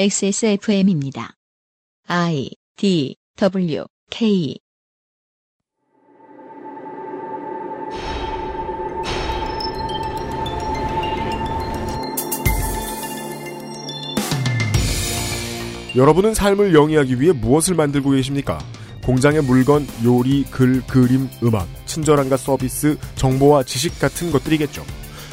XSFM입니다. I D W K 여러분은 삶을 영위하기 위해 무엇을 만들고 계십니까? 공장의 물건, 요리, 글, 그림, 음악, 친절함과 서비스, 정보와 지식 같은 것들이겠죠.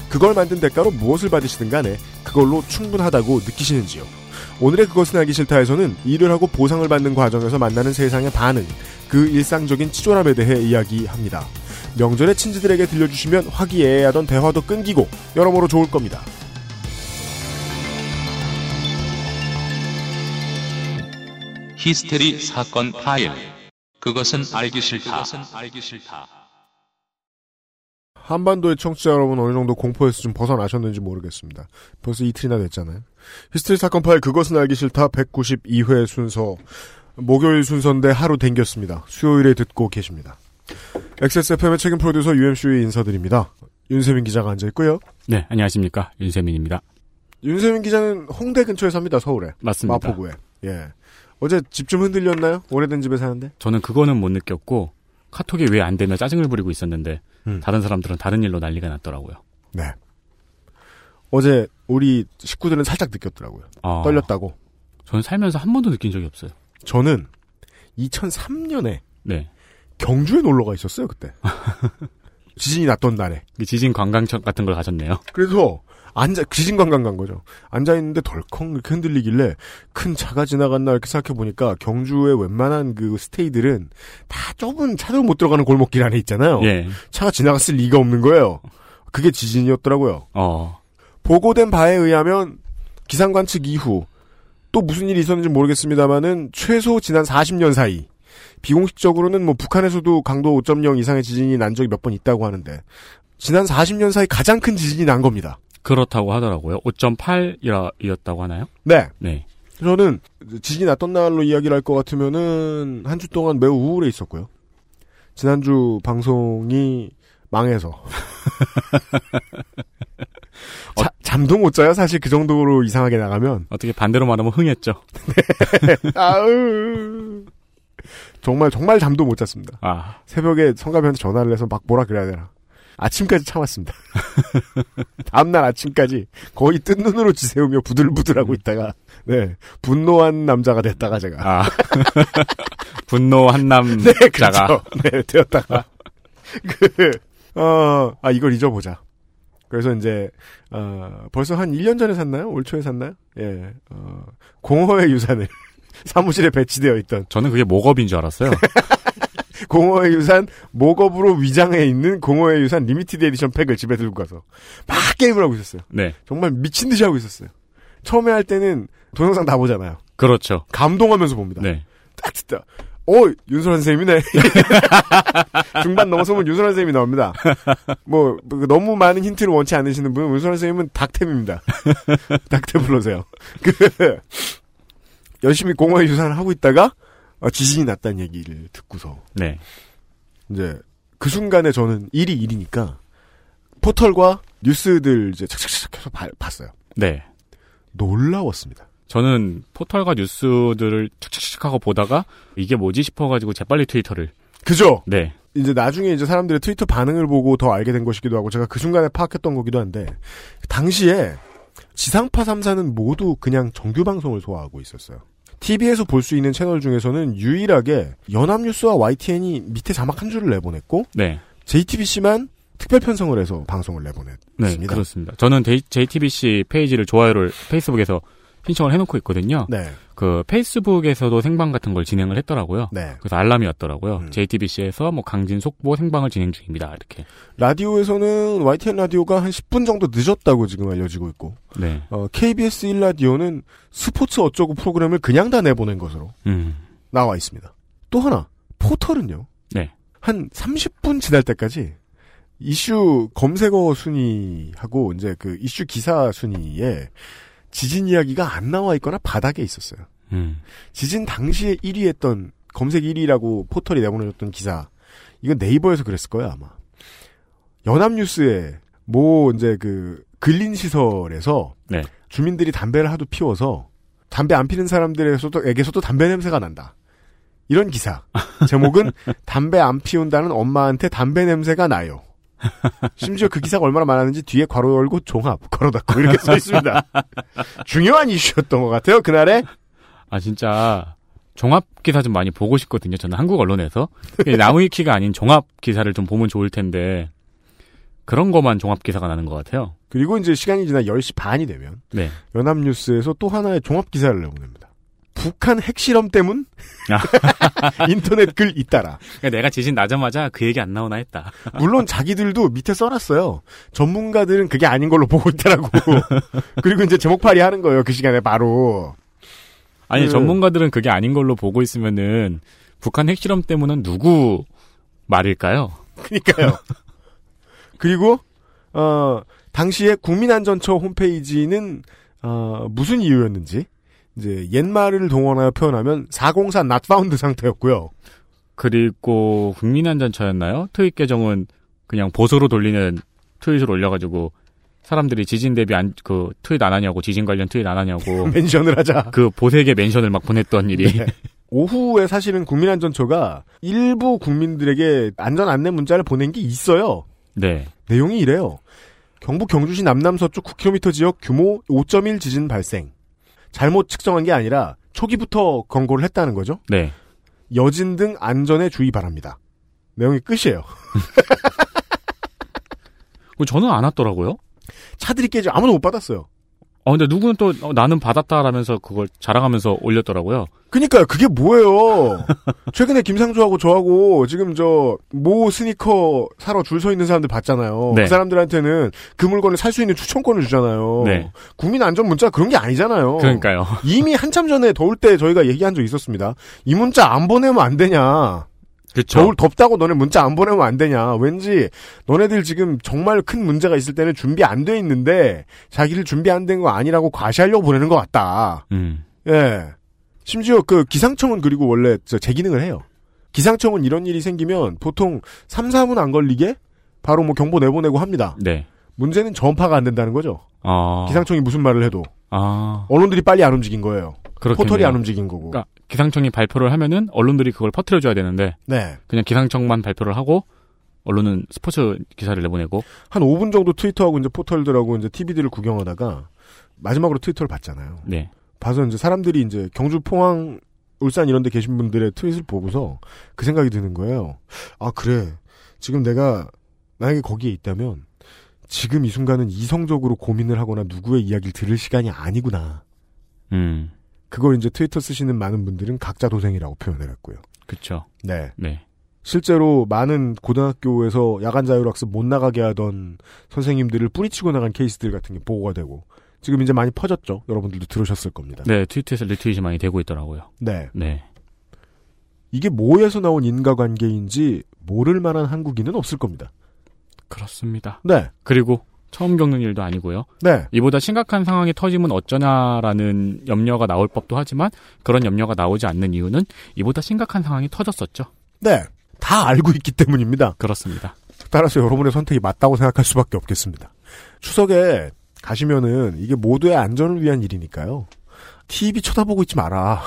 그걸 만든 대가로 무엇을 받으시든 간에 그걸로 충분하다고 느끼시는지요. 오늘의 그것은 알기 싫다에서는 일을 하고 보상을 받는 과정에서 만나는 세상의 반응, 그 일상적인 치졸함에 대해 이야기합니다. 명절에 친지들에게 들려주시면 화기애애하던 대화도 끊기고 여러모로 좋을 겁니다. 히스테리 사건 파일. 그것은 알기 싫다. 그것은 알기 싫다. 한반도의 청취자 여러분 어느 정도 공포에서 좀 벗어나셨는지 모르겠습니다. 벌써 이틀이나 됐잖아요. 히스테리 사건 파일 그것은 알기 싫다 192회 순서 목요일 순서인데 하루 댕겼습니다. 수요일에 듣고 계십니다. XSFM의 책임 프로듀서 UMC의 인사드립니다. 윤세민 기자가 앉아있고요. 네, 안녕하십니까. 윤세민입니다. 윤세민 기자는 홍대 근처에 삽니다. 서울에. 맞습니다. 마포구에. 예. 어제 집 좀 흔들렸나요? 오래된 집에 사는데? 저는 그거는 못 느꼈고 카톡이 왜 안 되며 짜증을 부리고 있었는데 음. 다른 사람들은 다른 일로 난리가 났더라고요. 네. 어제 우리 식구들은 살짝 느꼈더라고요. 아, 떨렸다고. 저는 살면서 한 번도 느낀 적이 없어요. 저는 2003년에 네. 경주에 놀러가 있었어요 그때 지진이 났던 날에 그 지진 관광청 같은 걸 가셨네요. 그래서 앉아 지진 관광 간 거죠 앉아 있는데 덜컹 이렇게 흔들리길래 큰 차가 지나갔나 이렇게 생각해 보니까 경주의 웬만한 그 스테이들은 다 좁은 차도 못 들어가는 골목길 안에 있잖아요 예. 차가 지나갔을 리가 없는 거예요 그게 지진이었더라고요 어. 보고된 바에 의하면 기상 관 측 이후 또 무슨 일이 있었는지 모르겠습니다만은 최소 지난 40년 사이 비공식적으로는 뭐 북한에서도 강도 5.0 이상의 지진이 난 적이 몇 번 있다고 하는데 지난 40년 사이 가장 큰 지진이 난 겁니다. 그렇다고 하더라고요. 5.8이었다고 하나요? 네. 네. 저는 지진이 났던 날로 이야기를 할 것 같으면은 한 주 동안 매우 우울해 있었고요. 지난주 방송이 망해서 자- 잠도 못 자요. 사실 그 정도로 이상하게 나가면 어떻게 반대로 말하면 흥했죠. 아우 정말 정말 잠도 못 잤습니다. 아, 새벽에 성가비한테 전화를 해서 막 뭐라 그래야 되나. 아침까지 참았습니다. 다음날 아침까지 거의 뜬 눈으로 지새우며 부들부들하고 있다가 네 분노한 남자가 됐다가 제가 아. 분노한 네 남자가. 그렇죠. 네 되었다가 그어아 이걸 잊어보자. 그래서 이제 어 벌써 한 1년 전에 샀나요? 올 초에 샀나요? 예. 어 공허의 유산을 사무실에 배치되어 있던 저는 그게 mock-up인 줄 알았어요. 공허의 유산 mock-up으로 위장해 있는 공허의 유산 limited edition 팩을 집에 들고 가서 막 게임을 하고 있었어요. 네. 정말 미친 듯이 하고 있었어요. 처음에 할 때는 동영상 다 보잖아요. 그렇죠. 감동하면서 봅니다. 네. 딱 듣다. 어, 윤소라 선생님이네. 중반 넘어서면 윤소라 선생님이 나옵니다. 뭐, 뭐, 너무 많은 힌트를 원치 않으시는 분은 윤소라 선생님은 닥템입니다. 닥템 불러세요. 그, 열심히 공허의 유산을 하고 있다가, 어, 지진이 났다는 얘기를 듣고서, 네. 이제, 그 순간에 저는 일이 일이니까, 포털과 뉴스들 이제 착착착 해서 봐- 봤어요. 네. 놀라웠습니다. 저는 포털과 뉴스들을 착착착 하고 보다가 이게 뭐지 싶어가지고 재빨리 트위터를. 그죠? 네. 이제 나중에 이제 사람들의 트위터 반응을 보고 더 알게 된 것이기도 하고 제가 그 순간에 파악했던 거기도 한데 당시에 지상파 3사는 모두 그냥 정규 방송을 소화하고 있었어요. TV에서 볼 수 있는 채널 중에서는 유일하게 연합뉴스와 YTN이 밑에 자막 한 줄을 내보냈고 네. JTBC만 특별 편성을 해서 방송을 네. 내보냈습니다. 그렇습니다. 저는 JTBC 페이지를 좋아요를 페이스북에서 신청을 해놓고 있거든요. 네, 그 페이스북에서도 생방 같은 걸 진행을 했더라고요. 네. 그래서 알람이 왔더라고요. 음. JTBC에서 뭐 강진 속보 생방을 진행 중입니다. 이렇게. 라디오에서는 YTN 라디오가 한 10분 정도 늦었다고 지금 알려지고 있고 네. 어, KBS 1 라디오는 스포츠 어쩌고 프로그램을 그냥 다 내보낸 것으로 음. 나와 있습니다. 또 하나 포털은요. 네. 한 30분 지날 때까지 이슈 검색어 순위하고 이제 그 이슈 기사 순위에 지진 이야기가 안 나와 있거나 바닥에 있었어요. 음. 지진 당시에 1위 했던 검색 1위라고 포털이 내보내줬던 기사 이건 네이버에서 그랬을 거예요 아마. 연합뉴스에 뭐 이제 그 근린 시설에서 네. 주민들이 담배를 하도 피워서 담배 안 피는 사람들에서도 에게서도 담배 냄새가 난다. 이런 기사. 제목은 담배 안 피운다는 엄마한테 담배 냄새가 나요. 심지어 그 기사가 얼마나 많았는지 뒤에 괄호 열고 종합 괄호 닫고 이렇게 써 있습니다. 중요한 이슈였던 것 같아요. 그날에 아 진짜 종합 기사 좀 많이 보고 싶거든요. 저는 한국 언론에서 나무위키가 아닌 종합 기사를 좀 보면 좋을 텐데 그런 것만 종합 기사가 나는 것 같아요. 그리고 이제 시간이 지나 10시 반이 되면 네. 연합뉴스에서 또 하나의 종합 기사를 내보냅니다. 북한 핵실험 때문? 인터넷 글 잇따라. 그러니까 내가 지진 나자마자 그 얘기 안 나오나 했다. 물론 자기들도 밑에 써놨어요. 전문가들은 그게 아닌 걸로 보고 있더라고. 그리고 이제 제목팔이 하는 거예요. 그 시간에 바로. 아니 그- 전문가들은 그게 아닌 걸로 보고 있으면은 북한 핵실험 때문은 누구 말일까요? 그니까요. 그리고, 어, 당시에 국민안전처 홈페이지는, 어, 무슨 이유였는지, 이제, 옛말을 동원하여 표현하면 404 not found 상태였고요. 그리고 국민안전처였나요? 트윗 계정은 그냥 보수로 돌리는 트윗을 올려가지고 사람들이 지진 대비 안, 그 트윗 안 하냐고 지진 관련 트윗 안 하냐고 멘션을 하자. 그 보색의 멘션을 막 보냈던 일이 네. 오후에 사실은 국민안전처가 일부 국민들에게 안전 안내 문자를 보낸 게 있어요. 네. 내용이 이래요. 경북 경주시 남남서쪽 9km 지역 규모 5.1 지진 발생. 잘못 측정한 게 아니라 초기부터 경고를 했다는 거죠. 네. 여진 등 안전에 주의 바랍니다. 내용이 끝이에요. 저는 안 왔더라고요. 차들이 깨져 아무도 못 받았어요. 어, 근데 누구는 또 어, 나는 받았다라면서 그걸 자랑하면서 올렸더라고요. 그니까요, 그게 뭐예요? 최근에 김상조하고 저하고 지금 저, 모 스니커 사러 줄 서 있는 사람들 봤잖아요. 네. 그 사람들한테는 그 물건을 살 수 있는 추천권을 주잖아요. 네. 국민 안전 문자 그런 게 아니잖아요. 그러니까요. 이미 한참 전에 더울 때 저희가 얘기한 적 있었습니다. 이 문자 안 보내면 안 되냐. 그쵸. 겨울 덥다고 너네 문자 안 보내면 안 되냐. 왠지 너네들 지금 정말 큰 문제가 있을 때는 준비 안 돼 있는데 자기를 준비 안 된 거 아니라고 과시하려고 보내는 것 같다. 음. 예. 심지어 그 기상청은 그리고 원래 저 재기능을 해요. 기상청은 이런 일이 생기면 보통 3, 4분 안 걸리게 바로 뭐 경보 내보내고 합니다. 네. 문제는 전파가 안 된다는 거죠. 아. 기상청이 무슨 말을 해도 아. 언론들이 빨리 안 움직인 거예요. 그렇겠네요. 포털이 안 움직인 거고. 그러니까 기상청이 발표를 하면은 언론들이 그걸 퍼뜨려줘야 되는데 네. 그냥 기상청만 발표를 하고 언론은 스포츠 기사를 내보내고 한 5분 정도 트위터하고 이제 포털들하고 이제 TV들을 구경하다가 마지막으로 트위터를 봤잖아요. 네. 봐서 이제 사람들이 이제 경주, 포항, 울산 이런 데 계신 분들의 트윗을 보고서 그 생각이 드는 거예요. 아, 그래. 지금 내가 만약에 거기에 있다면 지금 이 순간은 이성적으로 고민을 하거나 누구의 이야기를 들을 시간이 아니구나. 음. 그걸 이제 트위터 쓰시는 많은 분들은 각자 도생이라고 표현을 했고요. 그쵸. 네. 네. 실제로 많은 고등학교에서 야간 자율학습 못 나가게 하던 선생님들을 뿌리치고 나간 케이스들 같은 게 보고가 되고 지금 이제 많이 퍼졌죠. 여러분들도 들으셨을 겁니다. 네, 트위터에서 리트윗이 많이 되고 있더라고요. 네. 네. 이게 뭐에서 나온 인과관계인지 모를 만한 한국인은 없을 겁니다. 그렇습니다. 네. 그리고 처음 겪는 일도 아니고요. 네. 이보다 심각한 상황이 터지면 어쩌냐라는 염려가 나올 법도 하지만 그런 염려가 나오지 않는 이유는 이보다 심각한 상황이 터졌었죠. 네. 다 알고 있기 때문입니다. 그렇습니다. 따라서 여러분의 선택이 맞다고 생각할 수밖에 없겠습니다. 추석에 가시면은 이게 모두의 안전을 위한 일이니까요. TV 쳐다보고 있지 마라.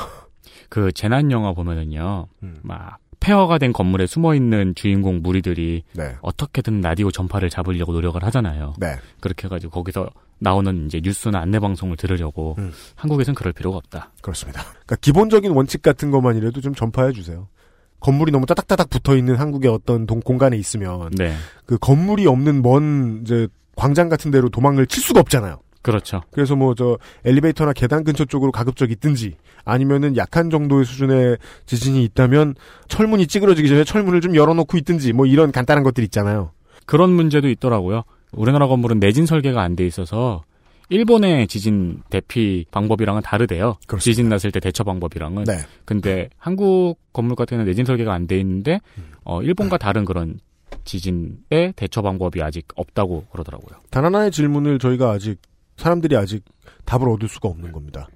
그 재난 영화 보면은요. 음. 막 폐허가 된 건물에 숨어 있는 주인공 무리들이 네. 어떻게든 라디오 전파를 잡으려고 노력을 하잖아요. 네. 그렇게 해가지고 거기서 나오는 이제 뉴스나 안내 방송을 들으려고 음. 한국에선 그럴 필요가 없다. 그렇습니다. 그러니까 기본적인 원칙 같은 것만이라도 좀 전파해 주세요. 건물이 너무 따닥따닥 붙어 있는 한국의 어떤 동, 공간에 있으면 네, 그 건물이 없는 먼 이제 광장 같은 데로 도망을 칠 수가 없잖아요. 그렇죠. 그래서 뭐 저 엘리베이터나 계단 근처 쪽으로 가급적 있든지 아니면은 약한 정도의 수준의 지진이 있다면 철문이 찌그러지기 전에 철문을 좀 열어놓고 있든지 뭐 이런 간단한 것들 있잖아요. 그런 문제도 있더라고요. 우리나라 건물은 내진 설계가 안 돼 있어서 일본의 지진 대피 방법이랑은 다르대요. 그렇습니다. 지진 났을 때 대처 방법이랑은. 네. 근데 한국 건물 같은 경우는 내진 설계가 안 돼 있는데 음. 어, 일본과 다른 그런 지진의 대처 방법이 아직 없다고 그러더라고요. 단 하나의 질문을 저희가 아직 사람들이 아직 답을 얻을 수가 없는 겁니다.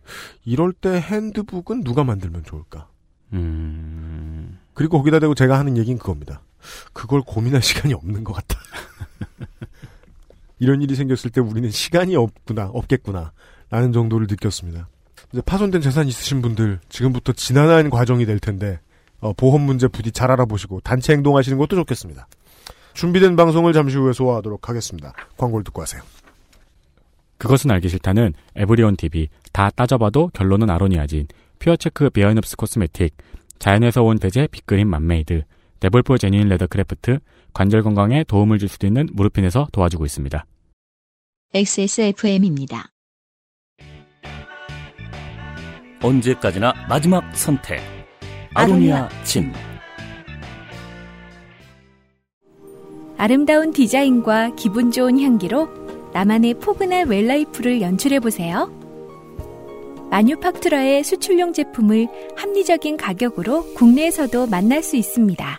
이럴 때 핸드북은 누가 만들면 좋을까? 음, 그리고 거기다 대고 제가 하는 얘기는 그겁니다. 그걸 고민할 시간이 없는 것 같다. 이런 일이 생겼을 때 우리는 시간이 없구나, 없겠구나, 라는 정도를 느꼈습니다. 이제 파손된 재산 있으신 분들 지금부터 지난한 과정이 될 텐데 어, 보험 문제 부디 잘 알아보시고 단체 행동하시는 것도 좋겠습니다. 준비된 방송을 잠시 후에 소화하도록 하겠습니다. 광고를 듣고 하세요. 그것은 알기 싫다는 에브리온 TV 다 따져봐도 결론은 아로니아진 퓨어체크 비어인업스 코스메틱 자연에서 온 대제 빅그린 맘메이드 데볼포 제뉴인 레더크래프트 관절 건강에 도움을 줄 수도 있는 무르핀에서 도와주고 있습니다. XSFM입니다. 언제까지나 마지막 선택. 아로니아 진. 아름다운 디자인과 기분 좋은 향기로 나만의 포근한 웰라이프를 연출해보세요. 마뉴팍투라의 수출용 제품을 합리적인 가격으로 국내에서도 만날 수 있습니다.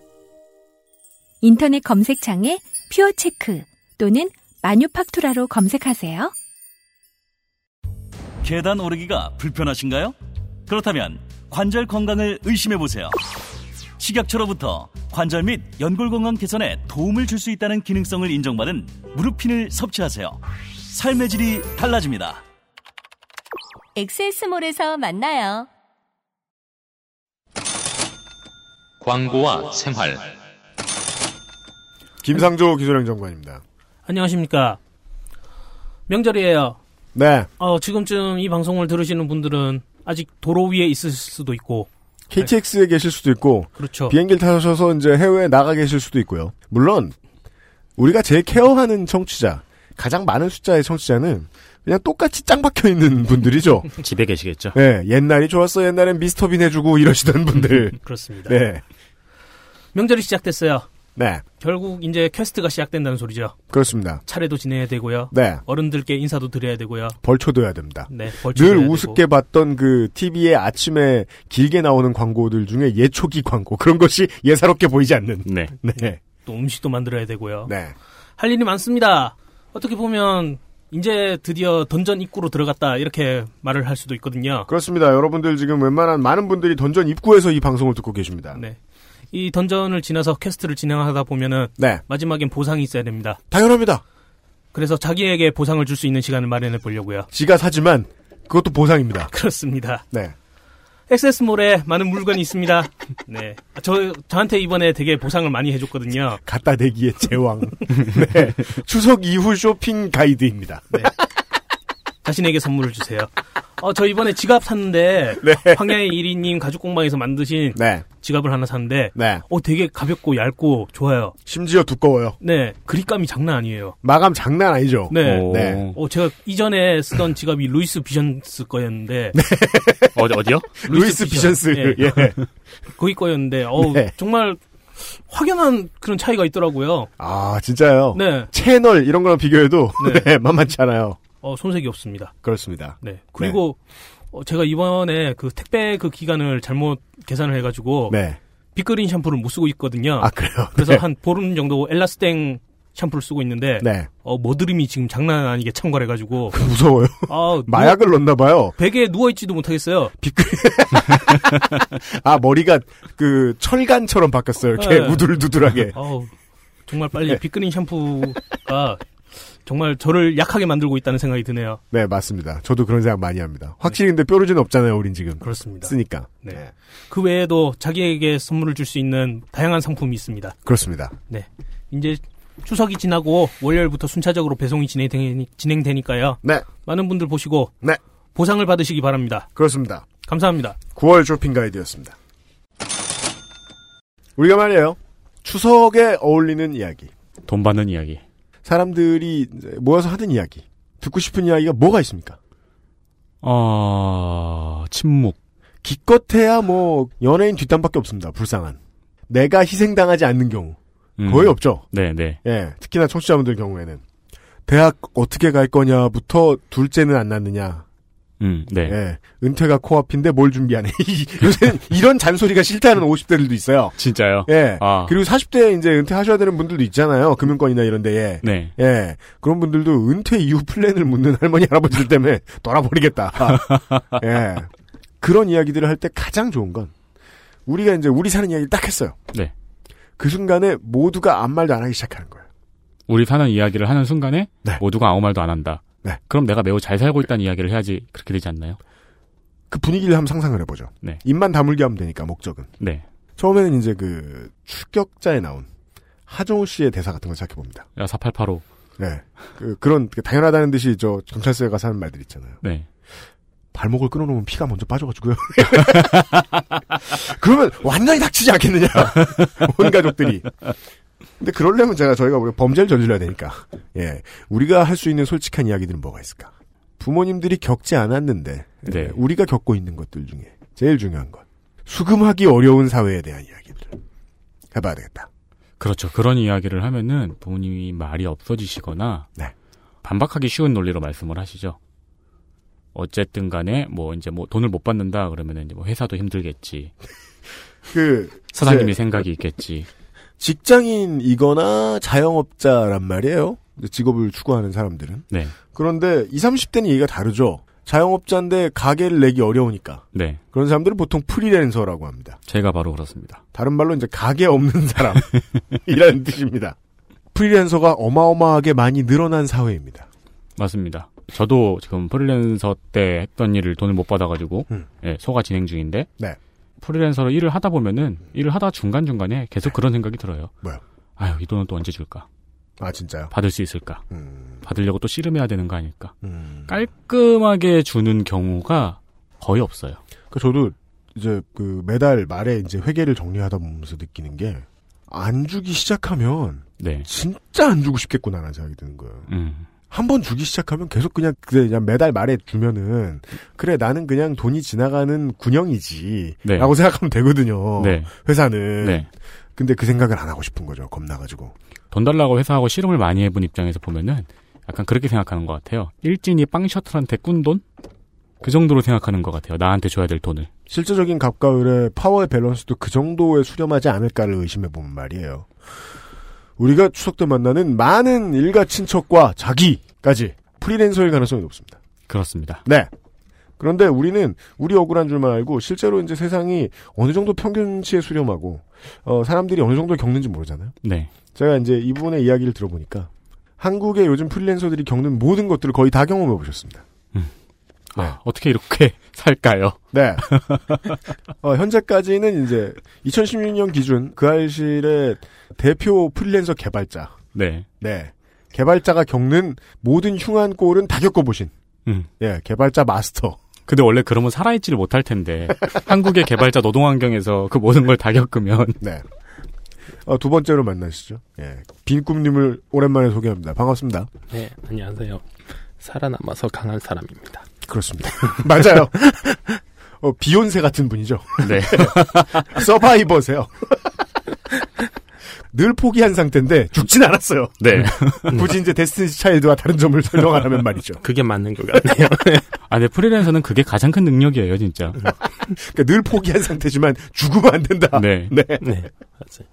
인터넷 검색창에 퓨어체크 또는 마뉴팍투라로 검색하세요. 계단 오르기가 불편하신가요? 그렇다면 관절 건강을 의심해 보세요. 식약처로부터 관절 및 연골 건강 개선에 도움을 줄 수 있다는 기능성을 인정받은 무르핀을 섭취하세요. 삶의 질이 달라집니다. 엑세스몰에서 만나요. 광고와 생활. 김상조 기술행정관입니다. 안녕하십니까. 명절이에요. 네. 어, 지금쯤 이 방송을 들으시는 분들은 아직 도로 위에 있을 수도 있고, KTX에 계실 수도 있고 그렇죠. 비행기를 타셔서 이제 해외에 나가 계실 수도 있고요. 물론 우리가 제일 care하는 청취자 가장 많은 숫자의 청취자는 그냥 똑같이 짱 박혀 있는 분들이죠. 집에 계시겠죠? 네, 옛날이 좋았어. 옛날엔 미스터빈 해주고 이러시던 분들. 그렇습니다. 네, 명절이 시작됐어요. 네, 결국 이제 quest가 시작된다는 소리죠. 그렇습니다. 차례도 지내야 되고요. 네, 어른들께 인사도 드려야 되고요. 벌초도 해야 됩니다. 네, 늘 해야 우습게 되고. 봤던 그 TV에 아침에 길게 나오는 광고들 중에 예초기 광고 그런 것이 예사롭게 보이지 않는. 네. 네, 또 음식도 만들어야 되고요. 네, 할 일이 많습니다. 어떻게 보면 이제 드디어 던전 입구로 들어갔다 이렇게 말을 할 수도 있거든요. 그렇습니다. 여러분들 지금 웬만한 많은 분들이 던전 입구에서 이 방송을 듣고 계십니다. 네. 이 dungeon을 지나서 quest를 진행하다 보면은 네, 마지막엔 보상이 있어야 됩니다. 당연합니다. 그래서 자기에게 보상을 줄 수 있는 시간을 마련해 보려고요. 지가 사지만 그것도 보상입니다. 그렇습니다. 네. XS몰에 많은 물건이 있습니다. 네. 저, 저한테 이번에 되게 보상을 많이 해줬거든요. 갖다 대기의 제왕. 네. 추석 이후 쇼핑 가이드입니다. 자신에게 선물을 주세요. 어, 저 이번에 지갑 샀는데, 네. 황야의 이리님 가죽공방에서 만드신 네. 지갑을 하나 샀는데, 네. 어, 되게 가볍고 얇고 좋아요. 심지어 두꺼워요. 네. 그립감이 장난 아니에요. 마감 장난 아니죠. 네. 오. 네. 어, 제가 이전에 쓰던 지갑이 루이스 비전스 거였는데, 어디, 어디요? 루이스 비전스. 예. 예. 거기 거였는데, 어 네. 정말 확연한 그런 차이가 있더라고요. 아, 진짜요? 네. 채널 이런 거랑 비교해도 네. 네, 만만치 않아요. 어, 손색이 없습니다. 그렇습니다. 네. 그리고 어, 제가 이번에 그 택배 그 기간을 잘못 계산을 해가지고 네. 빅그린 샴푸를 못 쓰고 있거든요. 아, 그래요? 그래서 네. 한 보름 정도 엘라스땡 샴푸를 쓰고 있는데 네. 어 여드름이 지금 장난 아니게 창궐해가지고 무서워요. 아 마약을 넣나 봐요. 베개에 누워 있지도 못하겠어요. 아, 머리가 그 철간처럼 바뀌었어요. 이렇게 네. 우둘두둘하게. 아우 정말 빨리 네. 빅그린 샴푸가 정말 저를 약하게 만들고 있다는 생각이 드네요. 네, 맞습니다. 저도 그런 생각 많이 합니다. 확실히 근데 뾰루지는 없잖아요, 우린 지금. 그렇습니다. 쓰니까. 네. 그 외에도 자기에게 선물을 줄 수 있는 다양한 상품이 있습니다. 그렇습니다. 네. 이제 추석이 지나고 월요일부터 순차적으로 배송이 진행되니, 진행되니까요. 네. 많은 분들 보시고 네. 보상을 받으시기 바랍니다. 그렇습니다. 감사합니다. 9월 쇼핑 가이드였습니다. 우리가 말이에요. 추석에 어울리는 이야기. 돈 받는 이야기. 사람들이 모여서 하는 이야기. 듣고 싶은 이야기가 뭐가 있습니까? 어, 침묵. 기껏해야 뭐 연예인 뒷담밖에 없습니다. 불쌍한. 내가 희생당하지 않는 경우 음. 거의 없죠. 네, 네. 예, 특히나 청취자분들 경우에는 대학 어떻게 갈 거냐부터 둘째는 안 낳느냐. 음, 네. 예, 은퇴가 코앞인데 뭘 준비하네. 요새는 이런 잔소리가 싫다는 50대들도 있어요. 진짜요? 예. 아. 그리고 40대 이제 은퇴하셔야 되는 분들도 있잖아요. 금융권이나 이런 데에. 네. 예. 그런 분들도 은퇴 이후 플랜을 묻는 할머니, 할아버지들 때문에 돌아버리겠다. 예. 그런 이야기들을 할 때 가장 좋은 건 우리가 이제 우리 사는 이야기를 딱 했어요. 네. 그 순간에 모두가 아무 말도 안 하기 시작하는 거예요. 우리 사는 이야기를 하는 순간에 네. 모두가 아무 말도 안 한다. 네. 그럼 내가 매우 잘 살고 있다는 이야기를 해야지 그렇게 되지 않나요? 그 분위기를 한번 상상을 해보죠. 네. 입만 다물게 하면 되니까 목적은. 네. 처음에는 이제 그 추격자에 나온 하정우 씨의 대사 같은 걸 생각해 봅니다. 야, 4885. 네. 그, 그런 그 당연하다는 듯이 저 경찰서에 가서 하는 말들 있잖아요. 네. 발목을 끊어놓으면 피가 먼저 빠져가지고요. 그러면 완전히 닥치지 않겠느냐. 온 가족들이. 근데 그러려면 제가 저희가 우리가 범죄를 저질러야 되니까. 예. 우리가 할 수 있는 솔직한 이야기들은 뭐가 있을까? 부모님들이 겪지 않았는데 네. 예, 우리가 겪고 있는 것들 중에 제일 중요한 것. 수금하기 어려운 사회에 대한 이야기들 해봐야 되겠다. 그렇죠. 그런 이야기를 하면은 부모님이 말이 없어지시거나 네. 반박하기 쉬운 논리로 말씀을 하시죠. 어쨌든 간에 뭐 이제 뭐 돈을 못 받는다 그러면은 이제 뭐 회사도 힘들겠지. 그 사장님이 생각이 있겠지. 직장인이거나 자영업자란 말이에요. 직업을 추구하는 사람들은. 네. 그런데 20, 30대는 얘기가 다르죠. 자영업자인데 가게를 내기 어려우니까. 네. 그런 사람들은 보통 프리랜서라고 합니다. 제가 바로 그렇습니다. 다른 말로 이제 가게 없는 사람이라는 뜻입니다. 프리랜서가 어마어마하게 많이 늘어난 사회입니다. 맞습니다. 저도 지금 프리랜서 때 했던 일을 돈을 못 받아가지고 음. 예, 소가 진행 중인데 네. 프리랜서로 일을 하다 보면은 일을 하다 중간 중간에 계속 그런 생각이 들어요. 뭐요? 아유 이 돈은 또 언제 줄까? 아 진짜요? 받을 수 있을까? 음, 받으려고 또 씨름해야 되는 거 아닐까? 음. 깔끔하게 주는 경우가 거의 없어요. 그 저도 이제 그 매달 말에 이제 회계를 정리하다 보면서 느끼는 게 안 주기 시작하면 네. 진짜 안 주고 싶겠구나라는 생각이 드는 거예요. 음. 한 번 주기 시작하면 계속 그냥 그냥 매달 말에 주면은 그래 나는 그냥 돈이 지나가는 구멍이지 네. 라고 생각하면 되거든요. 네. 회사는. 네. 근데 그 생각을 안 하고 싶은 거죠. 겁나가지고. 돈 달라고 회사하고 씨름을 많이 해본 입장에서 보면은 약간 그렇게 생각하는 것 같아요. 일진이 빵 셔틀한테 꾼 돈? 그 정도로 생각하는 것 같아요. 나한테 줘야 될 돈을. 실제적인 갑과 을의 파워의 밸런스도 그 정도에 수렴하지 않을까를 의심해보면 말이에요. 우리가 추석 때 만나는 많은 일가 친척과 자기까지 프리랜서일 가능성이 높습니다. 그렇습니다. 네. 그런데 우리는 우리 억울한 줄만 알고 실제로 이제 세상이 어느 정도 평균치에 수렴하고 어, 사람들이 어느 정도 겪는지 모르잖아요. 네. 제가 이제 이분의 이야기를 들어보니까 한국의 요즘 프리랜서들이 겪는 모든 것들을 거의 다 경험해 보셨습니다. 네. 아, 어떻게 이렇게 살까요? 네. 어, 현재까지는 이제 2016년 기준 그 알실의 대표 프리랜서 개발자. 네. 네. 개발자가 겪는 모든 흉한 꼴은 다 겪어보신. 음. 예, 개발자 마스터. 근데 원래 그러면 살아있지를 못할 텐데 한국의 개발자 노동 환경에서 그 모든 걸 다 겪으면 네. 어, 두 번째로 만나시죠. 예. 빈꿈님을 오랜만에 소개합니다. 반갑습니다. 네, 안녕하세요. 살아남아서 강한 사람입니다. 그렇습니다. 맞아요. 어, 비욘세 같은 분이죠. 네. 서바이버세요. 늘 포기한 상태인데 죽진 않았어요. 네. 굳이 이제 데스티니 차일드와 다른 점을 설명하라면 말이죠. 그게 맞는 것 같네요. 아, 네, 프리랜서는 그게 가장 큰 능력이에요, 진짜. 그러니까 늘 포기한 상태지만 죽으면 안 된다. 네. 네. 네, 맞아요.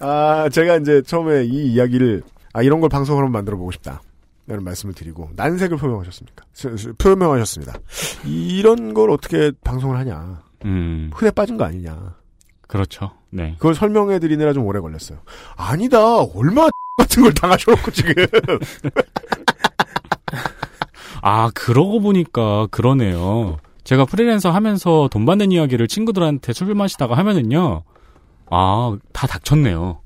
아, 제가 이제 처음에 이 이야기를, 아, 이런 걸 방송으로 한번 만들어 보고 싶다. 라는 말씀을 드리고, 난색을 표명하셨습니까? 표명하셨습니다. 이런 걸 어떻게 방송을 하냐. 음, 흔해 빠진 거 아니냐. 그렇죠. 네. 그걸 설명해 드리느라 좀 오래 걸렸어요. 아니다. 얼마 같은 걸 당하셔놓고 지금. 아, 그러고 보니까 그러네요. 제가 프리랜서 하면서 돈 받는 이야기를 친구들한테 술 마시다가 하면은요. 아, 다 닥쳤네요.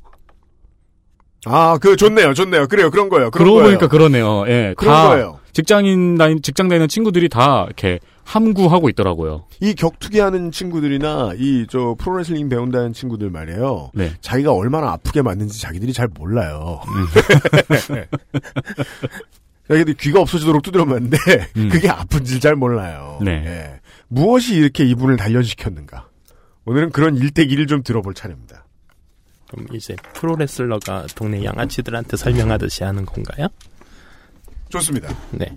아, 그, 좋네요. 좋네요. 그래요. 그런 거예요. 그런 그러고 거예요. 보니까 그러네요. 예. 그런 다 거예요. 직장인 다니, 직장 다니는 친구들이 다 이렇게 함구하고 있더라고요. 이 격투기 하는 친구들이나 이 저 프로레슬링 배운다는 친구들 말이에요. 네. 자기가 얼마나 아프게 맞는지 자기들이 잘 몰라요. 자기들 귀가 없어지도록 두드려 맞는데 음. 그게 아픈지 잘 몰라요. 네. 예. 무엇이 이렇게 이분을 단련시켰는가? 오늘은 그런 일대기를 좀 들어볼 차례입니다. 그럼 이제 프로레슬러가 동네 양아치들한테 설명하듯이 하는 건가요? 좋습니다. 네.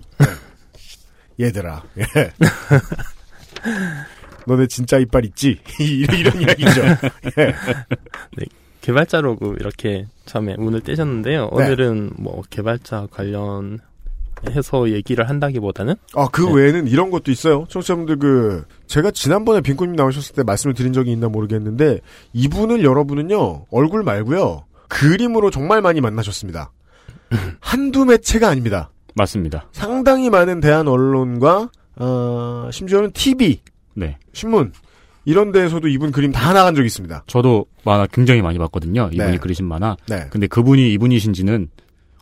얘들아. 예. 너네 진짜 이빨 있지? 이런, 이야기죠. 예. 개발자로고 이렇게 처음에 문을 떼셨는데요. 네. 오늘은 뭐 개발자 관련 해서 얘기를 한다기보다는 아, 그 네. 외에는 이런 것도 있어요. 청취자분들 그, 제가 지난번에 빈꾼님 나오셨을 때 말씀을 드린 적이 있나 모르겠는데, 이분을 여러분은요, 얼굴 말고요, 그림으로 정말 많이 만나셨습니다. 한두 매체가 아닙니다. 맞습니다. 상당히 많은 대한 언론과, 어, 심지어는 TV, 네. 신문 이런 데에서도 이분 그림 다 나간 적이 있습니다. 저도 만화 굉장히 많이 봤거든요. 이분이 네. 그리신 만화. 네. 근데 그분이 이분이신지는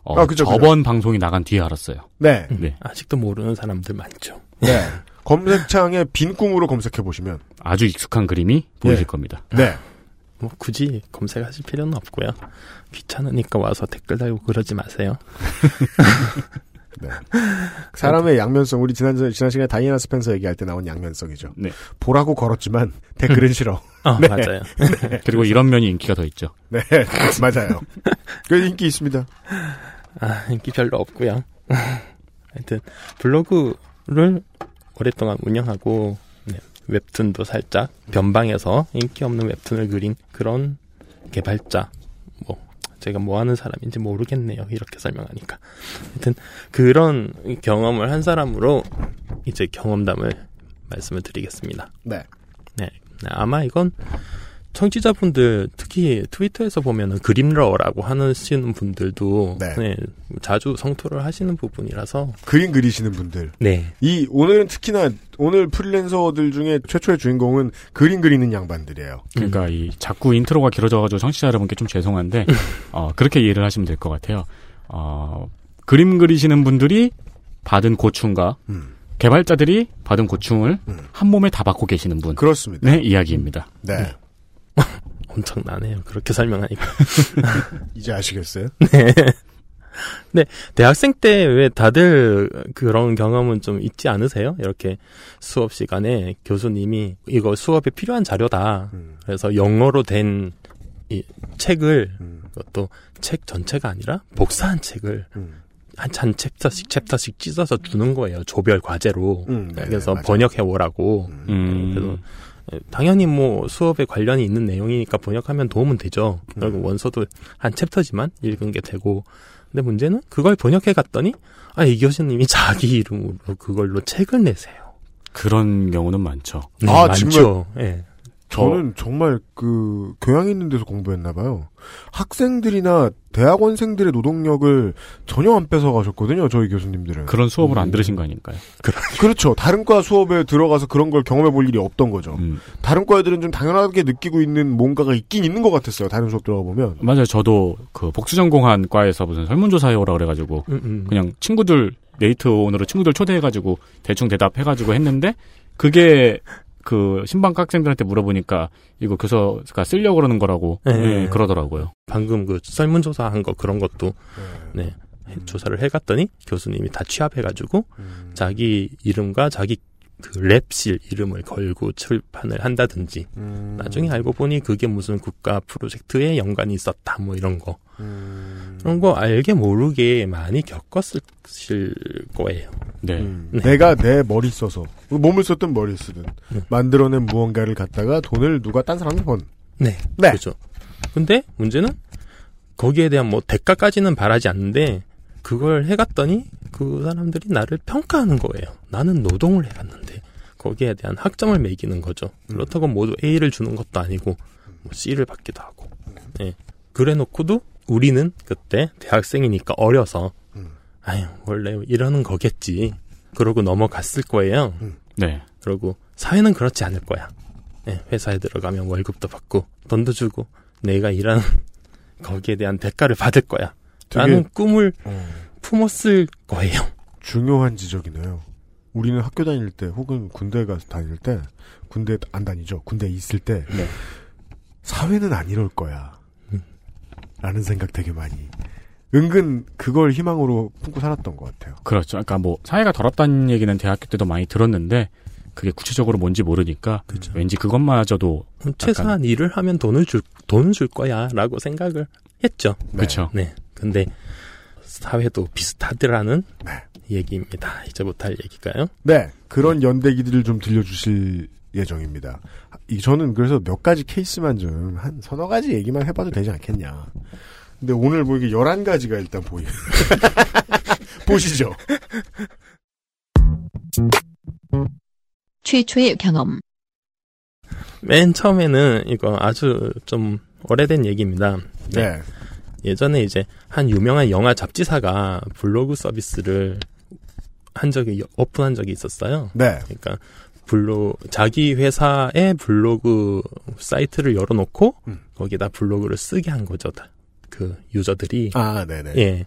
어, 아, 그죠, 그죠. 저번 방송이 나간 뒤에 알았어요. 네. 네. 아직도 모르는 사람들 많죠. 네. 검색창에 빈 꿈으로 검색해 보시면 아주 익숙한 그림이 보이실 예. 겁니다. 네. 뭐 굳이 검색하실 필요는 없고요. 귀찮으니까 와서 댓글 달고 그러지 마세요. 네. 사람의 양면성 우리 지난 지난 시간에 다이애나 스펜서 얘기할 때 나온 양면성이죠. 네. 보라고 걸었지만 댓글은 싫어. 어, 네. 맞아요. 그리고 이런 면이 인기가 더 있죠. 네, 맞아요. 그 인기 있습니다. 아, 인기 별로 없고요. 하여튼 블로그를 오랫동안 운영하고 네, 웹툰도 살짝 변방에서 인기 없는 웹툰을 그린 그런 개발자 뭐 제가 뭐 하는 사람인지 모르겠네요. 이렇게 설명하니까. 하여튼 그런 경험을 한 사람으로 이제 경험담을 말씀을 드리겠습니다. 네. 네. 네, 아마 이건 청취자분들 특히 트위터에서 보면은 그림러라고 하시는 분들도 네. 네, 자주 성토를 하시는 부분이라서 그림 그리시는 분들. 네. 이 오늘은 특히나 오늘 프리랜서들 중에 최초의 주인공은 그림 그리는 양반들이에요. 그러니까 이 자꾸 인트로가 길어져가지고 청취자 여러분께 좀 죄송한데 어, 그렇게 이해를 하시면 될 것 같아요. 어, 그림 그리시는 분들이 받은 고충과 음. 개발자들이 받은 고충을 음. 한 몸에 다 받고 계시는 분의 그렇습니다. 이야기입니다. 네. 엄청나네요. 그렇게 설명하니까. 이제 아시겠어요? 대학생 때 왜 다들 그런 경험은 좀 있지 않으세요? 이렇게 수업 시간에 교수님이 이거 수업에 필요한 자료다. 음. 그래서 영어로 된 이 책을 음. 그것도 책 전체가 아니라 복사한 책을 음. 한, 한 챕터씩 챕터씩 찢어서 주는 거예요. 조별 과제로. 음, 네, 그래서 맞아요. 번역해 오라고. 음, 그래서 당연히 뭐 수업에 관련이 있는 내용이니까 번역하면 도움은 되죠. 음. 그리고 원서도 한 챕터지만 읽은 게 되고. 근데 문제는 그걸 번역해 갔더니 아, 이 교수님이 자기 이름으로 그걸로 책을 내세요. 그런 경우는 많죠. 네, 아, 많죠. 예. 저는 정말 그 교양 있는 데서 공부했나 봐요. 학생들이나 대학원생들의 노동력을 전혀 안 뺏어 가셨거든요. 저희 교수님들은. 그런 수업을 음. 안 들으신 거 아닐까요? 그렇죠. 다른 과 수업에 들어가서 그런 걸 경험해 볼 일이 없던 거죠. 음, 다른 과 애들은 좀 당연하게 느끼고 있는 뭔가가 있긴 있는 것 같았어요. 다른 수업 들어가 보면. 맞아요. 저도 그 복수전공한 과에서 무슨 설문조사 해 오라 그래가지고 음, 음. 그냥 친구들 네이트 온으로 친구들 초대해가지고 대충 대답해가지고 했는데 그게 그 신방 학생들한테 물어보니까 이거 교수가 쓰려고 그러는 거라고 네. 예, 그러더라고요. 방금 그 설문조사 한 거 그런 것도 네. 조사를 해갔더니 교수님이 다 취합해가지고 음. 자기 이름과 자기 그 랩실 이름을 걸고 출판을 한다든지 음. 나중에 알고 보니 그게 무슨 국가 프로젝트에 연관이 있었다 뭐 이런 거 음. 그런 거 알게 모르게 많이 겪었을 거예요. 네. 음. 네. 내가 내 머리 써서 몸을 썼든 머리를 쓰든 네. 만들어낸 무언가를 갖다가 돈을 누가 딴 사람한테 번. 네, 네. 그렇죠. 근데 문제는 거기에 대한 뭐 대가까지는 바라지 않는데 그걸 해갔더니 그 사람들이 나를 평가하는 거예요. 나는 노동을 해갔는데 거기에 대한 학점을 매기는 거죠. 그렇다고 모두 A를 주는 것도 아니고 뭐 C를 받기도 하고. 네. 그래놓고도 우리는 그때 대학생이니까 어려서 음. 아유 원래 이러는 거겠지. 그러고 넘어갔을 거예요. 네. 그리고 사회는 그렇지 않을 거야. 네, 회사에 들어가면 월급도 받고 돈도 주고 내가 일하는 거기에 대한 대가를 받을 거야. 라는 꿈을 어, 품었을 거예요. 중요한 지적이네요. 우리는 학교 다닐 때 혹은 군대 가서 다닐 때 군대 안 다니죠. 군대 있을 때 네. 사회는 안 이럴 거야. 음. 라는 생각 되게 많이. 은근 그걸 희망으로 품고 살았던 것 같아요. 그렇죠. 그러니까 뭐 사회가 더럽다는 얘기는 대학교 때도 많이 들었는데 그게 구체적으로 뭔지 모르니까 그죠. 왠지 그것마저도 최소한 일을 하면 돈을 줄 돈을 줄 거야라고 생각을 했죠. 네. 그렇죠. 네. 근데 사회도 비슷하더라는 네. 얘기입니다. 이제부터 할 얘기가요. 네, 그런 연대기들을 좀 들려주실 예정입니다. 이 저는 그래서 몇 가지 케이스만 좀 한 서너 가지 얘기만 해봐도 되지 않겠냐. 근데 오늘 뭐 이게 11가지가 일단 보이. 보시죠. 최초의 경험. 맨 처음에는 이거 아주 좀 오래된 얘기입니다. 네. 예전에 이제 한 유명한 영화 잡지사가 블로그 서비스를 한 적이 오픈한 적이 있었어요. 네. 그러니까 블로 자기 회사의 블로그 사이트를 열어놓고 음. 거기다 블로그를 쓰게 한 거죠. 다. 그 유저들이 아, 네네. 예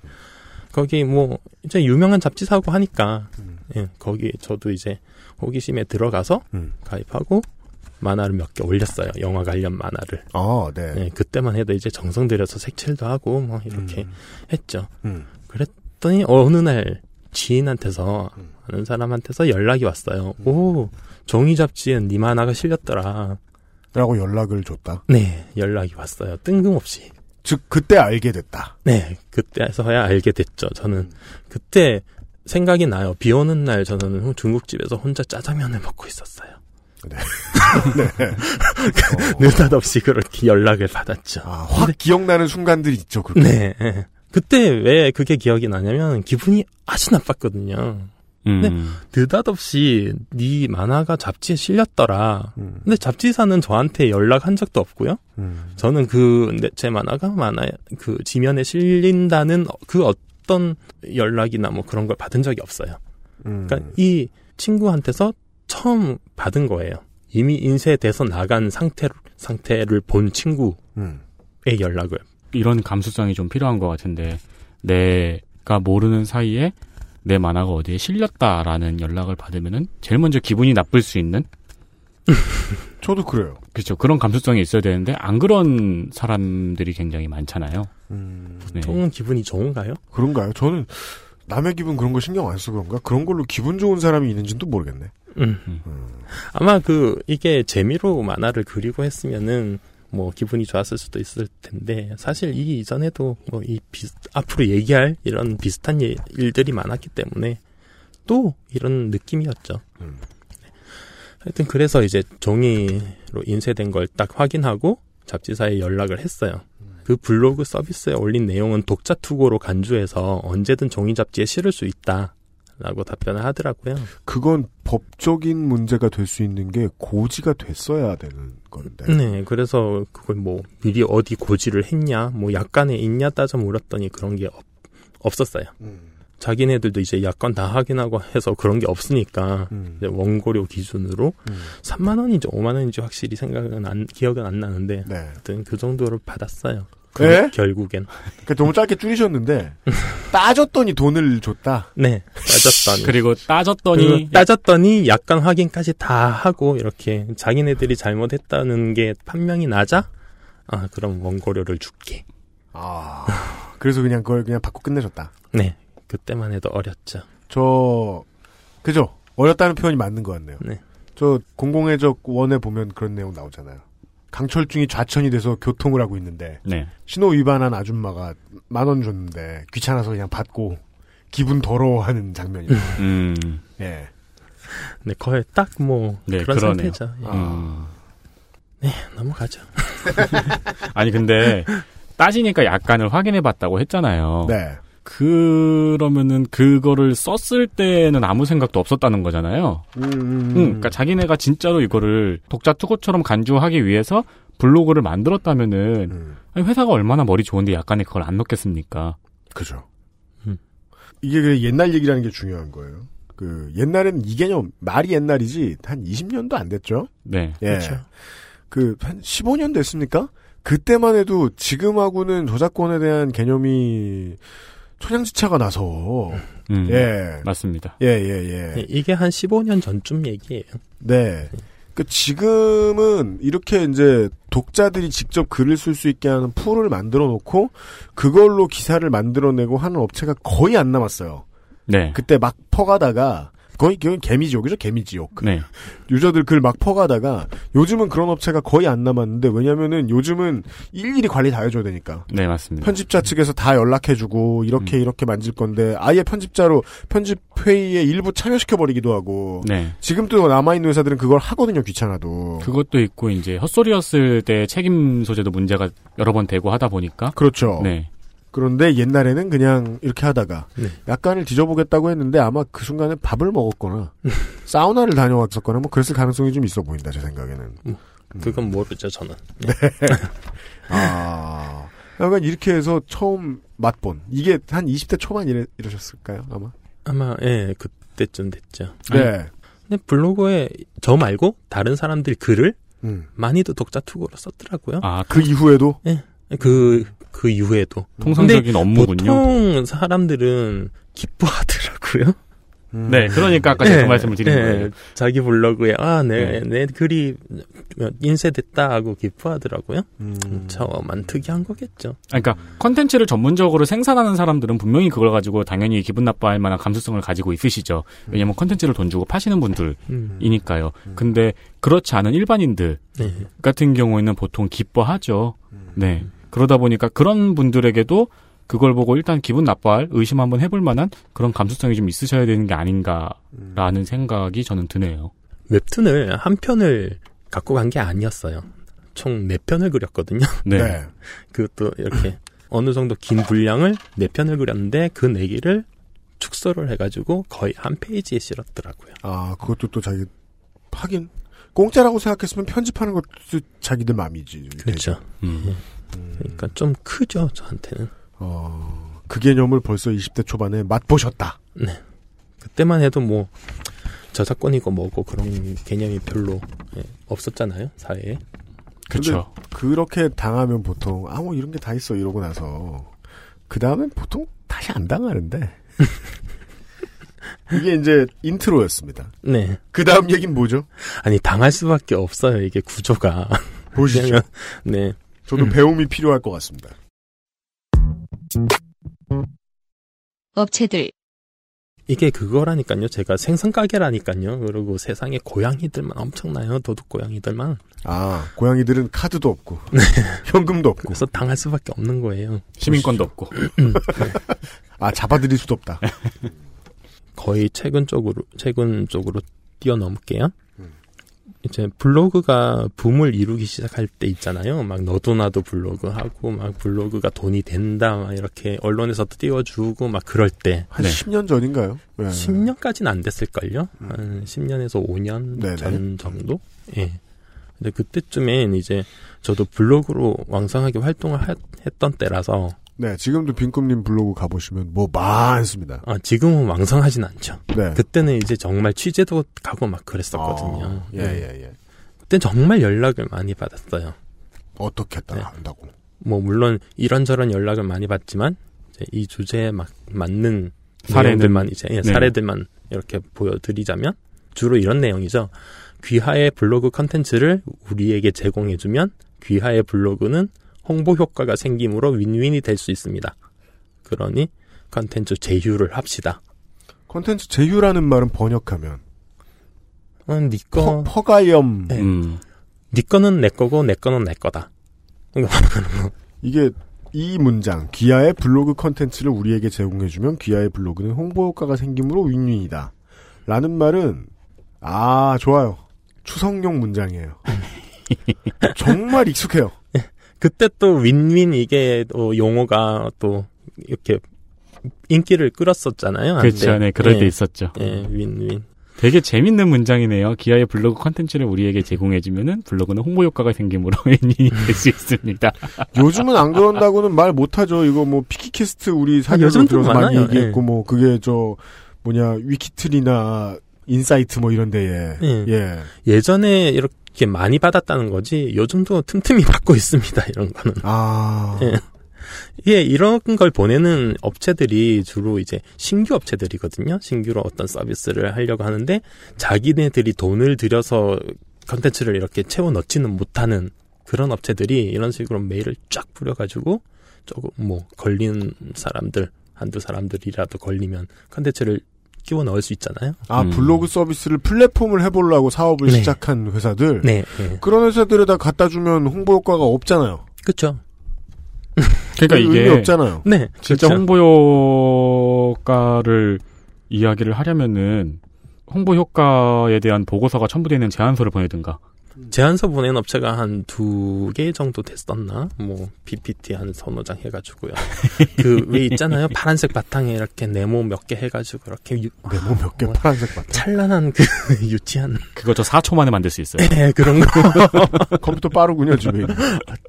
거기 뭐 이제 유명한 잡지 사고 하니까 음. 예 거기 저도 이제 호기심에 들어가서 음. 가입하고 만화를 몇 개 올렸어요. 영화 관련 만화를. 아, 네. 예, 그때만 해도 이제 정성 들여서 색칠도 하고 뭐 이렇게 음. 했죠. 음. 그랬더니 어느 날 지인한테서 음. 아는 사람한테서 연락이 왔어요. 오 종이 잡지에 니 만화가 실렸더라. 라고 연락을 줬다. 네 연락이 왔어요. 뜬금없이. 즉, 그때 알게 됐다. 네 그때서야 알게 됐죠. 저는 그때 생각이 나요. 비 오는 날 저는 중국집에서 혼자 짜장면을 먹고 있었어요. 네. 느닷없이 그렇게 연락을 받았죠. 아, 확 기억나는 순간들이 있죠, 그렇게. 네. 예. 그때 왜 그게 기억이 나냐면 기분이 아주 나빴거든요. 음. 네. 느닷없이 네 만화가 잡지에 실렸더라. 음, 근데 잡지사는 저한테 연락한 적도 없고요. 음. 저는 그 제 만화가 만화 그 지면에 실린다는 그 어떤 연락이나 뭐 그런 걸 받은 적이 없어요. 음. 그러니까 이 친구한테서 처음 받은 거예요. 이미 인쇄돼서 나간 상태 상태를 본 친구의 음. 연락을. 이런 감수성이 좀 필요한 것 같은데 내가 모르는 사이에 내 만화가 어디에 실렸다라는 연락을 받으면은 제일 먼저 기분이 나쁠 수 있는 저도 그래요. 그렇죠 그런 감수성이 있어야 되는데 안 그런 사람들이 굉장히 많잖아요. 음, 네. 조금 기분이 좋은가요? 그런가요? 저는 남의 기분 그런 거 신경 안 써서 그런가? 그런 걸로 기분 좋은 사람이 있는지도 모르겠네. 음. 음. 아마 그 이게 재미로 만화를 그리고 했으면은 뭐 기분이 좋았을 수도 있을 텐데 사실 이 이전에도 뭐 이 앞으로 얘기할 이런 비슷한 예- 일들이 많았기 때문에 또 이런 느낌이었죠. 음. 하여튼 그래서 이제 종이로 인쇄된 걸 딱 확인하고 잡지사에 연락을 했어요. 그 블로그 서비스에 올린 내용은 독자 투고로 간주해서 언제든 종이 잡지에 실을 수 있다. 라고 답변을 하더라고요. 그건 법적인 문제가 될 수 있는 게 고지가 됐어야 되는 건데. 네, 그래서 그걸 뭐 미리 어디 고지를 했냐, 뭐 약관에 있냐 따져 물었더니 그런 게 없, 없었어요. 음. 자기네들도 이제 약관 다 확인하고 해서 그런 게 없으니까 음. 원고료 기준으로 음. 3만 원인지 5만 원인지 확실히 생각은 안 기억은 안 나는데 네. 하여튼 그 정도를 받았어요. 그 예? 결국엔 그러니까 너무 짧게 줄이셨는데 따졌더니 돈을 줬다. 네 따졌더니 그리고 따졌더니 그 따졌더니 약관 확인까지 다 하고 이렇게 자기네들이 잘못했다는 게 판명이 나자 아 그럼 원고료를 줄게. 아. 그래서 그냥 그걸 그냥 받고 끝내셨다. 네 그때만 해도 어렸죠. 저 그죠? 어렸다는 표현이 맞는 것 같네요. 네. 저 공공의적 원에 보면 그런 내용 나오잖아요. 강철중이 좌천이 돼서 교통을 하고 있는데 네. 신호 위반한 아줌마가 만 원 줬는데 귀찮아서 그냥 받고 기분 더러워하는 장면이에요. 음. 예. 네, 거의 딱뭐 네, 그런 그러네요. 상태죠. 예. 음. 넘어가죠. 아니 근데 따지니까 약간을 확인해 봤다고 했잖아요. 네. 그러면은 그거를 썼을 때는 아무 생각도 없었다는 거잖아요. 음, 음, 응, 그러니까 자기네가 진짜로 이거를 독자 투고처럼 간주하기 위해서 블로그를 만들었다면은 음, 아니, 회사가 얼마나 머리 좋은데 약간에 그걸 안 넣겠습니까? 그죠. 음. 이게 그 옛날 얘기라는 게 중요한 거예요. 그 옛날에는 이 개념 말이 옛날이지 한 20년도 안 됐죠. 네. 예. 그렇죠. 그, 한 15년 됐습니까? 그때만 해도 지금하고는 저작권에 대한 개념이 천양지차가 나서, 음, 예. 맞습니다. 예, 예, 예. 네, 이게 한 15년 전쯤 얘기예요. 네. 그 지금은 이렇게 이제 독자들이 직접 글을 쓸 수 있게 하는 풀을 만들어 놓고 그걸로 기사를 만들어내고 하는 업체가 거의 안 남았어요. 네. 그때 막 퍼가다가 거의 그건 개미지옥이죠, 개미지옥. 네. 유저들 글 막 퍼가다가 요즘은 그런 업체가 거의 안 남았는데 왜냐면은 요즘은 일일이 관리 다 해줘야 되니까. 네, 맞습니다. 편집자 측에서 다 연락해주고 이렇게 음. 이렇게 만질 건데 아예 편집자로 편집 회의에 일부 참여시켜 버리기도 하고 네. 지금 또 남아 있는 회사들은 그걸 하거든요 귀찮아도 그것도 있고 이제 헛소리였을 때 책임 소재도 문제가 여러 번 되고 하다 보니까 그렇죠. 네. 그런데 옛날에는 그냥 이렇게 하다가 네. 약간을 뒤져보겠다고 했는데 아마 그 순간에 밥을 먹었거나 사우나를 다녀왔었거나 뭐 그랬을 가능성이 좀 있어 보인다 제 생각에는. 그건 모르죠, 저는. 아 약간 이렇게 해서 처음 맛본 이게 한 20대 초반 이래, 이러셨을까요 아마? 아마, 예, 그때쯤 됐죠. 네. 근데 블로그에 저 말고 다른 사람들 글을 음. 많이도 독자 투고로 썼더라고요. 아, 그 이후에도 그, 그 이후에도. 통상적인 업무군요. 보통 사람들은 기뻐하더라고요. 음. 네, 그러니까 아까 제가 그 말씀을 드린 네, 거예요. 자기 블로그에, 아, 내, 네. 내 글이 인쇄됐다 하고 기뻐하더라고요. 음. 저만 특이한 거겠죠. 그러니까 컨텐츠를 전문적으로 생산하는 사람들은 분명히 그걸 가지고 당연히 기분 나빠할 만한 감수성을 가지고 있으시죠. 왜냐면 컨텐츠를 돈 주고 파시는 분들이니까요. 음. 근데 그렇지 않은 일반인들 네. 같은 경우에는 보통 기뻐하죠. 음. 네. 그러다 보니까 그런 분들에게도 그걸 보고 일단 기분 나빠할 의심 한번 해볼 만한 그런 감수성이 좀 있으셔야 되는 게 아닌가라는 생각이 저는 드네요. 웹툰을 한 편을 갖고 간 게 아니었어요. 총네 편을 그렸거든요. 네. 네. 그것도 이렇게 어느 정도 긴 분량을 네 편을 그렸는데 그네 개를 축소를 해가지고 거의 한 페이지에 실었더라고요. 아, 그것도 또 자기, 하긴, 공짜라고 생각했으면 편집하는 것도 자기들 마음이지. 그렇죠. 음. 그러니까 좀 크죠 저한테는. 어, 그 개념을 벌써 20대 초반에 맛보셨다. 네. 그때만 해도 뭐 저작권이고 뭐고 그런 개념이 별로 예, 없었잖아요 사회에. 그렇죠. 그렇게 당하면 보통, 아, 뭐 이런 게 다 있어. 이러고 나서. 그 다음엔 보통 다시 안 당하는데. 이게 이제 인트로였습니다. 네. 그 다음 얘기는 뭐죠? 아니 당할 수밖에 없어요 이게 구조가. 보시죠. 왜냐면 네. 저도 음. 배움이 필요할 것 같습니다. 업체들, 이게 그거라니까요. 제가 생선 가게라니까요. 그리고 세상에 고양이들만 엄청나요. 도둑 고양이들만. 아, 고양이들은 카드도 없고, 현금도 없고, 그래서 당할 수밖에 없는 거예요. 시민권도 없고. 아, 잡아들일 수도 없다. 거의 최근 쪽으로 최근 쪽으로 뛰어넘을게요. 음. 이제 블로그가 붐을 이루기 시작할 때 있잖아요. 막 너도 나도 블로그 하고 막 블로그가 돈이 된다 막 이렇게 언론에서도 띄워주고 막 그럴 때한 네. 10년 전인가요? 네. 10년까지는 안 됐을걸요. 한 10년에서 5년 네네. 전 정도. 예. 근데 그때쯤엔 이제 저도 블로그로 왕성하게 활동을 하- 했던 때라서 네, 지금도 빈꿈님 블로그 가보시면 뭐 많습니다. 아, 지금은 왕성하진 않죠. 네. 그때는 이제 정말 취재도 가고 막 그랬었거든요. 아, 예, 네. 예, 예. 그때 정말 연락을 많이 받았어요. 어떻게 네. 한다고. 뭐 물론 이런저런 연락을 많이 받지만 이제 이 주제에 막 맞는 사례는- 내용들만 이제 예, 네. 사례들만 이렇게 보여드리자면 주로 이런 내용이죠. 귀하의 블로그 컨텐츠를 우리에게 제공해주면 귀하의 블로그는 홍보 효과가 생기므로 윈윈이 될 수 있습니다. 그러니 컨텐츠 제휴를 합시다. 콘텐츠 제휴라는 말은 번역하면 어, 네 퍼, 거, 퍼 가염. 네. 음. 네 거는 내 거고 내 거는 내 거다. 그러니까 이게 이 문장 귀하의 블로그 컨텐츠를 우리에게 제공해주면 귀하의 블로그는 홍보 효과가 생기므로 윈윈이다. 라는 말은 아 좋아요. 추성용 문장이에요. 정말 익숙해요. 그때 또 윈윈 이게 또 용어가 또 이렇게 인기를 끌었었잖아요. 그렇죠. 네, 그럴 예, 때 있었죠. 예, 윈윈. 되게 재밌는 문장이네요. 귀하의 블로그 컨텐츠를 우리에게 제공해주면은 블로그는 홍보 효과가 생기므로 윈윈이 될 수 있습니다. 요즘은 안 그런다고는 말 못하죠. 이거 뭐 피키캐스트 우리 사전으로 요즘도 들어서 많이 많아요. 얘기했고 뭐 그게 저 뭐냐 위키트리나 인사이트 뭐 이런 데에 예. 예. 예전에 이렇게 많이 받았다는 거지 요즘도 틈틈이 받고 있습니다. 이런 거는. 아 예. 예, 이런 걸 보내는 업체들이 주로 이제 신규 업체들이거든요. 신규로 어떤 서비스를 하려고 하는데 자기네들이 돈을 들여서 컨텐츠를 이렇게 채워 넣지는 못하는 그런 업체들이 이런 식으로 메일을 쫙 뿌려가지고 조금 뭐 걸리는 사람들 한두 사람들이라도 걸리면 컨텐츠를 끼워 넣을 수 있잖아요. 아, 음. 블로그 서비스를 플랫폼을 해보려고 사업을 네. 시작한 회사들. 네, 네. 그런 회사들에다 갖다 주면 홍보 효과가 없잖아요. 그렇죠. 그러니까 의미 이게 없잖아요. 네, 진짜 그렇죠. 홍보 효과를 이야기를 하려면은 홍보 효과에 대한 보고서가 첨부되어 있는 제안서를 보내든가. 제안서 보낸 업체가 한 두 개 정도 됐었나? 뭐 PPT 한 서너 장 해가지고요. 그 왜 있잖아요. 파란색 바탕에 이렇게 네모 몇 개 해가지고 이렇게 유, 네모 몇개뭐 파란색 바탕. 찬란한 그 유치한 그거 저 4초 만에 만들 수 있어요. 예, 그런 거. 컴퓨터 빠르군요, 집에.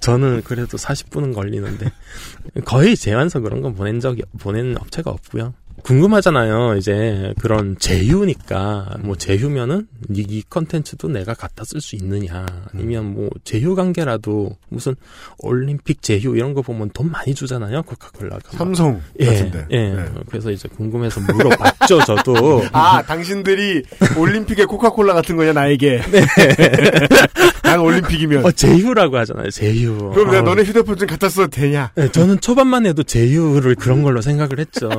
저는 그래도 40분은 걸리는데 거의 제안서 그런 건 보낸 적이 보낸 업체가 없고요. 궁금하잖아요. 이제 그런 제휴니까 뭐 제휴면은 이- 이 컨텐츠도 내가 갖다 쓸 수 있느냐 아니면 뭐 제휴 관계라도 무슨 올림픽 제휴 이런 거 보면 돈 많이 주잖아요. 코카콜라가 막. 삼성 예, 같은데. 예. 네. 그래서 이제 궁금해서 물어봤죠. 저도 아, 당신들이 올림픽의 코카콜라 같은 거냐, 나에게. 난 올림픽이면. 어, 제휴라고 하잖아요. 제휴. 그럼 내가 어. 너네 휴대폰 좀 갖다 써도 되냐? 네, 저는 초반만 해도 제휴를 그런 걸로 생각을 했죠.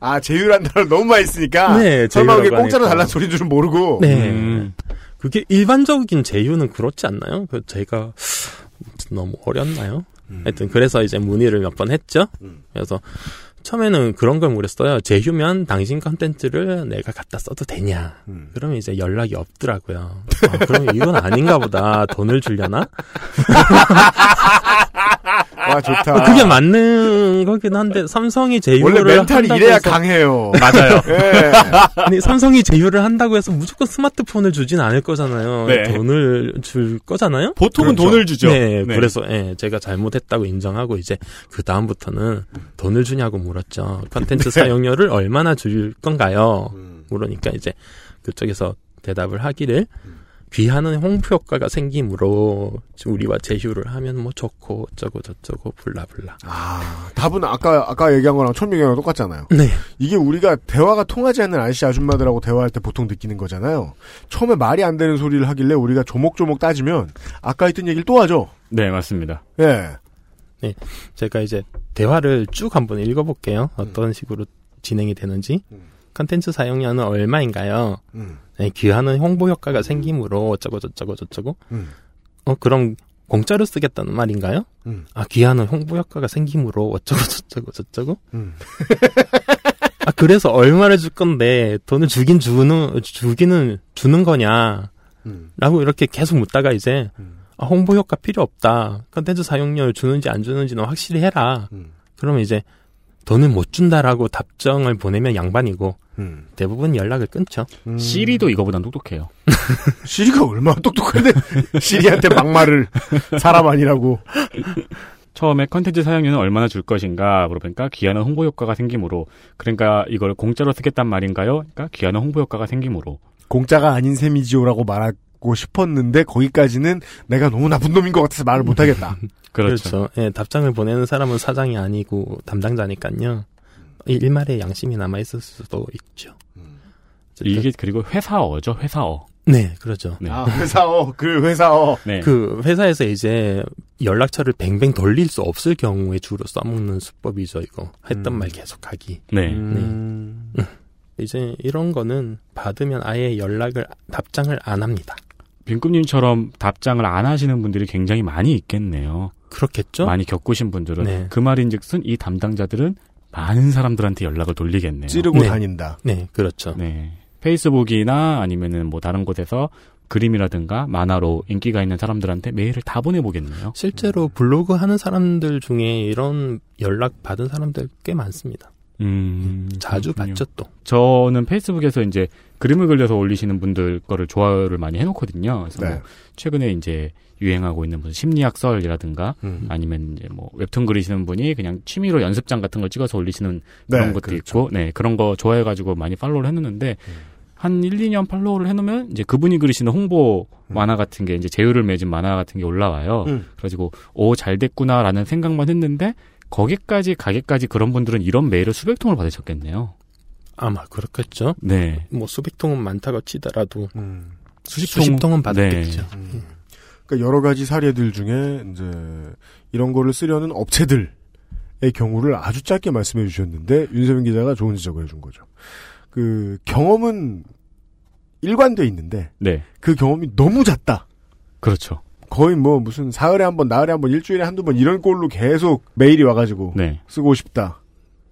아, 제휴란 단어를 너무 많이 쓰니까. 네, 설마 그게 공짜로. 달라는 소리인 줄은 모르고. 네. 음. 그게 일반적인 제휴는 그렇지 않나요? 그 제가 너무 어렸나요? 하여튼 그래서 이제 문의를 몇 번 했죠. 음. 그래서 처음에는 그런 걸 물었어요. 제휴면 당신 컨텐츠를 내가 갖다 써도 되냐? 음. 그러면 이제 연락이 없더라고요. 아, 그럼 이건 아닌가 보다. 돈을 주려나? 와, 좋다. 뭐 그게 맞는 거긴 한데 삼성이 제휴를 원래 멘탈이 이래야 해서 강해요. 맞아요. 예. 아니 삼성이 제휴를 한다고 해서 무조건 스마트폰을 주진 않을 거잖아요. 네. 돈을 줄 거잖아요. 보통은 그렇죠. 돈을 주죠. 네, 그래서 예, 제가 잘못했다고 인정하고 이제 그 다음부터는 돈을 주냐고 물었죠. 컨텐츠 사용료를 얼마나 줄 건가요? 물으니까 이제 그쪽에서 대답을 하기를 귀하는 홍보 효과가 생기므로 우리와 제휴를 하면 뭐 좋고 어쩌고 저쩌고 블라블라. 아, 답은 아까, 아까 얘기한 거랑 처음 얘기한 거랑 똑같잖아요. 네. 이게 우리가 대화가 통하지 않는 아저씨 아줌마들하고 대화할 때 보통 느끼는 거잖아요. 처음에 말이 안 되는 소리를 하길래 우리가 조목조목 따지면 아까 했던 얘기를 또 하죠. 네, 맞습니다. 예. 제가 이제 대화를 쭉 한번 읽어볼게요. 어떤 식으로 진행이 되는지. 음. 컨텐츠 사용료는 얼마인가요? 음. 네, 귀하는 홍보 효과가 생기므로 어쩌고 저쩌고 저쩌고. 음. 어 그럼 공짜로 쓰겠다는 말인가요? 음. 아 귀하는 홍보 효과가 생기므로 어쩌고 저쩌고 저쩌고. 음. 아 그래서 얼마를 줄 건데 돈을 주긴 주는 주기는 주는 거냐? 음. 라고 이렇게 계속 묻다가 이제 음. 아, 홍보 효과 필요 없다. 컨텐츠 사용료를 주는지 안 주는지는 확실히 해라. 음. 그러면 이제 돈을 못 준다라고 답정을 보내면 양반이고 음. 대부분 연락을 끊죠. 음. 시리도 이거보단 똑똑해요. 시리가 얼마나 똑똑한데 시리한테 막말을 사람 아니라고. 처음에 컨텐츠 사용료는 얼마나 줄 것인가 물어보니까 귀하는 홍보 효과가 생기므로 그러니까 이걸 공짜로 쓰겠단 말인가요? 그러니까 귀하는 홍보 효과가 생기므로 공짜가 아닌 셈이지요라고 말하고 싶었는데 거기까지는 내가 너무 나쁜 놈인 것 같아서 말을 못하겠다. 그렇죠. 예, 답장을 보내는 사람은 사장이 아니고 담당자니까요. 이 일말의 양심이 남아 있을 수도 있죠. 어쨌든 이게 그리고 회사어죠, 회사어. 네, 그렇죠. 네. 아 회사어 그 회사어. 네. 그 회사에서 이제 연락처를 뱅뱅 돌릴 수 없을 경우에 주로 써먹는 수법이죠. 이거 했던 음. 말 계속하기. 네. 음. 이제 이런 거는 받으면 아예 연락을 답장을 안 합니다. 빈꿈님처럼 답장을 안 하시는 분들이 굉장히 많이 있겠네요. 그렇겠죠? 많이 겪으신 분들은 네. 그 말인 즉슨 이 담당자들은 많은 사람들한테 연락을 돌리겠네요. 찌르고 네. 다닌다. 네, 그렇죠. 네. 페이스북이나 아니면은 뭐 다른 곳에서 그림이라든가 만화로 인기가 있는 사람들한테 메일을 다 보내보겠네요. 실제로 블로그 하는 사람들 중에 이런 연락 받은 사람들 꽤 많습니다. 음, 자주 그렇군요. 받죠 또. 저는 페이스북에서 이제 그림을 그려서 올리시는 분들 거를 좋아요를 많이 해놓거든요. 그래서 네. 뭐 최근에 이제 유행하고 있는 무슨 심리학 썰이라든가 음. 아니면 이제 뭐 웹툰 그리시는 분이 그냥 취미로 연습장 같은 걸 찍어서 올리시는 네, 그런 것도 그렇죠. 있고, 네 그런 거 좋아해가지고 많이 팔로우를 해놓는데 한 1, 2년 팔로우를 해놓으면 이제 그분이 그리시는 홍보 만화 같은 게 이제 제휴를 맺은 만화 같은 게 올라와요. 음. 그래가지고 오 잘 됐구나라는 생각만 했는데 거기까지 가게까지 그런 분들은 이런 메일을 수백 통을 받으셨겠네요. 아마 그렇겠죠. 네. 뭐 수백 통은 많다고 치더라도 음. 수십, 수십 통- 통은 받았겠죠. 음. 그러니까 여러 가지 사례들 중에 이제 이런 거를 쓰려는 업체들의 경우를 아주 짧게 말씀해 주셨는데 윤세민 기자가 좋은 지적을 해준 거죠. 그 경험은 일관돼 있는데 네. 그 경험이 너무 잦다. 그렇죠. 거의 뭐 무슨 사흘에 한 번, 나흘에 한 번, 일주일에 한두 번 이런 꼴로 계속 메일이 와가지고 네. 쓰고 싶다.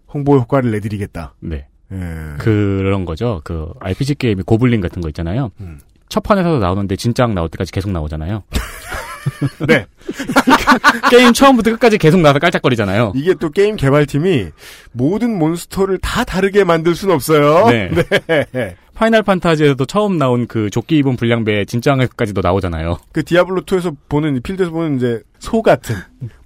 홍보 효과를 내드리겠다. 네. 예. 그런 거죠. 그 RPG 게임이 고블린 같은 거 있잖아요. 음. 첫 판에서도 나오는데 진작 나올 때까지 계속 나오잖아요. 네. 게임 처음부터 끝까지 계속 나와서 깔짝거리잖아요. 이게 또 게임 개발팀이 모든 몬스터를 다 다르게 만들 순 없어요. 네. 네. 파이널 판타지에서도 처음 나온 그 조끼 입은 불량배 진짜항에까지도 나오잖아요. 그 디아블로 2에서 보는 필드에서 보는 이제 소 같은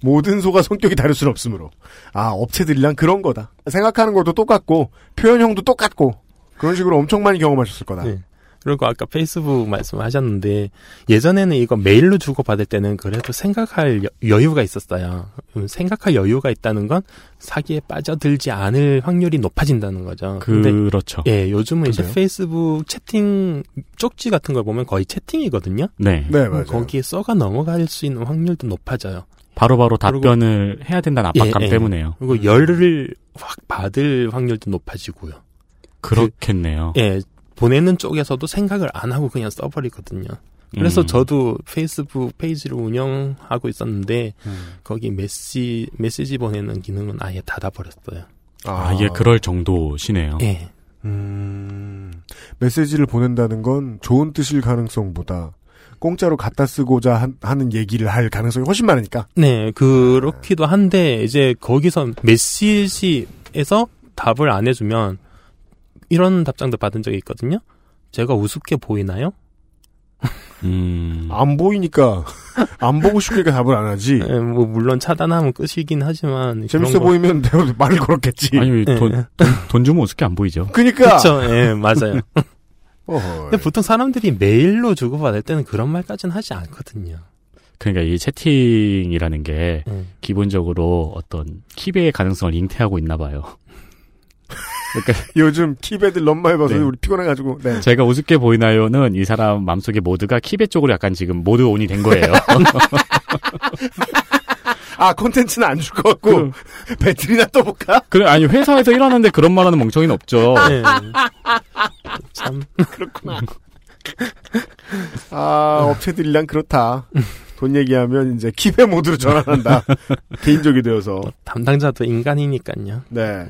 모든 소가 성격이 다를 수는 없으므로 아 업체들이랑 그런 거다 생각하는 것도 똑같고 표현형도 똑같고 그런 식으로 엄청 많이 경험하셨을 거다. 네. 그리고 아까 페이스북 말씀하셨는데 예전에는 이거 메일로 주고 받을 때는 그래도 생각할 여, 여유가 있었어요. 음, 생각할 여유가 있다는 건 사기에 빠져들지 않을 확률이 높아진다는 거죠. 근데 그렇죠. 예, 요즘은 이제 그래요? 페이스북 채팅 쪽지 같은 걸 보면 거의 채팅이거든요. 네. 네 맞아요. 거기에 써가 넘어갈 수 있는 확률도 높아져요. 바로바로 그리고- 답변을 해야 된다는 압박감 예, 예. 때문에요. 그리고 열을 확 받을 확률도 높아지고요. 그렇겠네요. 예, 보내는 쪽에서도 생각을 안 하고 그냥 써버리거든요. 그래서 음. 저도 페이스북 페이지를 운영하고 있었는데 음. 거기 메시 메시지 보내는 기능은 아예 닫아버렸어요. 아, 예, 그럴 정도시네요. 예, 음, 메시지를 보낸다는 건 좋은 뜻일 가능성보다 공짜로 갖다 쓰고자 한- 하는 얘기를 할 가능성이 훨씬 많으니까. 네 그렇기도 한데 이제 거기서 메시지에서 답을 안 해주면 이런 답장도 받은 적이 있거든요. 제가 우습게 보이나요? 음. 안 보이니까 안 보고 싶으니까 답을 안 하지. 예, 뭐 물론 차단하면 끝이긴 하지만 재밌어 거- 보이면 말을 걸었겠지. 아니, 예. 돈, 돈, 돈 주면 우습게 안 보이죠. 그니까. 그렇죠. 예, 맞아요. 어허. 근데 보통 사람들이 메일로 주고받을 때는 그런 말까지는 하지 않거든요. 그러니까 이 채팅이라는 게 예. 기본적으로 어떤 키배의 가능성을 잉태하고 있나 봐요. 요즘 키배들 너무 많이 봐서 네. 우리 피곤해가지고. 네. 제가 우습게 보이나요는 이 사람 마음속에 모두가 키배 쪽으로 약간 지금 모두 온이 된 거예요. 아 콘텐츠는 안 줄 것 같고 배틀이나 떠볼까? 그래, 아니, 회사에서 일하는데 그런 말 하는 멍청이는 없죠. 예. 참아 업체들이랑 그렇다. 돈 얘기하면 이제 키배 모드로 전환한다. 개인적이 되어서. 담당자도 인간이니까요. 네.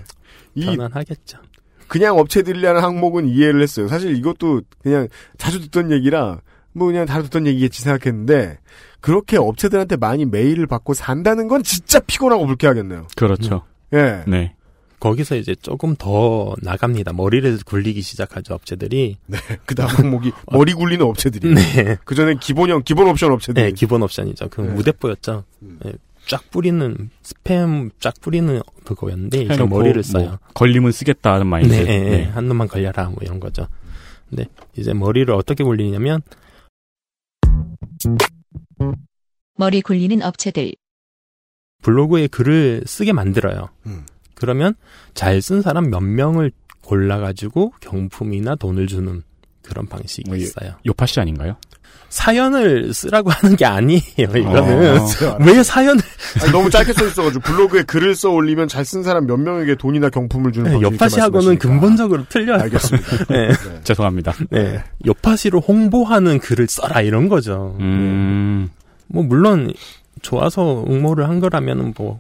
이 전환하겠죠. 그냥 업체들이라는 항목은 이해를 했어요. 사실 이것도 그냥 자주 듣던 얘기라 뭐 그냥 다 듣던 얘기겠지 생각했는데 그렇게 업체들한테 많이 메일을 받고 산다는 건 진짜 피곤하고 불쾌하겠네요. 그렇죠. 예. 네. 거기서 이제 조금 더 나갑니다. 머리를 굴리기 시작하죠, 업체들이. 그 다음 항목이 머리 굴리는 업체들이. 네. 그 전에 기본형, 기본 옵션 업체들. 네, 기본 옵션이죠. 그 네. 무대뽀였죠. 음. 네, 쫙 뿌리는, 스팸 쫙 뿌리는 그거였는데, 이제 머리를 뭐 써요. 걸리면 쓰겠다는 마인드. 네, 네, 네. 한 놈만 걸려라, 뭐 이런 거죠. 근데 이제 머리를 어떻게 굴리냐면, 머리 굴리는 업체들. 블로그에 글을 쓰게 만들어요. 음. 그러면 잘 쓴 사람 몇 명을 골라가지고 경품이나 돈을 주는 그런 방식이 뭐 이- 있어요. 요파 씨 아닌가요? 사연을 쓰라고 하는 게 아니에요, 이거는. 어. 왜 사연을, 아니, 너무 짧게 써 있어가지고 블로그에 글을 써 올리면 잘 쓴 사람 몇 명에게 돈이나 경품을 주는 방식. 요파시하고는 근본적으로 틀려요. 알겠습니다. 네. 네. 죄송합니다. 네. 요파시로 홍보하는 글을 써라, 이런 거죠. 음, 뭐, 물론, 좋아서 응모를 한 거라면은 뭐,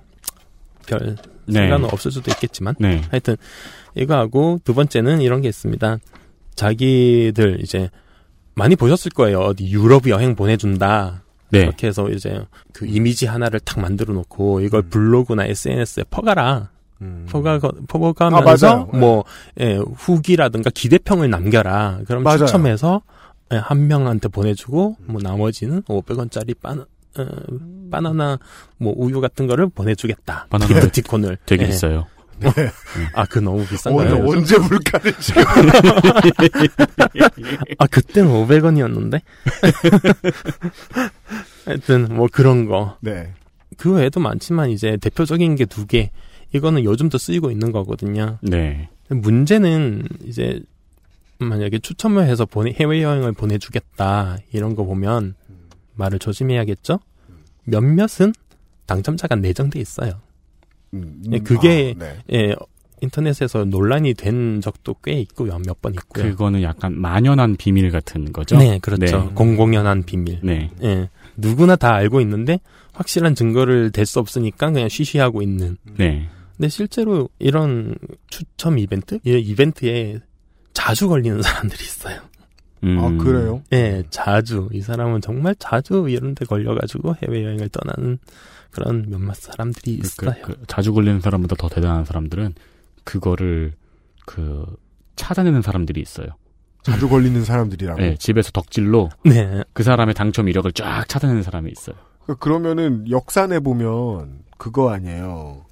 별, 네. 상관은 없을 수도 있겠지만. 네. 하여튼, 이거하고 두 번째는 이런 게 있습니다. 자기들 이제, 많이 보셨을 거예요. 어디 유럽 여행 보내준다. 네. 이렇게 해서 이제 그 이미지 하나를 탁 만들어 놓고 이걸 블로그나 SNS에 퍼가라. 음. 퍼가, 아, 퍼가면서 맞아요. 뭐, 예, 후기라든가 기대평을 남겨라. 그럼 맞아요. 추첨해서 예, 한 명한테 보내주고, 뭐 나머지는 500원짜리 바나, 어, 바나나, 뭐 우유 같은 거를 보내주겠다. 바나나 기프티콘을. 되게 예. 비싸요. 아, 그 너무 비싼 오늘. 언제 물가를 지금. 아, 그때는 500원이었는데? 하여튼, 뭐 그런 거. 네. 그 외에도 많지만 이제 대표적인 게 두 개. 이거는 요즘도 쓰이고 있는 거거든요. 네. 문제는 이제 만약에 추첨을 해서 보내, 해외여행을 보내주겠다 이런 거 보면 말을 조심해야겠죠? 몇몇은 당첨자가 내정돼 있어요. 음, 예, 그게- 아, 네. 예, 인터넷에서 논란이 된 적도 꽤 있고요. 몇 번 있고요. 그거는 약간 만연한 비밀 같은 거죠? 네, 그렇죠. 네. 공공연한 비밀. 네. 예, 누구나 다 알고 있는데 확실한 증거를 댈 수 없으니까 그냥 쉬쉬하고 있는. 네. 근데 실제로 이런 추첨 이벤트, 이 이벤트에 자주 걸리는 사람들이 있어요. 음, 아, 그래요? 예, 자주. 이 사람은 정말 자주 이런 데 걸려가지고 해외여행을 떠나는 그런 몇몇 사람들이 그, 있어요. 그, 그 자주 걸리는 사람보다 더 대단한 사람들은 그거를 그 찾아내는 사람들이 있어요. 자주 걸리는 사람들이라고. 네, 집에서 덕질로 네. 그 사람의 당첨 이력을 쫙 찾아내는 사람이 있어요. 그러니까 그러면은 역산해 보면 그거 아니에요.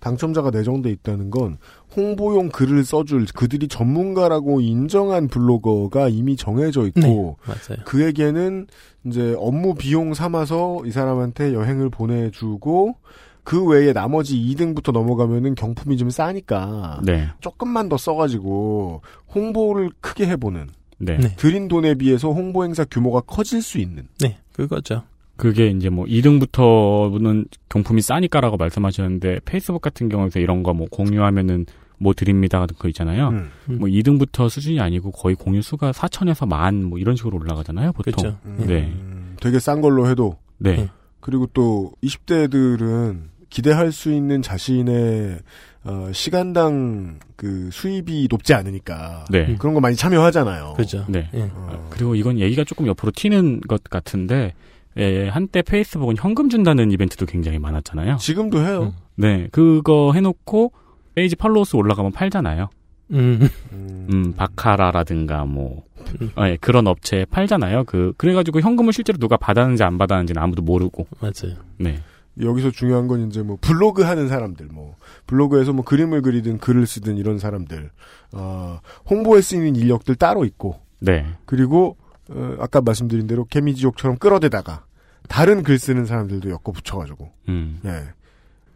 당첨자가 내정돼 있다는 건 홍보용 글을 써줄 그들이 전문가라고 인정한 블로거가 이미 정해져 있고 네. 그에게는 이제 업무 비용 삼아서 이 사람한테 여행을 보내주고 그 외에 나머지 2등부터 넘어가면은 경품이 좀 싸니까 네. 조금만 더 써가지고 홍보를 크게 해보는 네. 네. 들인 돈에 비해서 홍보 행사 규모가 커질 수 있는 네, 그거죠. 그게 이제 뭐 2등부터는 경품이 싸니까라고 말씀하셨는데 페이스북 같은 경우에서 이런 거 뭐 공유하면은 뭐 드립니다 같은 거 있잖아요. 음. 뭐 2등부터 수준이 아니고 거의 공유 수가 4천에서 만 뭐 이런 식으로 올라가잖아요, 보통. 그렇죠. 네. 음, 되게 싼 걸로 해도 네. 네. 그리고 또 20대들은 기대할 수 있는 자신의 어, 시간당 그 수입이 높지 않으니까 네. 그런 거 많이 참여하잖아요. 그죠. 네. 예. 어, 그리고 이건 얘기가 조금 옆으로 튀는 것 같은데 예, 한때 페이스북은 현금 준다는 이벤트도 굉장히 많았잖아요. 지금도 해요. 음. 네, 그거 해놓고 페이지 팔로우 수 올라가면 팔잖아요. 음. 음. 음, 바카라라든가 뭐 음. 어, 예, 그런 업체 팔잖아요. 그 그래가지고 현금을 실제로 누가 받았는지 안 받았는지는 아무도 모르고. 맞아요. 네, 여기서 중요한 건 이제 뭐 블로그 하는 사람들, 뭐 블로그에서 뭐 그림을 그리든 글을 쓰든 이런 사람들, 어, 홍보에 쓰이는 인력들 따로 있고, 네, 그리고 어, 아까 말씀드린 대로 개미지옥처럼 끌어대다가 다른 글 쓰는 사람들도 엮어 붙여가지고, 음, 예.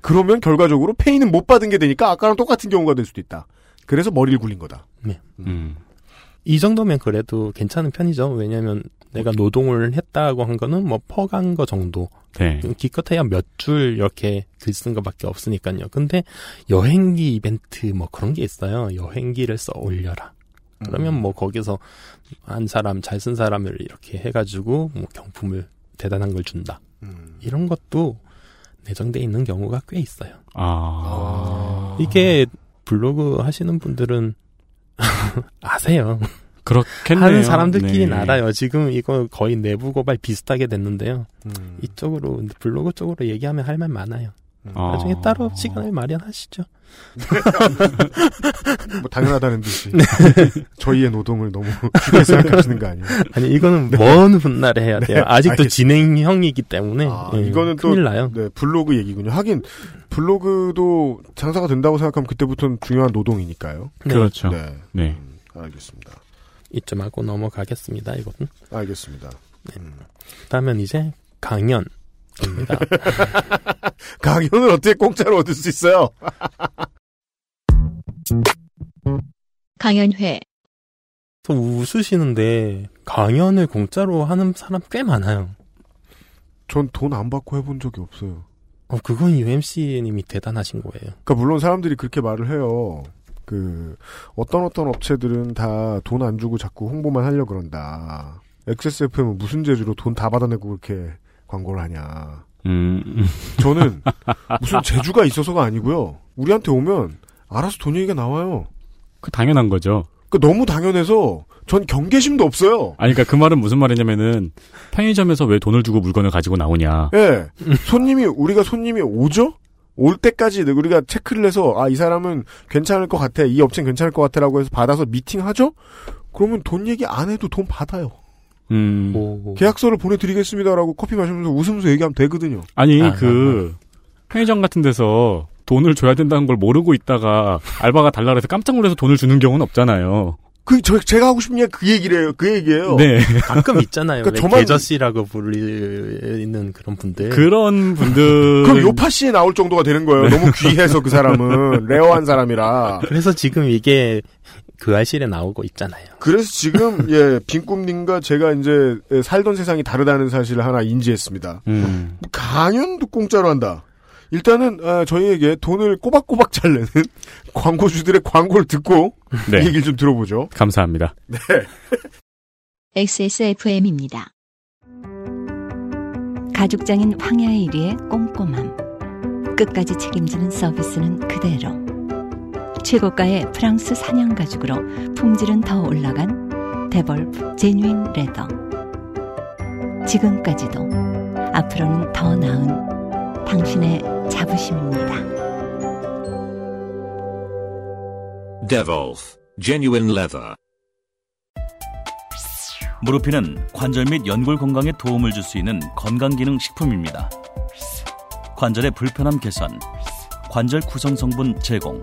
그러면 결과적으로 페이는 못 받은 게 되니까 아까랑 똑같은 경우가 될 수도 있다. 그래서 머리를 굴린 거다. 음, 이 정도면 그래도 괜찮은 편이죠. 왜냐면 내가 노동을 했다고 한 거는 뭐 퍼간 거 정도. 네, 기껏해야 몇 줄 이렇게 글 쓴 거밖에 없으니까요. 근데 여행기 이벤트 뭐 그런 게 있어요. 여행기를 써 올려라. 그러면 뭐 거기서 한 사람 잘 쓴 사람을 이렇게 해가지고 뭐 경품을 대단한 걸 준다. 음. 이런 것도 내정돼 있는 경우가 꽤 있어요. 아, 이게 블로그 하시는 분들은 아세요. 그렇겠네요. 하는 사람들끼리는 네. 알아요. 지금 이거 거의 내부 고발 비슷하게 됐는데요. 음. 이쪽으로 블로그 쪽으로 얘기하면 할 말 많아요. 아. 나중에 따로 시간을 마련하시죠. 뭐 당연하다는 듯이 저희의 노동을 너무 크게 생각하시는 거 아니에요? 아니 이거는 먼 훗날에 해야 돼요. 아직도 알겠습니다. 진행형이기 때문에 아, 예, 이거는 또 큰일 나요. 네, 블로그 얘기군요. 하긴 블로그도 장사가 된다고 생각하면 그때부터는 중요한 노동이니까요. 네, 그렇죠. 네, 네. 음, 알겠습니다. 이쯤 하고 넘어가겠습니다. 이거는 알겠습니다. 네. 음. 그다음엔 이제 강연 입니다. 강연을 어떻게 공짜로 얻을 수 있어요? 강연회, 또 웃으시는데 강연을 공짜로 하는 사람 꽤 많아요. 전 돈 안 받고 해본 적이 없어요. 어, 그건 UMC님이 대단하신 거예요. 그러니까 물론 사람들이 그렇게 말을 해요. 그 어떤 어떤 업체들은 다 돈 안 주고 자꾸 홍보만 하려 그런다. XSFM은 무슨 재주로 돈 다 받아내고 그렇게 광고를 하냐. 음, 음. 저는 무슨 재주가 있어서가 아니고요. 우리한테 오면 알아서 돈 얘기가 나와요. 그 당연한 거죠. 그 너무 당연해서 전 경계심도 없어요. 아니, 그러니까 그 말은 무슨 말이냐면은 편의점에서 왜 돈을 주고 물건을 가지고 나오냐. 예. 손님이 우리가 손님이 오죠? 올 때까지 우리가 체크를 해서 아 이 사람은 괜찮을 것 같아. 이 업체는 괜찮을 것 같아 라고 해서 받아서 미팅하죠? 그러면 돈 얘기 안 해도 돈 받아요. 음, 오. 계약서를 보내드리겠습니다라고 커피 마시면서 웃으면서 얘기하면 되거든요. 아니 아, 그 편의점 같은 데서 돈을 줘야 된다는 걸 모르고 있다가 알바가 달라 그래서 깜짝 놀라서 돈을 주는 경우는 없잖아요. 그, 저, 제가 하고 싶은 얘기 그 얘기래요. 그 얘기예요. 네. 가끔 있잖아요. 그러니까 왜 저만- 개저씨라고 부르는 그런 분들. 그런 분들 그럼 요팟시에 나올 정도가 되는 거예요. 너무 귀해서 그 사람은. 레어한 사람이라. 그래서 지금 이게 그알싫에 나오고 있잖아요. 그래서 지금, 예, 빈꿈님과 제가 이제 살던 세상이 다르다는 사실을 하나 인지했습니다. 음. 강연도 공짜로 한다. 일단은, 아, 저희에게 돈을 꼬박꼬박 잘 내는 광고주들의 광고를 듣고 이 네. 얘기를 좀 들어보죠. 감사합니다. XSFM입니다. 가죽장인 황야의 1위의 꼼꼼함. 끝까지 책임지는 서비스는 그대로. 최고가의 프랑스 사냥 가죽으로 품질은 더 올라간 데볼프 제뉴인 레더. 지금까지도 앞으로는 더 나은 당신의 자부심입니다. Devolf, genuine leather. 무르피는 관절 및 연골 건강에 도움을 줄 수 있는 건강기능 식품입니다. 관절의 불편함 개선, 관절 구성 성분 제공,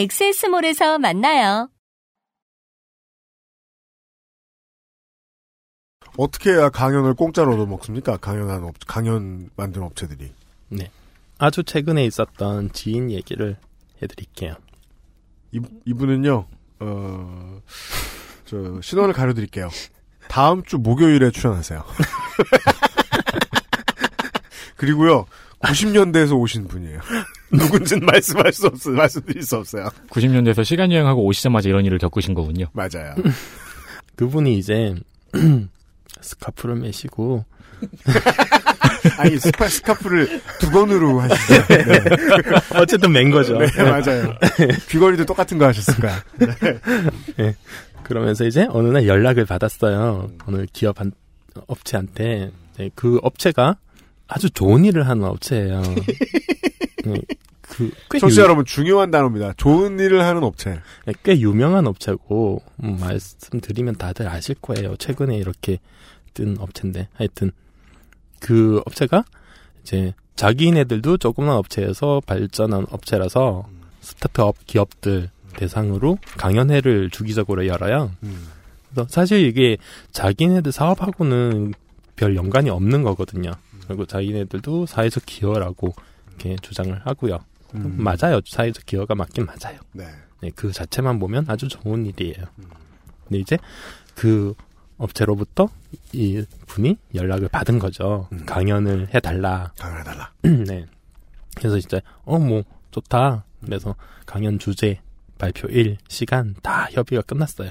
엑세스몰에서 만나요. 어떻게 해야 강연을 공짜로 얻어먹습니까? 강연한 업, 강연 만든 업체들이. 네. 아주 최근에 있었던 지인 얘기를 해드릴게요. 이, 이분은요, 어, 저, 신원을 가려드릴게요. 다음 주 목요일에 출연하세요. 그리고요, 90년대에서 오신 분이에요. 누군지는 말씀할 수 없어요. 말씀드릴 수 없어요. 90년대에서 시간 여행하고 오시자마자 이런 일을 겪으신 거군요. 맞아요. 그분이 이제 스카프를 매시고 아니 스파 스카프를 두 번으로 하시죠. 네. 어쨌든 맨 거죠. 네, 맞아요. 귀걸이도 똑같은 거 하셨을 거야. 네. 그러면서 이제 어느 날 연락을 받았어요. 어느 기업 한 업체한테 네, 그 업체가 아주 좋은 일을 하는 업체예요. 네, 그꽤 청취자 여러분 중요한 단어입니다. 좋은 일을 하는 업체. 네, 꽤 유명한 업체고 음, 말씀드리면 다들 아실 거예요. 최근에 이렇게 뜬 업체인데 하여튼 그 업체가 이제 자기네들도 조그만 업체에서 발전한 업체라서 스타트업 기업들 대상으로 강연회를 주기적으로 열어요. 음. 그래서 사실 이게 자기네들 사업하고는 별 연관이 없는 거거든요. 그리고 자기네들도 사회적 기여라고 이렇게 주장을 하고요. 음. 맞아요. 사회적 기여가 맞긴 맞아요. 네. 네, 그 자체만 보면 아주 좋은 일이에요. 근데 이제 그 업체로부터 이 분이 연락을 받은 거죠. 음. 강연을 해달라. 강연해달라. 네. 그래서 이제 어뭐 좋다. 그래서 강연 주제, 발표 일, 시간 다 협의가 끝났어요.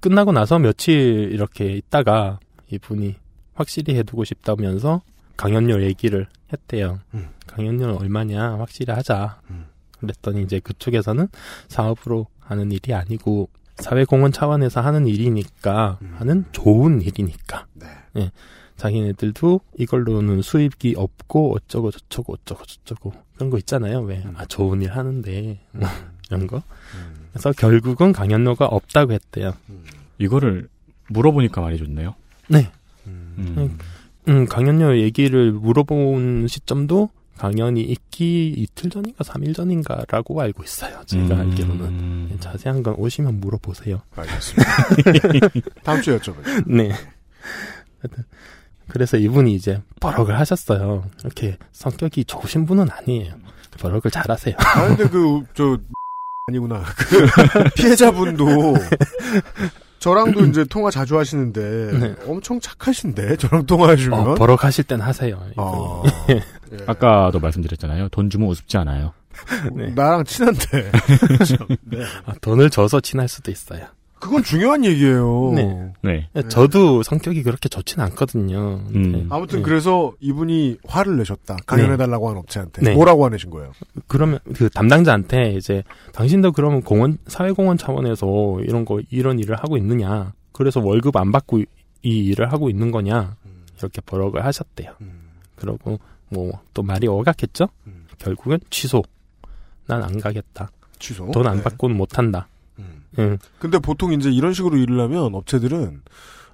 끝나고 나서 며칠 이렇게 있다가 이분이 확실히 해두고 싶다면서 강연료 얘기를 했대요. 음. 강연료는 얼마냐 확실히 하자. 음. 그랬더니 이제 그쪽에서는 사업으로 하는 일이 아니고 사회공헌 차원에서 하는 일이니까 음. 하는 좋은 일이니까 네. 자기네들도 이걸로는 수입이 없고 어쩌고 저쩌고 어쩌고 저쩌고 그런 거 있잖아요. 왜? 음. 아 좋은 일 하는데 뭐 이런 거. 그래서 결국은 강연료가 없다고 했대요. 이거를 물어보니까 말해줬네요. 네. 음. 음, 강연료 얘기를 물어본 시점도 강연이 있기 이틀 전인가 3일 전인가라고 알고 있어요. 제가 음. 알기로는. 자세한 건 오시면 물어보세요. 알겠습니다. 다음 주에 여쭤봐요. 네. 하여튼 그래서 이분이 이제 버럭을 하셨어요. 이렇게 성격이 좋으신 분은 아니에요. 버럭을 잘하세요. 아, 근데 그, 저, 아니구나. 그, 피해자분도, 저랑도 이제 통화 자주 하시는데, 네. 엄청 착하신데, 저랑 통화하시면. 어, 버럭하실 땐 하세요. 어, 예. 아까도 말씀드렸잖아요. 돈 주면 우습지 않아요. 네. 나랑 친한데. 네. 아, 돈을 줘서 친할 수도 있어요. 그건 중요한 얘기예요. 네. 네. 저도 성격이 그렇게 좋진 않거든요. 음. 네. 아무튼 네. 그래서 이분이 화를 내셨다. 강연해달라고 한 업체한테. 네. 뭐라고 화내신 거예요? 그러면 그 담당자한테 이제 당신도 그러면 공원 사회공헌 차원에서 이런 거 이런 일을 하고 있느냐? 그래서 월급 안 받고 이, 이 일을 하고 있는 거냐? 이렇게 버럭을 하셨대요. 음. 그러고 뭐 또 말이 오갔겠죠? 음. 결국은 취소. 난 안 가겠다. 취소. 돈안 네. 받고는 못 한다. 음. 응. 근데 보통 이제 이런 식으로 일을 하면 업체들은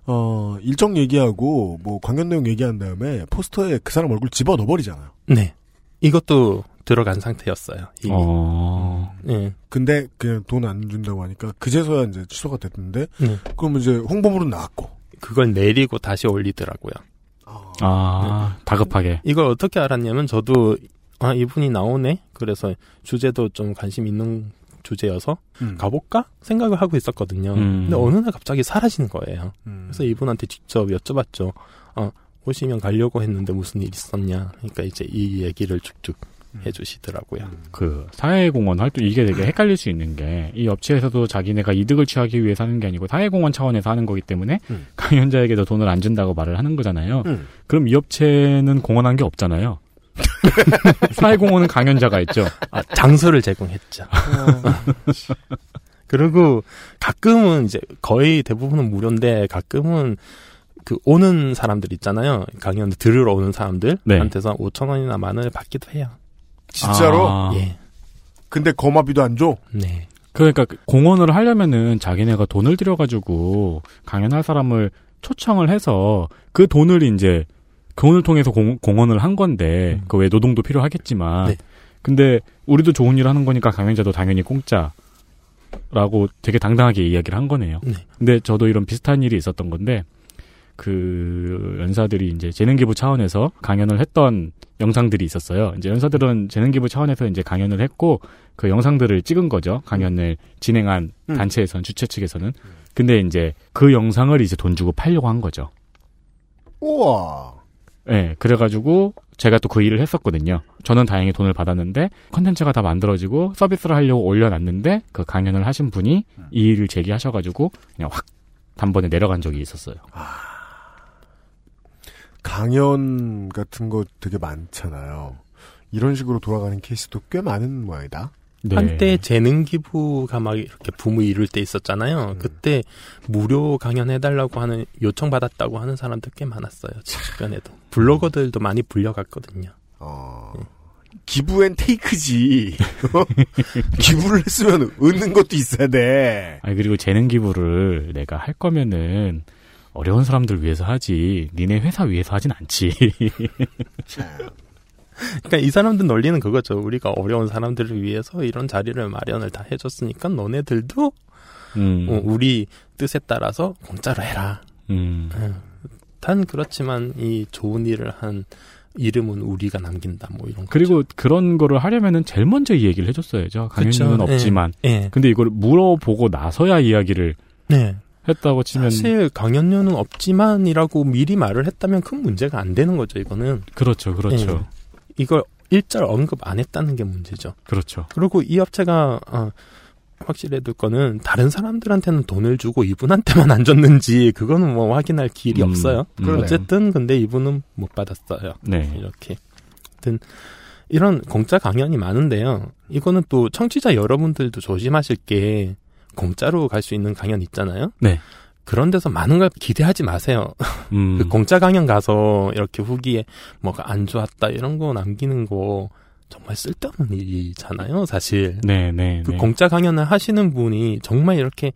어 일정 얘기하고 뭐 관련 내용 얘기한 다음에 포스터에 그 사람 얼굴 집어 넣어버리잖아요. 네. 이것도 들어간 상태였어요. 이미. 어. 예. 근데 그냥 돈 안 준다고 하니까 그제서야 이제 취소가 됐는데 네. 그러면 이제 홍보물은 나왔고. 그걸 내리고 다시 올리더라고요. 아, 다급하게. 이걸 어떻게 알았냐면 저도 아 이분이 나오네. 그래서 주제도 좀 관심 있는 주제여서 음. 가볼까 생각을 하고 있었거든요. 음. 근데 어느 날 갑자기 사라지는 거예요. 음. 그래서 이분한테 직접 여쭤봤죠. 아 오시면 가려고 했는데 무슨 일 있었냐. 그러니까 이제 이 얘기를 쭉쭉 해주시더라고요. 그 사회공헌 활동 이게 되게 헷갈릴 수 있는 게 이 업체에서도 자기네가 이득을 취하기 위해서 하는 게 아니고 사회공헌 차원에서 하는 거기 때문에 음. 강연자에게도 돈을 안 준다고 말을 하는 거잖아요. 음. 그럼 이 업체는 공헌한 게 없잖아요. 사회공헌은 강연자가 했죠. 아, 장소를 제공했죠. 그리고 가끔은 이제 거의 대부분은 무료인데 가끔은 그 오는 사람들 있잖아요. 강연 들으러 오는 사람들한테서 5천 원이나 만 원을 받기도 해요. 진짜로? 아. 예. 근데 거마비도 안 줘? 네. 그러니까 그 공헌을 하려면은 자기네가 돈을 들여가지고 강연할 사람을 초청을 해서 그 돈을 이제 돈을 통해서 공, 공헌을 한 건데 그외 노동도 필요하겠지만 네. 근데 우리도 좋은 일 하는 거니까 강연자도 당연히 공짜라고 되게 당당하게 이야기를 한 거네요. 네. 근데 저도 이런 비슷한 일이 있었던 건데 그 연사들이 이제 재능기부 차원에서 강연을 했던 영상들이 있었어요. 이제 연사들은 재능기부 차원에서 이제 강연을 했고 그 영상들을 찍은 거죠. 강연을 진행한 음. 단체에서는 주최 측에서는. 근데 이제 그 영상을 이제 돈 주고 팔려고 한 거죠. 우와. 예, 네, 그래가지고 제가 또 그 일을 했었거든요. 저는 다행히 돈을 받았는데 컨텐츠가 다 만들어지고 서비스를 하려고 올려놨는데 그 강연을 하신 분이 이 일을 제기하셔가지고 그냥 확 단번에 내려간 적이 있었어요. 강연 같은 거 되게 많잖아요. 이런 식으로 돌아가는 케이스도 꽤 많은 모양이다. 네. 한때 재능 기부가 막 이렇게 붐을 이룰 때 음. 있었잖아요. 그때 무료 강연 해달라고 하는 요청 받았다고 하는 사람들 꽤 많았어요. 주변에도 블로거들도 많이 불려갔거든요. 어, 기부엔 테이크지. 기부를 했으면 얻는 것도 있어야 돼. 아니 그리고 재능 기부를 내가 할 거면은 어려운 사람들 위해서 하지 니네 회사 위해서 하진 않지. 그러니까 이 사람들 논리는 그거죠. 우리가 어려운 사람들을 위해서 이런 자리를 마련을 다 해줬으니까 너네들도 음, 어, 우리 뜻에 따라서 공짜로 해라. 음. 단 그렇지만 이 좋은 일을 한 이름은 우리가 남긴다. 뭐 이런 거. 그리고 그런 거를 하려면은 제일 먼저 이 얘기를 해줬어야죠. 강연료는 그쵸. 없지만. 예. 근데 이걸 물어보고 나서야 이야기를 네. 했다고 치면 사실 강연료는 없지만이라고 미리 말을 했다면 큰 문제가 안 되는 거죠. 이거는 그렇죠, 그렇죠, 예. 이걸 일절 언급 안 했다는 게 문제죠. 그렇죠. 그리고 이 업체가 어, 확실해 둘 거는 다른 사람들한테는 돈을 주고 이분한테만 안 줬는지 그거는 뭐 확인할 길이 음, 없어요. 음. 그러네요. 어쨌든 근데 이분은 못 받았어요. 네. 이렇게. 하여튼 이런 공짜 강연이 많은데요. 이거는 또 청취자 여러분들도 조심하실 게 공짜로 갈 수 있는 강연 있잖아요. 네. 그런 데서 많은 걸 기대하지 마세요. 음, 그 공짜 강연 가서 이렇게 후기에 뭐가 안 좋았다 이런 거 남기는 거 정말 쓸데없는 일이잖아요, 사실. 네, 네, 그 네. 공짜 강연을 하시는 분이 정말 이렇게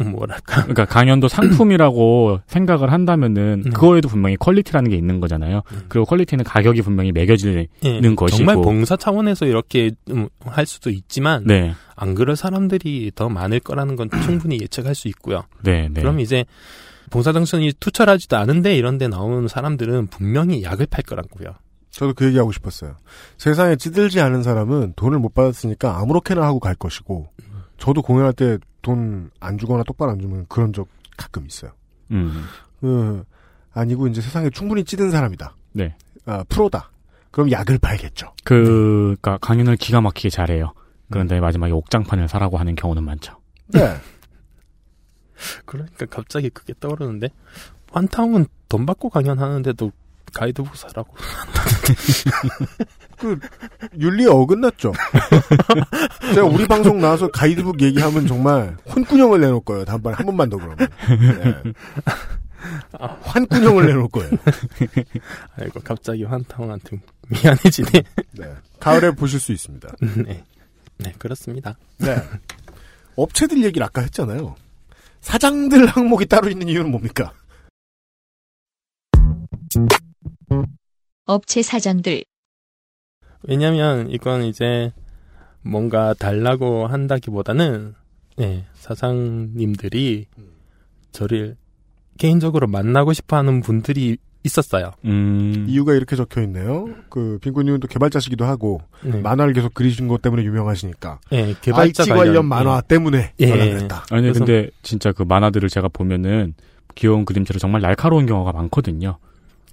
음, 뭐랄까 그러니까 강연도 상품이라고 생각을 한다면은 네. 그거에도 분명히 quality라는 게 있는 거잖아요. 그리고 quality는 가격이 분명히 매겨지는 예, 것이고. 정말 봉사 차원에서 이렇게 음, 할 수도 있지만 네, 안 그럴 사람들이 더 많을 거라는 건 충분히 예측할 수 있고요. 네, 네. 그럼 이제 봉사 정신이 투철하지도 않은데 이런 데 나오는 사람들은 분명히 약을 팔 거라고요. 저도 그 얘기하고 싶었어요. 세상에 찌들지 않은 사람은 돈을 못 받았으니까 아무렇게나 하고 갈 것이고, 저도 공연할 때 돈 안 주거나 똑바로 안 주면 그런 적 가끔 있어요. 음, 그, 아니고 이제 세상에 충분히 찌든 사람이다. 네. 아, 프로다. 그럼 약을 팔겠죠. 그, 그니까 강연을 기가 막히게 잘해요. 그런데 마지막에 옥장판을 사라고 하는 경우는 많죠. 네. 그러니까 갑자기 그게 떠오르는데 환타웅은 돈 받고 강연하는데도 가이드북 사라고. 그, 윤리에 어긋났죠. 제가 우리 방송 나와서 가이드북 얘기하면 정말 혼꾸녕을 내놓을 거예요. 다음번에 한 번만 더 그러면. 네. 환꾸녕을 내놓을 거예요. 아이고 갑자기 환타웅한테 미안해지네. 네. 가을에 보실 수 있습니다. 네. 네, 그렇습니다. 네. 업체들 얘기를 아까 했잖아요. 사장들 항목이 따로 있는 이유는 뭡니까? 업체 사장들, 왜냐면 이건 이제 뭔가 달라고 한다기보다는 네, 사장님들이 저를 개인적으로 만나고 싶어 하는 분들이 있었어요. 음, 이유가 이렇게 적혀 있네요. 그또 개발자시기도 하고 네. 만화를 계속 그리신 것 때문에 유명하시니까. 네, 개발자 IT 관련, 관련, 만화 예. 때문에 예. 연락을 했다. 아니 근데 진짜 그 만화들을 제가 보면은 귀여운 그림체로 정말 날카로운 경우가 많거든요.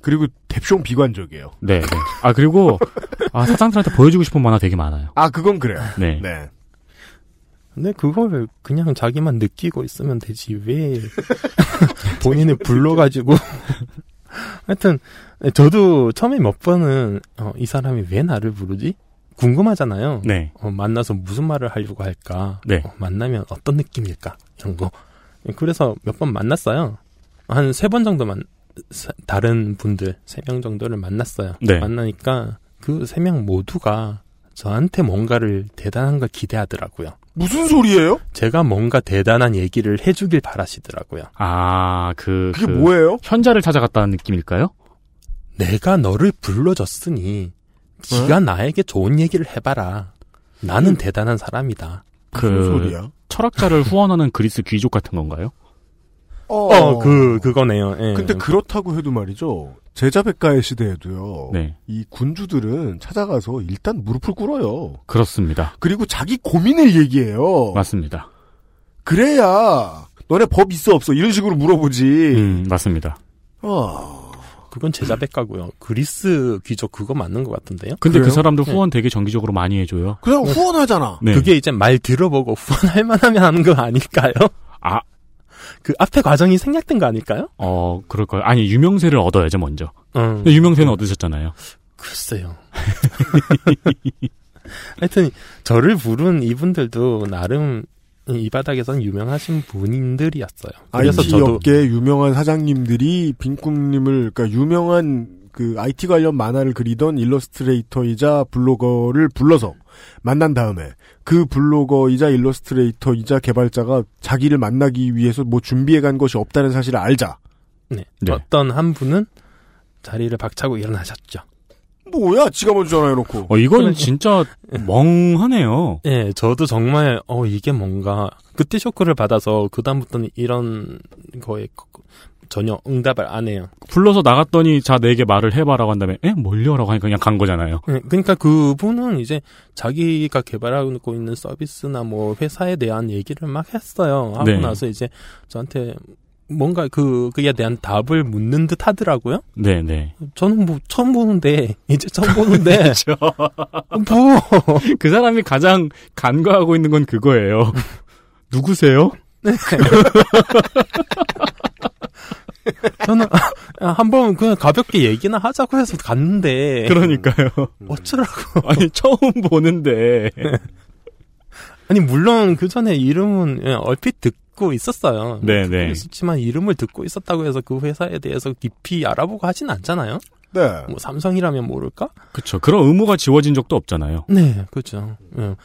그리고 대충 비관적이에요. 네, 네. 아, 그리고, 아, 사장들한테 보여주고 싶은 만화 되게 많아요. 아, 그건 그래요. 네. 네. 근데 그걸 그냥 자기만 느끼고 있으면 되지 왜 본인을 불러가지고 하여튼 저도 처음에 몇 번은 어, 이 사람이 왜 나를 부르지 궁금하잖아요. 네. 어, 만나서 무슨 말을 하려고 할까? 네. 어, 만나면 어떤 느낌일까? 이런 거. 그래서 몇 번 만났어요. 한 세 번 정도만 사- 다른 분들 세 명 정도를 만났어요. 네. 만나니까 그 세 명 모두가 저한테 뭔가를 대단한 걸 기대하더라고요. 무슨 소리예요? 제가 뭔가 대단한 얘기를 해주길 바라시더라고요. 아, 그, 그게 그 뭐예요? 현자를 찾아갔다는 느낌일까요? 내가 너를 불러줬으니 네가 나에게 좋은 얘기를 해봐라. 나는 대단한 사람이다. 그, 무슨 소리야? 철학자를 후원하는 그리스 귀족 같은 건가요? 어, 그 그거네요. 예. 근데 그렇다고 해도 말이죠. 제자백가의 시대에도요. 네. 이 군주들은 찾아가서 일단 무릎을 꿇어요. 그렇습니다. 그리고 자기 고민을 얘기해요. 맞습니다. 그래야 너네 법 있어 없어 이런 식으로 물어보지. 음, 맞습니다. 어. 그건 제자백가고요. 그리스 귀족 그거 맞는 것 같은데요. 근데 그 그래요? 사람들 네. 후원 되게 정기적으로 많이 해줘요. 그냥 후원하잖아. 네. 그게 이제 말 들어보고 후원할 만하면 하는 거 아닐까요? 아, 그 앞에 과정이 생략된 거 아닐까요? 어, 그럴까요? 아니, 유명세를 얻어야죠, 먼저. 음, 유명세는 얻으셨잖아요. 글쎄요. 하여튼 저를 부른 이분들도 나름 이 바닥에선 유명하신 분들이었어요. 그래서 IT 저도 업계 유명한 사장님들이 빈꿈님을 그러니까 유명한 그 IT 관련 만화를 그리던 일러스트레이터이자 블로거를 불러서 만난 다음에 그 블로거이자 일러스트레이터이자 개발자가 자기를 만나기 위해서 뭐 준비해 간 것이 없다는 사실을 알자. 네. 네. 어떤 한 분은 자리를 박차고 일어나셨죠. 뭐야, 지가 먼저 전화해놓고. 어, 이건 그러니까. 진짜 멍하네요. 예, 저도 정말 어 이게 뭔가 그때 쇼크를 받아서 그 다음부터는 이런 거에 전혀 응답을 안 해요. 불러서 나갔더니 자 내게 말을 해봐라고 한 다음에 에 뭘요라고 하니까 그냥 간 거잖아요. 예, 그러니까 그분은 이제 자기가 개발하고 있는 서비스나 뭐 회사에 대한 얘기를 막 했어요. 하고 네. 나서 이제 저한테 뭔가 그 그에 대한 답을 묻는 듯 하더라고요. 네 네. 저는 뭐 처음 보는데 이제 처음 보는데 뭐 그 사람이 가장 간과하고 있는 건 그거예요. 누구세요? 저는 한번 그냥 가볍게 얘기나 하자고 해서 갔는데 그러니까요. 어쩌라고 아니 처음 보는데 아니 물론 그 전에 이름은 예, 얼핏 듣고 있었어요. 네네. 있었지만 이름을 듣고 있었다고 해서 그 회사에 대해서 깊이 알아보고 하진 않잖아요. 네. 뭐 삼성이라면 모를까? 그쵸. 그런 의무가 지워진 적도 없잖아요. 네, 그렇죠. 예.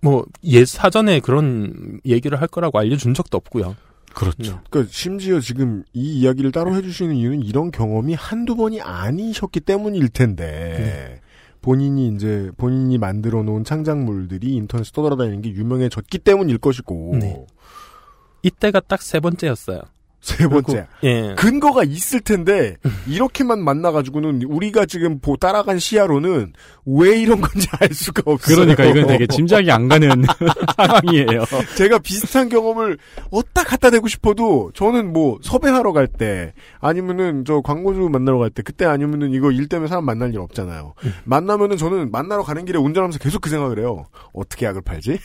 뭐예 사전에 그런 얘기를 할 거라고 알려준 적도 없고요. 그렇죠. 그러니까 심지어 지금 이 이야기를 따로 해주시는 이유는 이런 경험이 한두 번이 아니셨기 때문일 텐데 본인이 이제 본인이 만들어 놓은 창작물들이 인터넷에 떠돌아다니는 게 유명해졌기 때문일 것이고 네. 이때가 딱 세 번째였어요. 세 번째 예. 근거가 있을 텐데 이렇게만 만나 가지고는 우리가 지금 보 따라간 시야로는 왜 이런 건지 알 수가 없어요. 그러니까 이건 되게 짐작이 안 가는 상황이에요. 제가 비슷한 경험을 어디다 갖다 대고 싶어도 저는 뭐 섭외하러 갈 때 아니면은 저 광고주 만나러 갈 때 그때 아니면은 이거 일 때문에 사람 만날 일 없잖아요. 만나면은 저는 만나러 가는 길에 운전하면서 계속 그 생각을 해요. 어떻게 약을 팔지?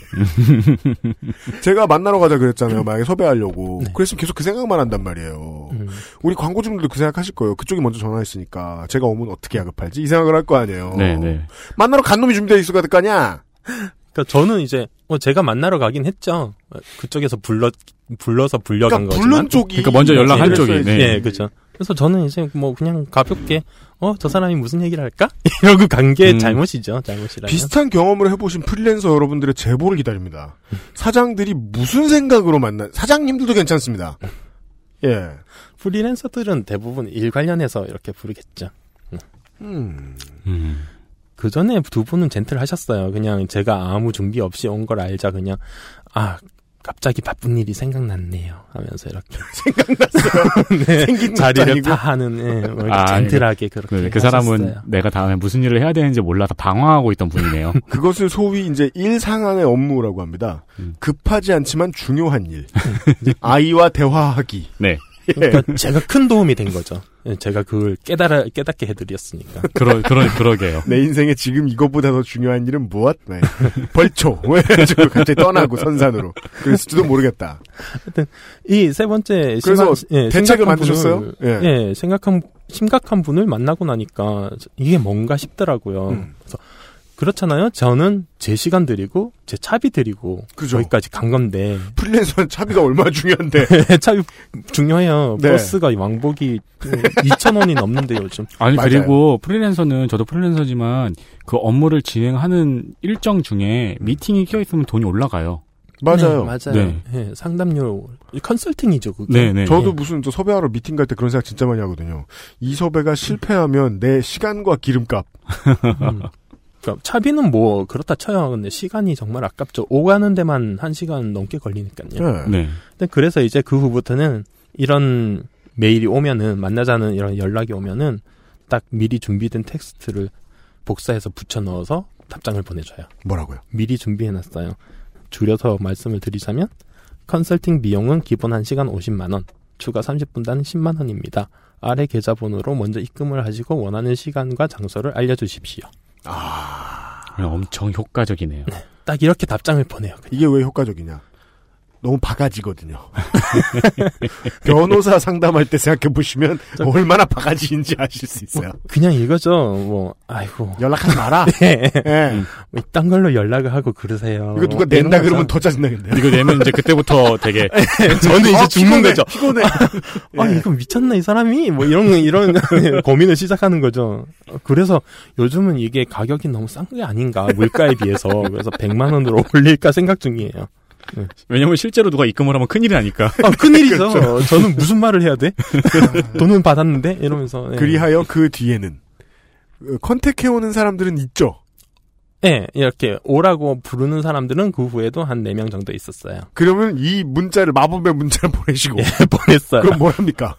제가 만나러 가자 그랬잖아요. 만약에 섭외하려고. 그랬으면 계속 그 생각만 한단 말이에요. 음. 우리 광고주분들도 그 생각하실 거예요. 그쪽이 먼저 전화했으니까 제가 오면 어떻게 약을 팔지? 이 생각을 할 거 아니에요. 네네. 만나러 간 놈이 준비되어 있을 거 아니야? 그러니까 저는 이제 어, 제가 만나러 가긴 했죠. 어, 그쪽에서 불러 불러서 불려간 그러니까 거지만. 불른 쪽이 그러니까 먼저 연락한 쪽이. 네. 예, 그렇죠. 그래서 저는 이제 뭐 그냥 가볍게 어 저 사람이 무슨 얘기를 할까 이러고 간게 음. 잘못이죠. 잘못이라면. 비슷한 경험을 해보신 프리랜서 여러분들의 제보를 기다립니다. 사장들이 무슨 생각으로 만나, 사장님들도 괜찮습니다. 예. 프리랜서들은 대부분 일 관련해서 이렇게 부르겠죠. 음. 음. 그 전에 두 분은 젠틀 하셨어요. 그냥 제가 아무 준비 없이 온 걸 알자 그냥 아 갑자기 바쁜 일이 생각났네요 하면서 이렇게 생각났어요. 네, 생긴 자리를. 다 하는 예, 뭐 아, 젠틀하게 그렇게 그, 그 사람은 하셨어요. 내가 다음에 무슨 일을 해야 되는지 몰라서 방황하고 있던 분이네요. 그것을 소위 이제 일 상한의 업무라고 합니다. 음. 급하지 않지만 중요한 일. 아이와 대화하기. 네. 예. 그러니까 제가 큰 도움이 된 거죠. 예, 제가 그걸 깨달아 깨닫게 해드렸으니까. 그러 그러 그러게요. 내 인생에 지금 이것보다 더 중요한 일은 무엇? 네. 벌초. 그래가지고 갑자기 떠나고 선산으로. 그랬을지도 모르겠다. 이세 번째 그래서 심한- 예, 대책을 심각한 만드셨어요? 분을, 예. 예, 생각한 심각한 분을 만나고 나니까 이게 뭔가 싶더라고요. 음. 그래서 그렇잖아요. 저는 제 시간 드리고 제 차비 드리고 그죠. 여기까지 간 건데 프리랜서는 차비가 얼마나 중요한데. 차비 중요해요. 네. 버스가 왕복이 2천 원이 넘는데 요즘. 아니 맞아요. 그리고 프리랜서는 저도 프리랜서지만 그 업무를 진행하는 일정 중에 미팅이 껴 있으면 돈이 올라가요. 맞아요. 네, 맞아요. 네. 예, 상담료 컨설팅이죠. 그게. 네네. 저도 무슨 저 섭외하러 미팅 갈 때 그런 생각 진짜 많이 하거든요. 이 섭외가 실패하면 내 시간과 기름값. 음. 그러니까 차비는 뭐 그렇다 쳐요. 근데 시간이 정말 아깝죠. 오가는 데만 한 시간 넘게 걸리니까요. 네. 네. 근데 그래서 이제 그 후부터는 이런 메일이 오면은 만나자는 이런 연락이 오면은 딱 미리 준비된 텍스트를 복사해서 붙여 넣어서 답장을 보내줘요. 뭐라고요? 미리 준비해놨어요. 줄여서 말씀을 드리자면 컨설팅 비용은 기본 1시간 50만 원, 추가 30분당 10만 원입니다. 아래 계좌번호로 먼저 입금을 하시고 원하는 시간과 장소를 알려주십시오. 엄청 효과적이네요. 딱 이렇게 답장을 보내요. 그냥. 이게 왜 효과적이냐? 너무 바가지거든요. 변호사 상담할 때 생각해 보시면 얼마나 바가지인지 아실 수 있어요. 그냥 이거죠. 뭐 아이고 연락하지 마라. 네. 예. 뭐 이딴 걸로 연락을 하고 그러세요. 이거 누가 이런 낸다. 그러면 더 짜증나겠네요. 이거 내면 이제 그때부터 되게 저는 이제 어, 죽는 피곤해, 거죠. 피곤해. 아, 예. 이거 미쳤나, 이 사람이? 뭐, 이런, 이런 고민을 시작하는 거죠. 그래서 요즘은 이게 가격이 너무 싼 게 아닌가, 물가에 비해서. 그래서 100만 원으로 올릴까 생각 중이에요. 왜냐면 실제로 누가 입금을 하면 큰일이 나니까. 아, 큰일이죠. 저는 무슨 말을 해야 돼? 돈은 받았는데? 이러면서. 예. 그리하여 그 뒤에는 어, 컨택해오는 사람들은 있죠. 예, 이렇게 오라고 부르는 사람들은 그 후에도 한 4명 정도 있었어요. 그러면 이 문자를 마법의 문자를 보내시고 예, 보냈어요. 그럼 뭘 합니까?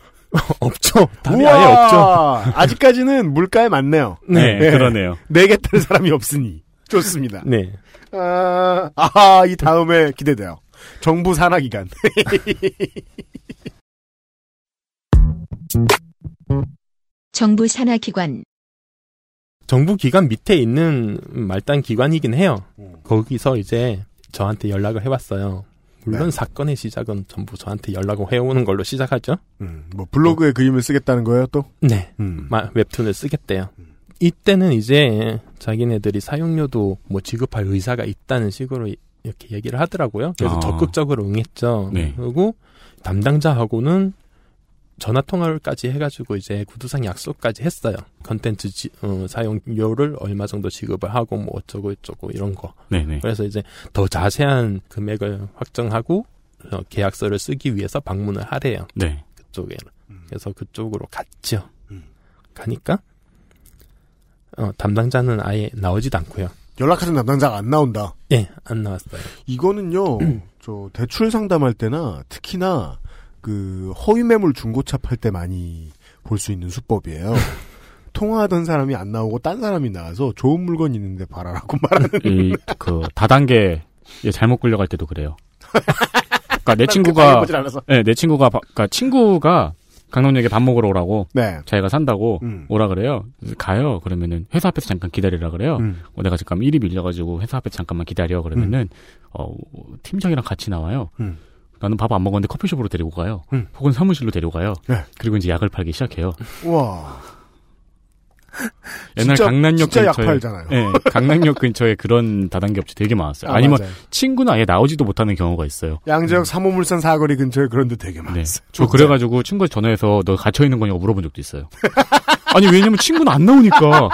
없죠. 답이! 아예 없죠. 아직까지는 물가에 맞네요. 네, 네. 그러네요. 내겠다는 사람이 없으니 좋습니다. 네. 아, 아하, 이 다음에 기대돼요. 정부 산하기관. 정부 산하 기관, 정부 기관 밑에 있는 말단 기관이긴 해요. 거기서 이제 저한테 연락을 해왔어요. 물론 네. 사건의 시작은 전부 저한테 연락을 해오는 걸로 시작하죠. 음, 뭐 블로그에 그림을 쓰겠다는 거예요, 또? 네. 음. 마- 웹툰을 쓰겠대요. 이때는 이제 자기네들이 사용료도 뭐 지급할 의사가 있다는 식으로 이- 이렇게 얘기를 하더라고요. 그래서 아. 적극적으로 응했죠. 네. 그리고 담당자하고는 전화 통화를까지 해가지고 이제 구두상 약속까지 했어요. 컨텐츠 지- 어, 사용료를 얼마 정도 지급을 하고 뭐 어쩌고 저쩌고 이런 거. 네네. 그래서 이제 더 자세한 금액을 확정하고 어, 계약서를 쓰기 위해서 방문을 하래요. 네. 그쪽에. 그래서 그쪽으로 갔죠. 음. 가니까 어, 담당자는 아예 나오지도 않고요. 연락하던 담당자가 안 나온다. 예, 안 나왔어요. 이거는요, 저, 대출 상담할 때나, 특히나, 그, 허위 매물 중고차 팔 때 많이 볼 수 있는 수법이에요. 통화하던 사람이 안 나오고 딴 사람이 나와서 좋은 물건 있는데 봐라라고 말하는. 이 그 다단계 에 잘못 끌려갈 때도 그래요. 그러니까 내 친구가 않아서. 네, 내 친구가 바- 그러니까 친구가 강남역에 밥 먹으러 오라고 네. 자기가 산다고 음. 오라 그래요. 가요. 그러면은 회사 앞에서 잠깐 기다리라 그래요. 음. 어, 내가 잠깐 일이 밀려가지고 회사 앞에서 잠깐만 기다려 그러면은 어 팀장이랑 같이 나와요. 음. 나는 밥 안 먹었는데 커피숍으로 데리고 가요. 음. 혹은 사무실로 데리고 가요. 네. 그리고 이제 약을 팔기 시작해요. 와. 옛날 진짜- 강남역 진짜 약 근처에. 네, 강남역 근처에 그런 다단계 업체 되게 많았어요. 아, 맞아요. 친구는 아예 나오지도 못하는 경우가 있어요. 양재역 삼호물산 사거리 근처에 그런 데 되게 네. 많았어요. 저 그래가지고 친구한테 전화해서 너 갇혀 있는 거냐고 물어본 적도 있어요. 아니 왜냐면 친구는 안 나오니까.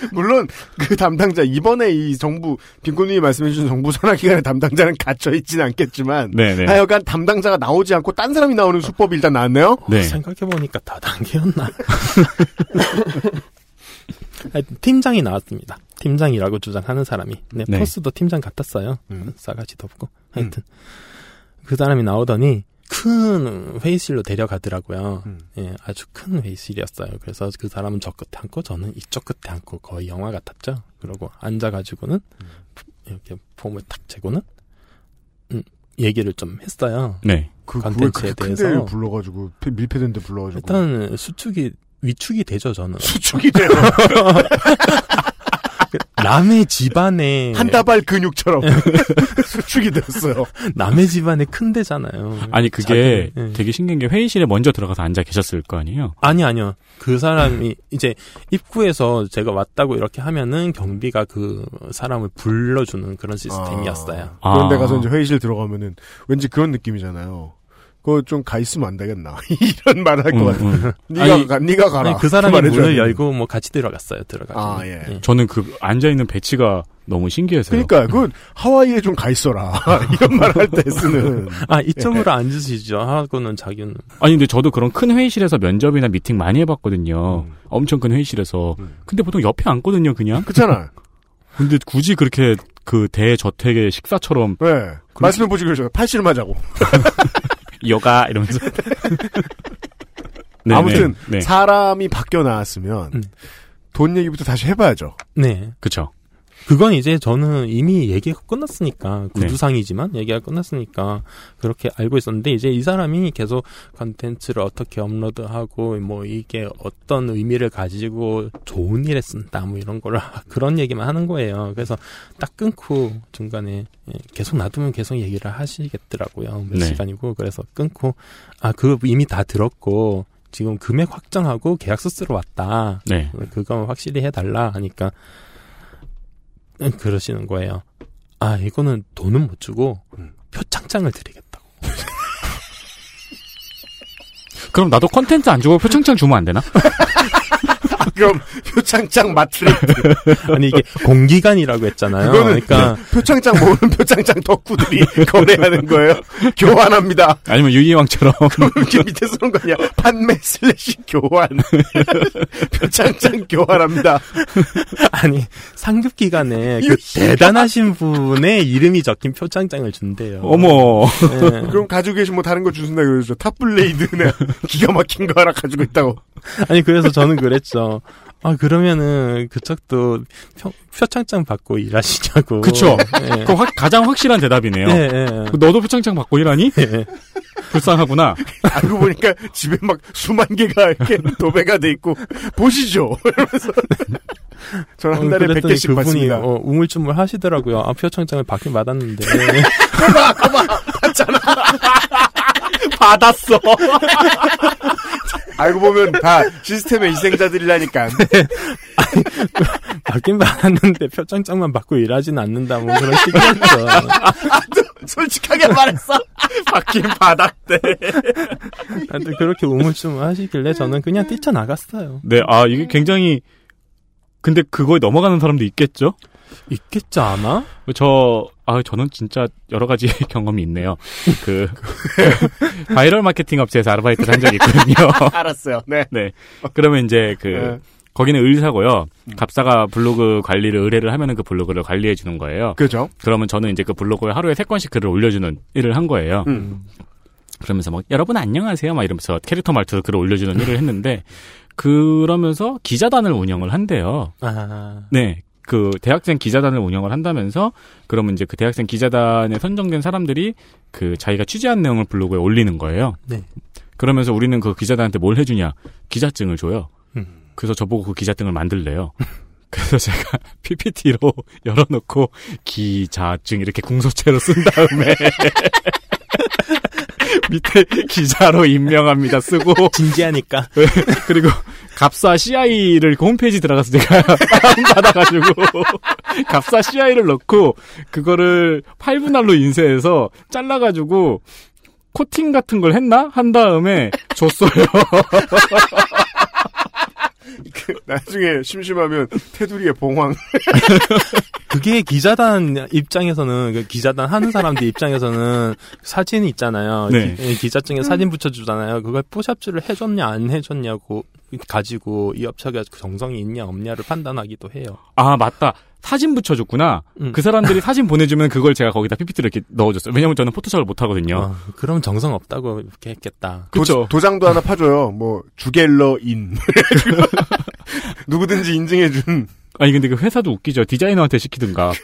물론 그 담당자 이번에 이 정부 빈곤님이 말씀해주신 정부 산하기관의 담당자는 갇혀 있지는 않겠지만 네네. 하여간 담당자가 나오지 않고 딴 사람이 나오는 수법이 일단 나왔네요. 네. 생각해보니까 다 단계였나? 하여튼 팀장이 나왔습니다. 팀장이라고 주장하는 사람이. 네, 네. 포스도 팀장 같았어요. 음. 싸가지 도 없고. 하여튼. 그 사람이 나오더니 큰 회의실로 데려가더라고요. 음. 예, 아주 큰 회의실이었어요. 그래서 그 사람은 저 끝에 앉고 저는 이쪽 끝에 앉고 거의 영화 같았죠. 그러고 앉아가지고는 이렇게 폼을 탁 재고는 음, 얘기를 좀 했어요. 네. 그, 왜 컨텐츠에 큰 대해서. 데를 불러가지고, 피- 밀폐된 데 불러가지고. 일단 수축이 위축이 되죠 저는. 수축이 돼요. 남의 집안에 한 다발 근육처럼. 수축이 됐어요. 남의 집안에 큰 데잖아요. 아니 그게 자기- 예. 되게 신기한 게 회의실에 먼저 들어가서 앉아 계셨을 거 아니에요. 아니 아니요. 그 사람이 이제 입구에서 제가 왔다고 이렇게 하면은 경비가 그 사람을 불러주는 그런 시스템이었어요. 아. 그런데 가서 이제 회의실 들어가면은 왠지 그런 느낌이잖아요. 그거 좀 가 있으면 안 되겠나. 이런 말을 할것 음, 같아. 음. 네가 아니, 가, 네가 가라. 아니, 그 사람이 말해줘야 문을. 열고 뭐 같이 들어갔어요. 들어가서. 아, 예. 저는 그 앉아 있는 배치가 너무 신기해서요. 그러니까 그 하와이에 좀 가 있어라. 이런 말 할 때 쓰는. 아 이쪽으로 앉으시죠 하고는 자기는 아니 근데 저도 그런 큰 회의실에서 면접이나 미팅 많이 해봤거든요. 음. 엄청 큰 회의실에서. 근데 보통 옆에 앉거든요, 그냥. 그렇잖아. 근데 굳이 그렇게 그 대저택의 식사처럼 네. 말씀해 보시그러죠 팔씨름 하자고. 여가 이러면서. 네, 아무튼 네, 네. 사람이 바뀌어 나왔으면 음. 돈 얘기부터 다시 해봐야죠. 네. 그쵸. 그건 이제 저는 이미 얘기가 끝났으니까 네. 구두상이지만 얘기가 끝났으니까 그렇게 알고 있었는데 이제 이 사람이 계속 컨텐츠를 어떻게 업로드하고 뭐 이게 어떤 의미를 가지고 좋은 일에 쓴다 뭐 이런 거를 그런 얘기만 하는 거예요. 그래서 딱 끊고 중간에 예, 계속 놔두면 계속 얘기를 하시겠더라고요. 몇 네. 시간이고 그래서 끊고 아 그 이미 다 들었고 지금 금액 확정하고 계약서 쓰러 왔다. 네. 그거 확실히 해달라 하니까 음, 그러시는 거예요. 아 이거는 돈은 못 주고 표창장을 드리겠다고. 그럼 나도 컨텐츠 안 주고 표창장 주면 안 되나? 그럼 표창장 마트를 아니 이게 공기관이라고 했잖아요. 그거는 그러니까 네, 표창장 모으는 표창장 덕후들이 거래하는 거예요. 교환합니다. 아니면 유희왕처럼. 그럼 이렇게 밑에 쓰는 거 아니야? 판매 슬래시 교환. 표창장 교환합니다. 아니 상급 기관에 그 대단하신 분의 이름이 적힌 표창장을 준대요. 어머. 네. 그럼 가지고 계신 뭐 다른 거 주신다 그러죠. 탑블레이드는 기가 막힌 거 하나 가지고 있다고. 아니 그래서 저는 그랬죠. 아 그러면은 그쪽도 표, 표창장 받고 일하시냐고. 그쵸. 네. 그 확- 가장 확실한 대답이네요. 네, 네. 너도 표창장 받고 일하니? 네. 불쌍하구나. 알고 보니까 집에 막 수만 개가 이렇게 도배가 돼 있고 보시죠. 이러면서 저는 한 달에 어, 그랬더니 100개씩 그분이 받습니다. 어, 우물쭈물 하시더라고요. 아 표창장을 받긴 받았는데. 받 았어. 알고 보면 다 시스템의 희생자들이라니까. 받긴 받았는데 표창장만 받고 일하진 않는다 뭐 그런 식이었죠. 솔직하게 말했어. 받긴 받았대. 하여튼 그렇게 우물쭈물 하시길래 저는 그냥 뛰쳐나갔어요. 네, 아, 이게 굉장히, 근데 그거에 넘어가는 사람도 있겠죠? 있겠지 않아? 저, 아, 저는 진짜 여러 가지 경험이 있네요. 그, 바이럴 마케팅 업체에서 아르바이트를 한 적이 있거든요. 알았어요. 네. 네. 그러면 이제 그, 네. 거기는 의사고요. 갑사가 블로그 관리를 의뢰를 하면은 그 블로그를 관리해 주는 거예요. 그죠? 그러면 저는 이제 그 블로그에 하루에 세 건씩 글을 올려주는 일을 한 거예요. 음. 그러면서 막 여러분 안녕하세요 막 이러면서 캐릭터 말투로 글을 올려주는 일을 했는데 그러면서 기자단을 운영을 한대요. 아, 네. 그 대학생 기자단을 운영을 한다면서 그러면 이제 그 대학생 기자단에 선정된 사람들이 그 자기가 취재한 내용을 블로그에 올리는 거예요. 네. 그러면서 우리는 그 기자단한테 뭘 해주냐? 기자증을 줘요. 음. 그래서 저보고 그 기자증을 만들래요. 그래서 제가 PPT로 열어놓고 기자증 이렇게 궁서체로 쓴 다음에 밑에 기자로 임명합니다 쓰고 진지하니까. 그리고 갑사 CI를 그 홈페이지 들어가서 제가 다운받아가지고 갑사 CI를 넣고 그거를 8분할로 인쇄해서 잘라가지고 코팅 같은 걸 했나? 한 다음에 줬어요. 그 나중에 심심하면 테두리에 봉황. 그게 기자단 입장에서는 그 기자단 하는 사람들 입장에서는 사진이 있잖아요. 네. 기, 기자증에 사진 붙여주잖아요. 그걸 포샵줄을 해줬냐 안 해줬냐고 가지고 이 업체가 정성이 있냐 없냐를 판단하기도 해요. 아 맞다. 사진 붙여줬구나. 음. 그 사람들이 사진 보내주면 그걸 제가 거기다 PPT를 이렇게 넣어줬어요. 왜냐면 저는 포토샵을 못 하거든요. 어, 그럼 정성 없다고 이렇게 했겠다. 그쵸. 도, 장도 하나 파줘요. 뭐 주갤러인. 누구든지 인증해준. 아니 근데 그 회사도 웃기죠. 디자이너한테 시키든가.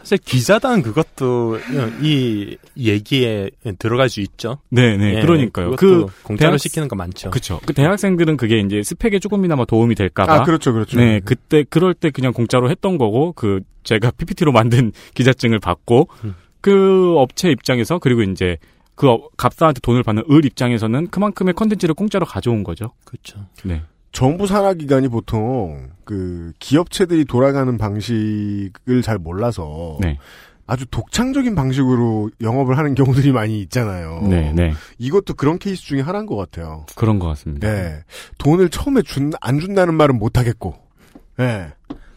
사실 기자단 그것도 이 얘기에 들어갈 수 있죠. 네, 네. 예, 그러니까요. 그 공짜로 대학- 시키는 거 많죠. 그쵸. 그 대학생들은 그게 이제 스펙에 조금이나마 도움이 될까봐. 아, 그렇죠, 그렇죠. 네, 그때, 그럴 때 그냥 공짜로 했던 거고, 그, 제가 PPT로 만든 기자증을 받고, 음. 그 업체 입장에서, 그리고 이제, 그 업- 갑사한테 돈을 받는 을 입장에서는 그만큼의 컨텐츠를 공짜로 가져온 거죠. 그렇죠. 네. 정부 산하 기관이 보통 그 기업체들이 돌아가는 방식을 잘 몰라서 네. 아주 독창적인 방식으로 영업을 하는 경우들이 많이 있잖아요. 네, 네. 이것도 그런 케이스 중에 하나인 것 같아요. 그런 것 같습니다. 네. 돈을 처음에 준, 안 준다는 말은 못 하겠고. 네.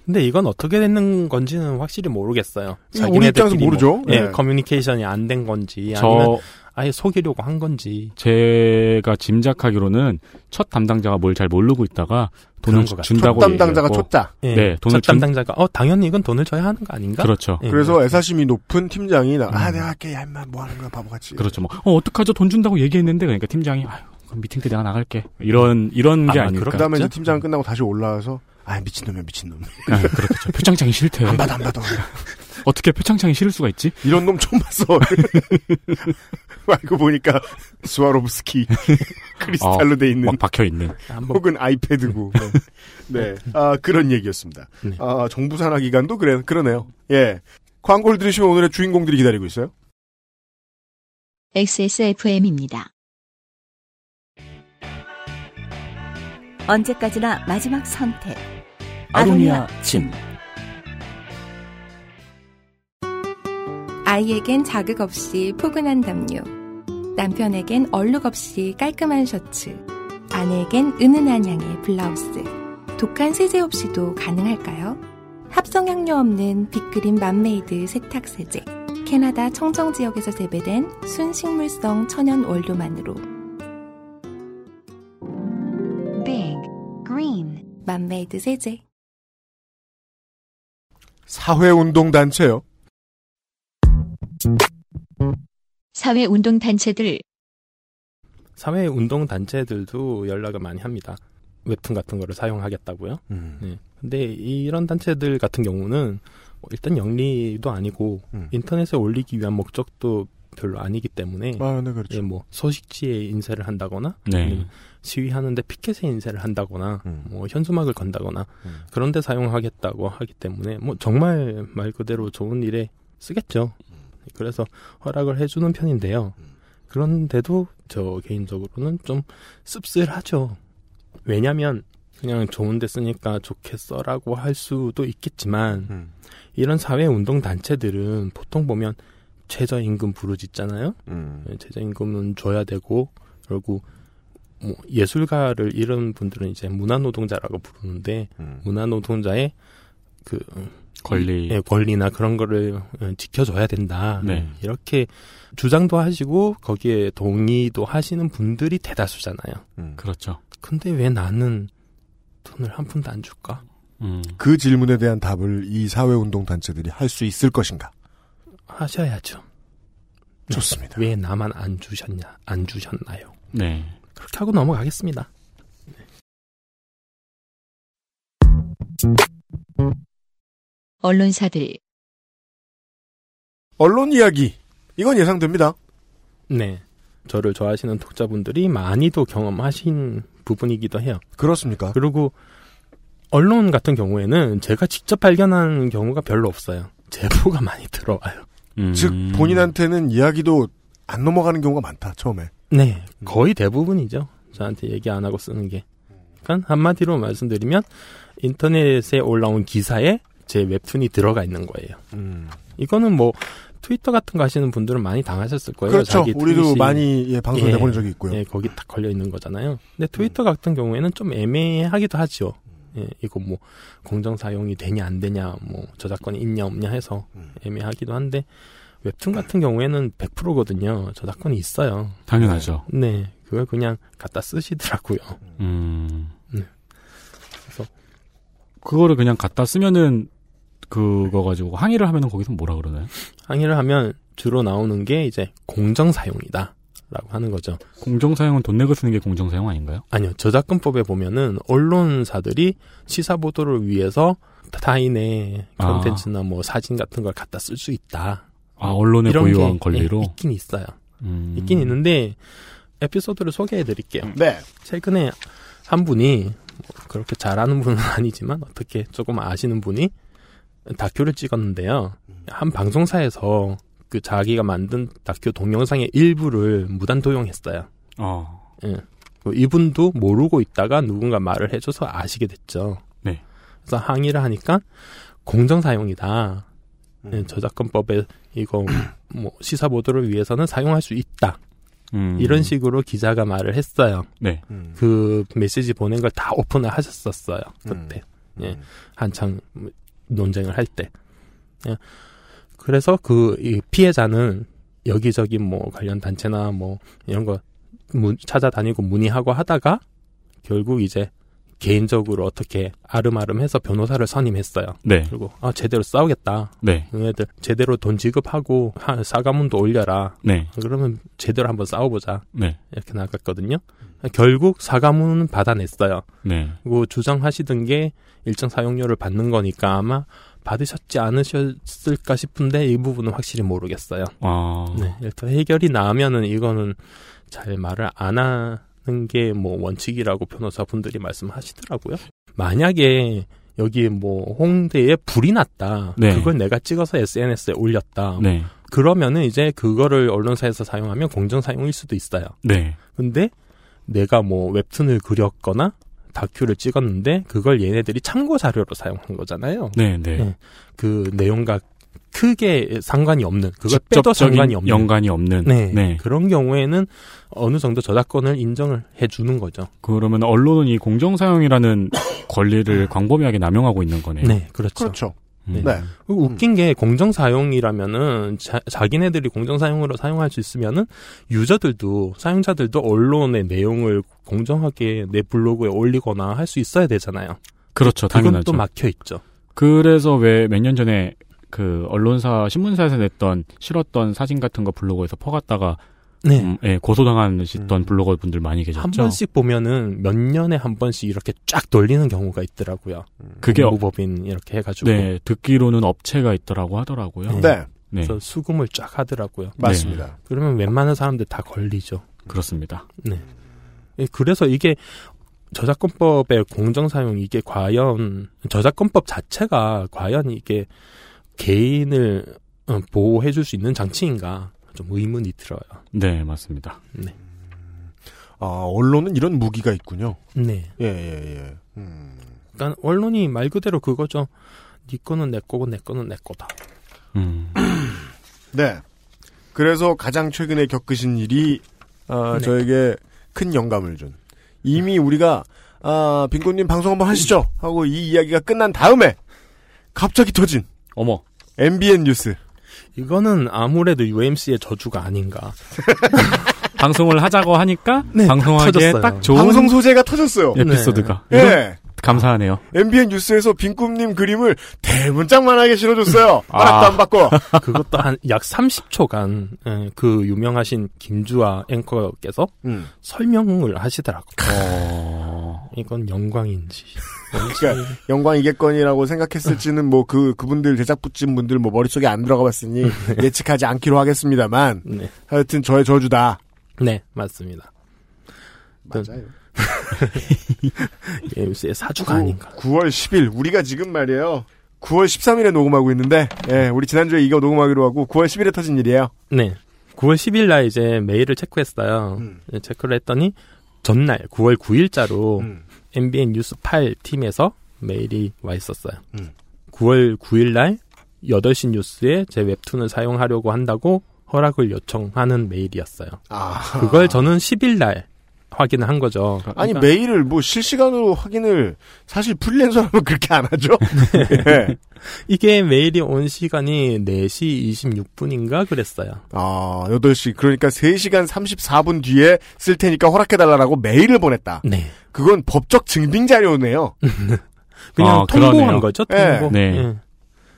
근데 이건 어떻게 되는 건지는 확실히 모르겠어요. 우리 입장에서 자기네들끼리 모르죠. 뭐, 예, 네. 커뮤니케이션이 안 된 건지 저, 아니면 아예 속이려고 한 건지 제가 짐작하기로는 첫 담당자가 뭘 잘 모르고 있다가 돈을. 준다고 첫 담당자가 쳤다. 예, 네, 돈을 첫 준- 담당자가 어 당연히 이건 돈을 줘야 하는 거 아닌가? 그렇죠. 예, 그래서 애사심이 높은 팀장이 나, 아, 음. 내가 할게. 야, 임마, 뭐 하는 거야, 바보같이. 그렇죠. 뭐, 어, 어떡하죠? 돈 준다고 얘기했는데, 그러니까 팀장이, 아유, 그럼 미팅 때 내가 나갈게. 이런, 이런 게 아, 아닐까. 그 다음에 이제 진짜? 팀장 끝나고 다시 올라와서, 아, 미친놈이야, 미친놈. 아, 그렇겠죠. 표창장이 싫대. 안 받아, 안 받아. 어떻게 표창장이 싫을 수가 있지? 이런 놈 처음 봤어. 알고 보니까 스와로브스키 크리스탈로 돼 있는 막 박혀 있는. 혹은 아이패드고. 네. 아, 그런 얘기였습니다. 네. 아, 정부 산하 기관도 그래 그러네요. 예. 광고를 들으시면 오늘의 주인공들이 기다리고 있어요. XSFM입니다. 언제까지나 마지막 선택. 아로니아 침. 아이에겐 자극 없이 포근한 담요. 남편에겐 얼룩 없이 깔끔한 셔츠. 아내에겐 은은한 향의 블라우스. 독한 세제 없이도 가능할까요? 합성 향료 없는 Big Green 맘메이드 세탁 세제. 캐나다 청정 지역에서 재배된 순식물성 천연 원료만으로 Big Green 맘메이드 세제. 사회운동단체요. 사회운동단체들, 사회 운동 단체들도 연락을 많이 합니다. 웹툰 같은 거를 사용하겠다고요. 네. 근데 이런 단체들 같은 경우는 뭐 일단 영리도 아니고 음. 인터넷에 올리기 위한 목적도 별로 아니기 때문에 아, 네, 그렇죠. 예, 뭐 소식지에 인쇄를 한다거나 네. 시위하는데 피켓에 인쇄를 한다거나 음. 뭐 현수막을 건다거나 음. 그런 데 사용하겠다고 하기 때문에 뭐 정말 말 그대로 좋은 일에 쓰겠죠. 그래서 허락을 해주는 편인데요. 그런데도 저 개인적으로는 좀 씁쓸하죠. 왜냐면 그냥 좋은 데 쓰니까 좋겠어라고 할 수도 있겠지만 음. 이런 사회 운동 단체들은 보통 보면 최저임금 부르짖잖아요. 음. 네, 최저임금은 줘야 되고 그리고 뭐 예술가를 이런 분들은 이제 문화노동자라고 부르는데 음. 문화노동자의 그 권리. 예, 권리나 그런 거를 어, 지켜줘야 된다. 네. 이렇게 주장도 하시고 거기에 동의도 하시는 분들이 대다수잖아요. 음. 그렇죠. 근데 왜 나는 돈을 한 푼도 안 줄까? 음. 그 질문에 대한 답을 이 사회운동 단체들이 할 수 있을 것인가? 하셔야죠. 네. 좋습니다. 왜 나만 안 주셨냐? 안 주셨나요? 네. 그렇게 하고 넘어가겠습니다. 언론사들, 언론 이야기. 이건 예상됩니다. 네. 저를 좋아하시는 독자분들이 많이도 경험하신 부분이기도 해요. 그렇습니까? 그리고 언론 같은 경우에는 제가 직접 발견한 경우가 별로 없어요. 제보가 많이 들어와요. 음. 즉 본인한테는 이야기도 안 넘어가는 경우가 많다. 처음에. 네, 거의 대부분이죠. 저한테 얘기 안 하고 쓰는 게. 그러니까 한마디로 말씀드리면 인터넷에 올라온 기사에 제 웹툰이 들어가 있는 거예요. 음. 이거는 뭐 트위터 같은 거 하시는 분들은 많이 당하셨을 거예요. 그렇죠. 자기 우리도 트윗이 많이 예, 방송 예. 내보낸 적이 있고요. 예, 거기 딱 걸려 있는 거잖아요. 근데 트위터 같은 경우에는 좀 애매하기도 하죠. 예, 이거 뭐 공정 사용이 되냐 안 되냐, 뭐 저작권이 있냐 없냐 해서 음. 애매하기도 한데 웹툰 같은 경우에는 100%거든요. 저작권이 있어요. 당연하죠. 네, 그걸 그냥 갖다 쓰시더라고요. 음. 그거를 그냥 갖다 쓰면은 그거 가지고 항의를 하면은 거기서 뭐라 그러나요? 항의를 하면 주로 나오는 게 이제 공정 사용이다. 라고 하는 거죠. 공정 사용은 돈 내고 쓰는 게 공정 사용 아닌가요? 아니요. 저작권법에 보면은 언론사들이 시사 보도를 위해서 타인의 아. 컨텐츠나 뭐 사진 같은 걸 갖다 쓸 수 있다. 아, 언론의 이런 고유한 게, 권리로? 예, 있긴 있어요. 음. 있긴 있는데 에피소드를 소개해 드릴게요. 네. 최근에 한 분이 뭐 그렇게 잘하는 분은 아니지만 어떻게 조금 아시는 분이 다큐를 찍었는데요. 한 방송사에서 그 자기가 만든 다큐 동영상의 일부를 무단 도용했어요. 어. 예. 그 이분도 모르고 있다가 누군가 말을 해줘서 아시게 됐죠. 네. 그래서 항의를 하니까 공정 사용이다. 예, 저작권법에 이거 뭐 시사 보도를 위해서는 사용할 수 있다. 음. 이런 식으로 기자가 말을 했어요. 네. 그 메시지 보낸 걸 다 오픈을 하셨었어요. 음. 그때. 예. 한창 논쟁을 할 때. 예. 그래서 그이 피해자는 여기저기 뭐 관련 단체나 뭐 이런 거 문- 찾아다니고 문의하고 하다가 결국 이제 개인적으로 어떻게 아름아름해서 변호사를 선임했어요. 네. 그리고 아 제대로 싸우겠다. 네. 너희들 제대로 돈 지급하고 한 사과문도 올려라. 네. 그러면 제대로 한번 싸워보자. 네. 이렇게 나갔거든요. 결국 사과문은 받아냈어요. 네. 그리고 주장하시던 게 일정 사용료를 받는 거니까 아마 받으셨지 않으셨을까 싶은데 이 부분은 확실히 모르겠어요. 아. 네, 일단 해결이 나면은 이거는 잘 말을 안 하 는 게 뭐 원칙이라고 변호사분들이 말씀하시더라고요. 만약에 여기 뭐 홍대에 불이 났다. 네. 그걸 내가 찍어서 SNS에 올렸다. 네. 그러면은 이제 그거를 언론사에서 사용하면 공정 사용일 수도 있어요. 네. 근데 내가 뭐 웹툰을 그렸거나 다큐를 찍었는데 그걸 얘네들이 참고 자료로 사용한 거잖아요. 네. 네. 네. 그 내용과 크게 상관이 없는 그걸 빼도 상관이 없는 연관이 없는. 네. 네. 그런 경우에는 어느 정도 저작권을 인정을 해주는 거죠. 그러면 언론은 이 공정 사용이라는 권리를 광범위하게 남용하고 있는 거네요. 네, 그렇죠. 그렇죠. 음. 네. 그리고 웃긴 게 공정 사용이라면은 자, 자기네들이 공정 사용으로 사용할 수 있으면은 유저들도 사용자들도 언론의 내용을 공정하게 내 블로그에 올리거나 할 수 있어야 되잖아요. 그렇죠. 그건 당연하죠. 또 막혀 있죠. 그래서 왜 몇 년 전에 그 언론사 신문사에서 냈던 실었던 사진 같은 거 블로그에서 퍼갔다가 네. 음, 예, 고소당하셨던 블로거 분들 많이 계셨죠. 한 번씩 보면은 몇 년에 한 번씩 이렇게 쫙 돌리는 경우가 있더라고요. 그게 어- 법인 이렇게 해가지고 네, 듣기로는 업체가 있더라고 하더라고요. 네. 네. 그래서 수금을 쫙 하더라고요. 맞습니다. 그러면 웬만한 사람들 다 걸리죠. 그렇습니다. 네. 예, 그래서 이게 저작권법의 공정 사용 이게 과연 저작권법 자체가 과연 이게 개인을 어, 보호해 줄 수 있는 장치인가 좀 의문이 들어요. 네, 맞습니다. 네. 아, 언론은 이런 무기가 있군요. 네. 예, 예, 예. 음. 그러니까 언론이 말 그대로 그거죠. 네 거는 내 거고 내 거는 내 거다. 음. 네. 그래서 가장 최근에 겪으신 일이 아, 네. 저에게 큰 영감을 준. 이미 우리가 아, 빈곤님 방송 한번 하시죠 하고 이 이야기가 끝난 다음에 갑자기 터진 어머. MBN 뉴스. 이거는 아무래도 UMC의 저주가 아닌가. 방송을 하자고 하니까 네, 방송하기에. 딱 좋은 방송 소재가 터졌어요. 에피소드가. 예. 이건 감사하네요. MBN 뉴스에서 빈꿈님 그림을 대문짝만하게 실어줬어요. 허락도 아. 안 받고. 그것도 한 약 30초간 예, 그 유명하신 김주아 앵커께서 음. 설명을 하시더라고요. 어... 이건 영광인지. 그러니까 영광이겠거니라고 생각했을지는 뭐 그 그분들 제작부진 분들 뭐 머릿속에 안 들어가 봤으니 예측하지 않기로 하겠습니다만 네. 하여튼 저의 저주다. 네, 맞습니다. 맞아요. UMC의 사주가 아닌가. 9월 10일 우리가 지금 말이에요. 9월 13일에 녹음하고 있는데 예, 우리 지난주에 이거 녹음하기로 하고 9월 10일에 터진 일이에요. 네. 9월 10일 날 이제 메일을 체크했어요. 음. 네, 체크를 했더니 전날 9월 9일자로 음. MBN 뉴스 8 팀에서 메일이 와 있었어요. 음. 9월 9일 날 8시 뉴스에 제 웹툰을 사용하려고 한다고 허락을 요청하는 메일이었어요. 아. 그걸 저는 10일 날 확인을 한 거죠. 아니 그러니까 메일을 뭐 실시간으로 확인을 사실 프리랜서라면 그렇게 안 하죠. 예. 이게 메일이 온 시간이 4시 26분인가 그랬어요. 아, 8시 그러니까 3시간 34분 뒤에 쓸 테니까 허락해 달라고 메일을 보냈다. 네. 그건 법적 증빙 자료네요. 그냥 아, 통보한 그러네요. 거죠, 예. 통보. 네. 예.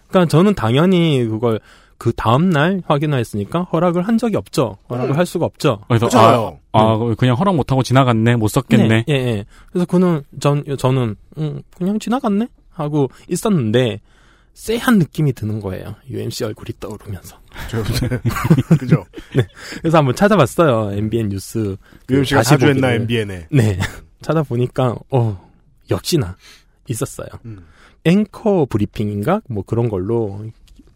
그러니까 저는 당연히 그걸 그 다음 날 확인했으니까 허락을 한 적이 없죠. 허락을 할 수가 없죠. 그래서 그렇잖아요. 아, 아, 그냥 허락 못하고 지나갔네. 못 썼겠네. 네, 예, 예. 그래서 그는 전 저는 음, 그냥 지나갔네. 하고 있었는데 쎄한 느낌이 드는 거예요. UMC 얼굴이 떠오르면서. 그죠? 네. 그래서 한번 찾아봤어요. MBN 뉴스. 그 UMC가 다시 자주 했나 보기를. MBN에. 네. 찾아보니까 어 역시나 있었어요. 음. 앵커 브리핑인가 뭐 그런 걸로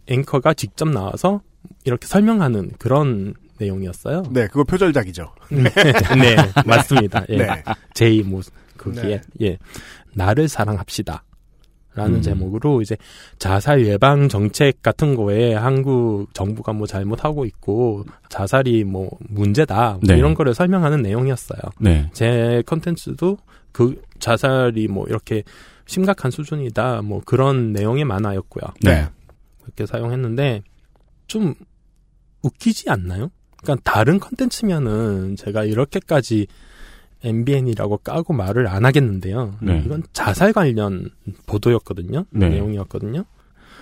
앵커가 직접 나와서 이렇게 설명하는 그런 내용이었어요. 네, 그거 표절작이죠. 네, 네, 맞습니다. 예. 네. 제이 뭐 거기에 네. 예 나를 사랑합시다. 라는 음. 제목으로 이제 자살 예방 정책 같은 거에 한국 정부가 뭐 잘못하고 있고 자살이 뭐 문제다 뭐 네. 이런 거를 설명하는 내용이었어요. 네. 제 컨텐츠도 그 자살이 뭐 이렇게 심각한 수준이다 뭐 그런 내용의 만화였고요. 네. 그렇게 사용했는데 좀 웃기지 않나요? 그러니까 다른 컨텐츠면은 제가 이렇게까지 MBN이라고 까고 말을 안 하겠는데요. 네. 이건 자살 관련 보도였거든요. 네. 내용이었거든요.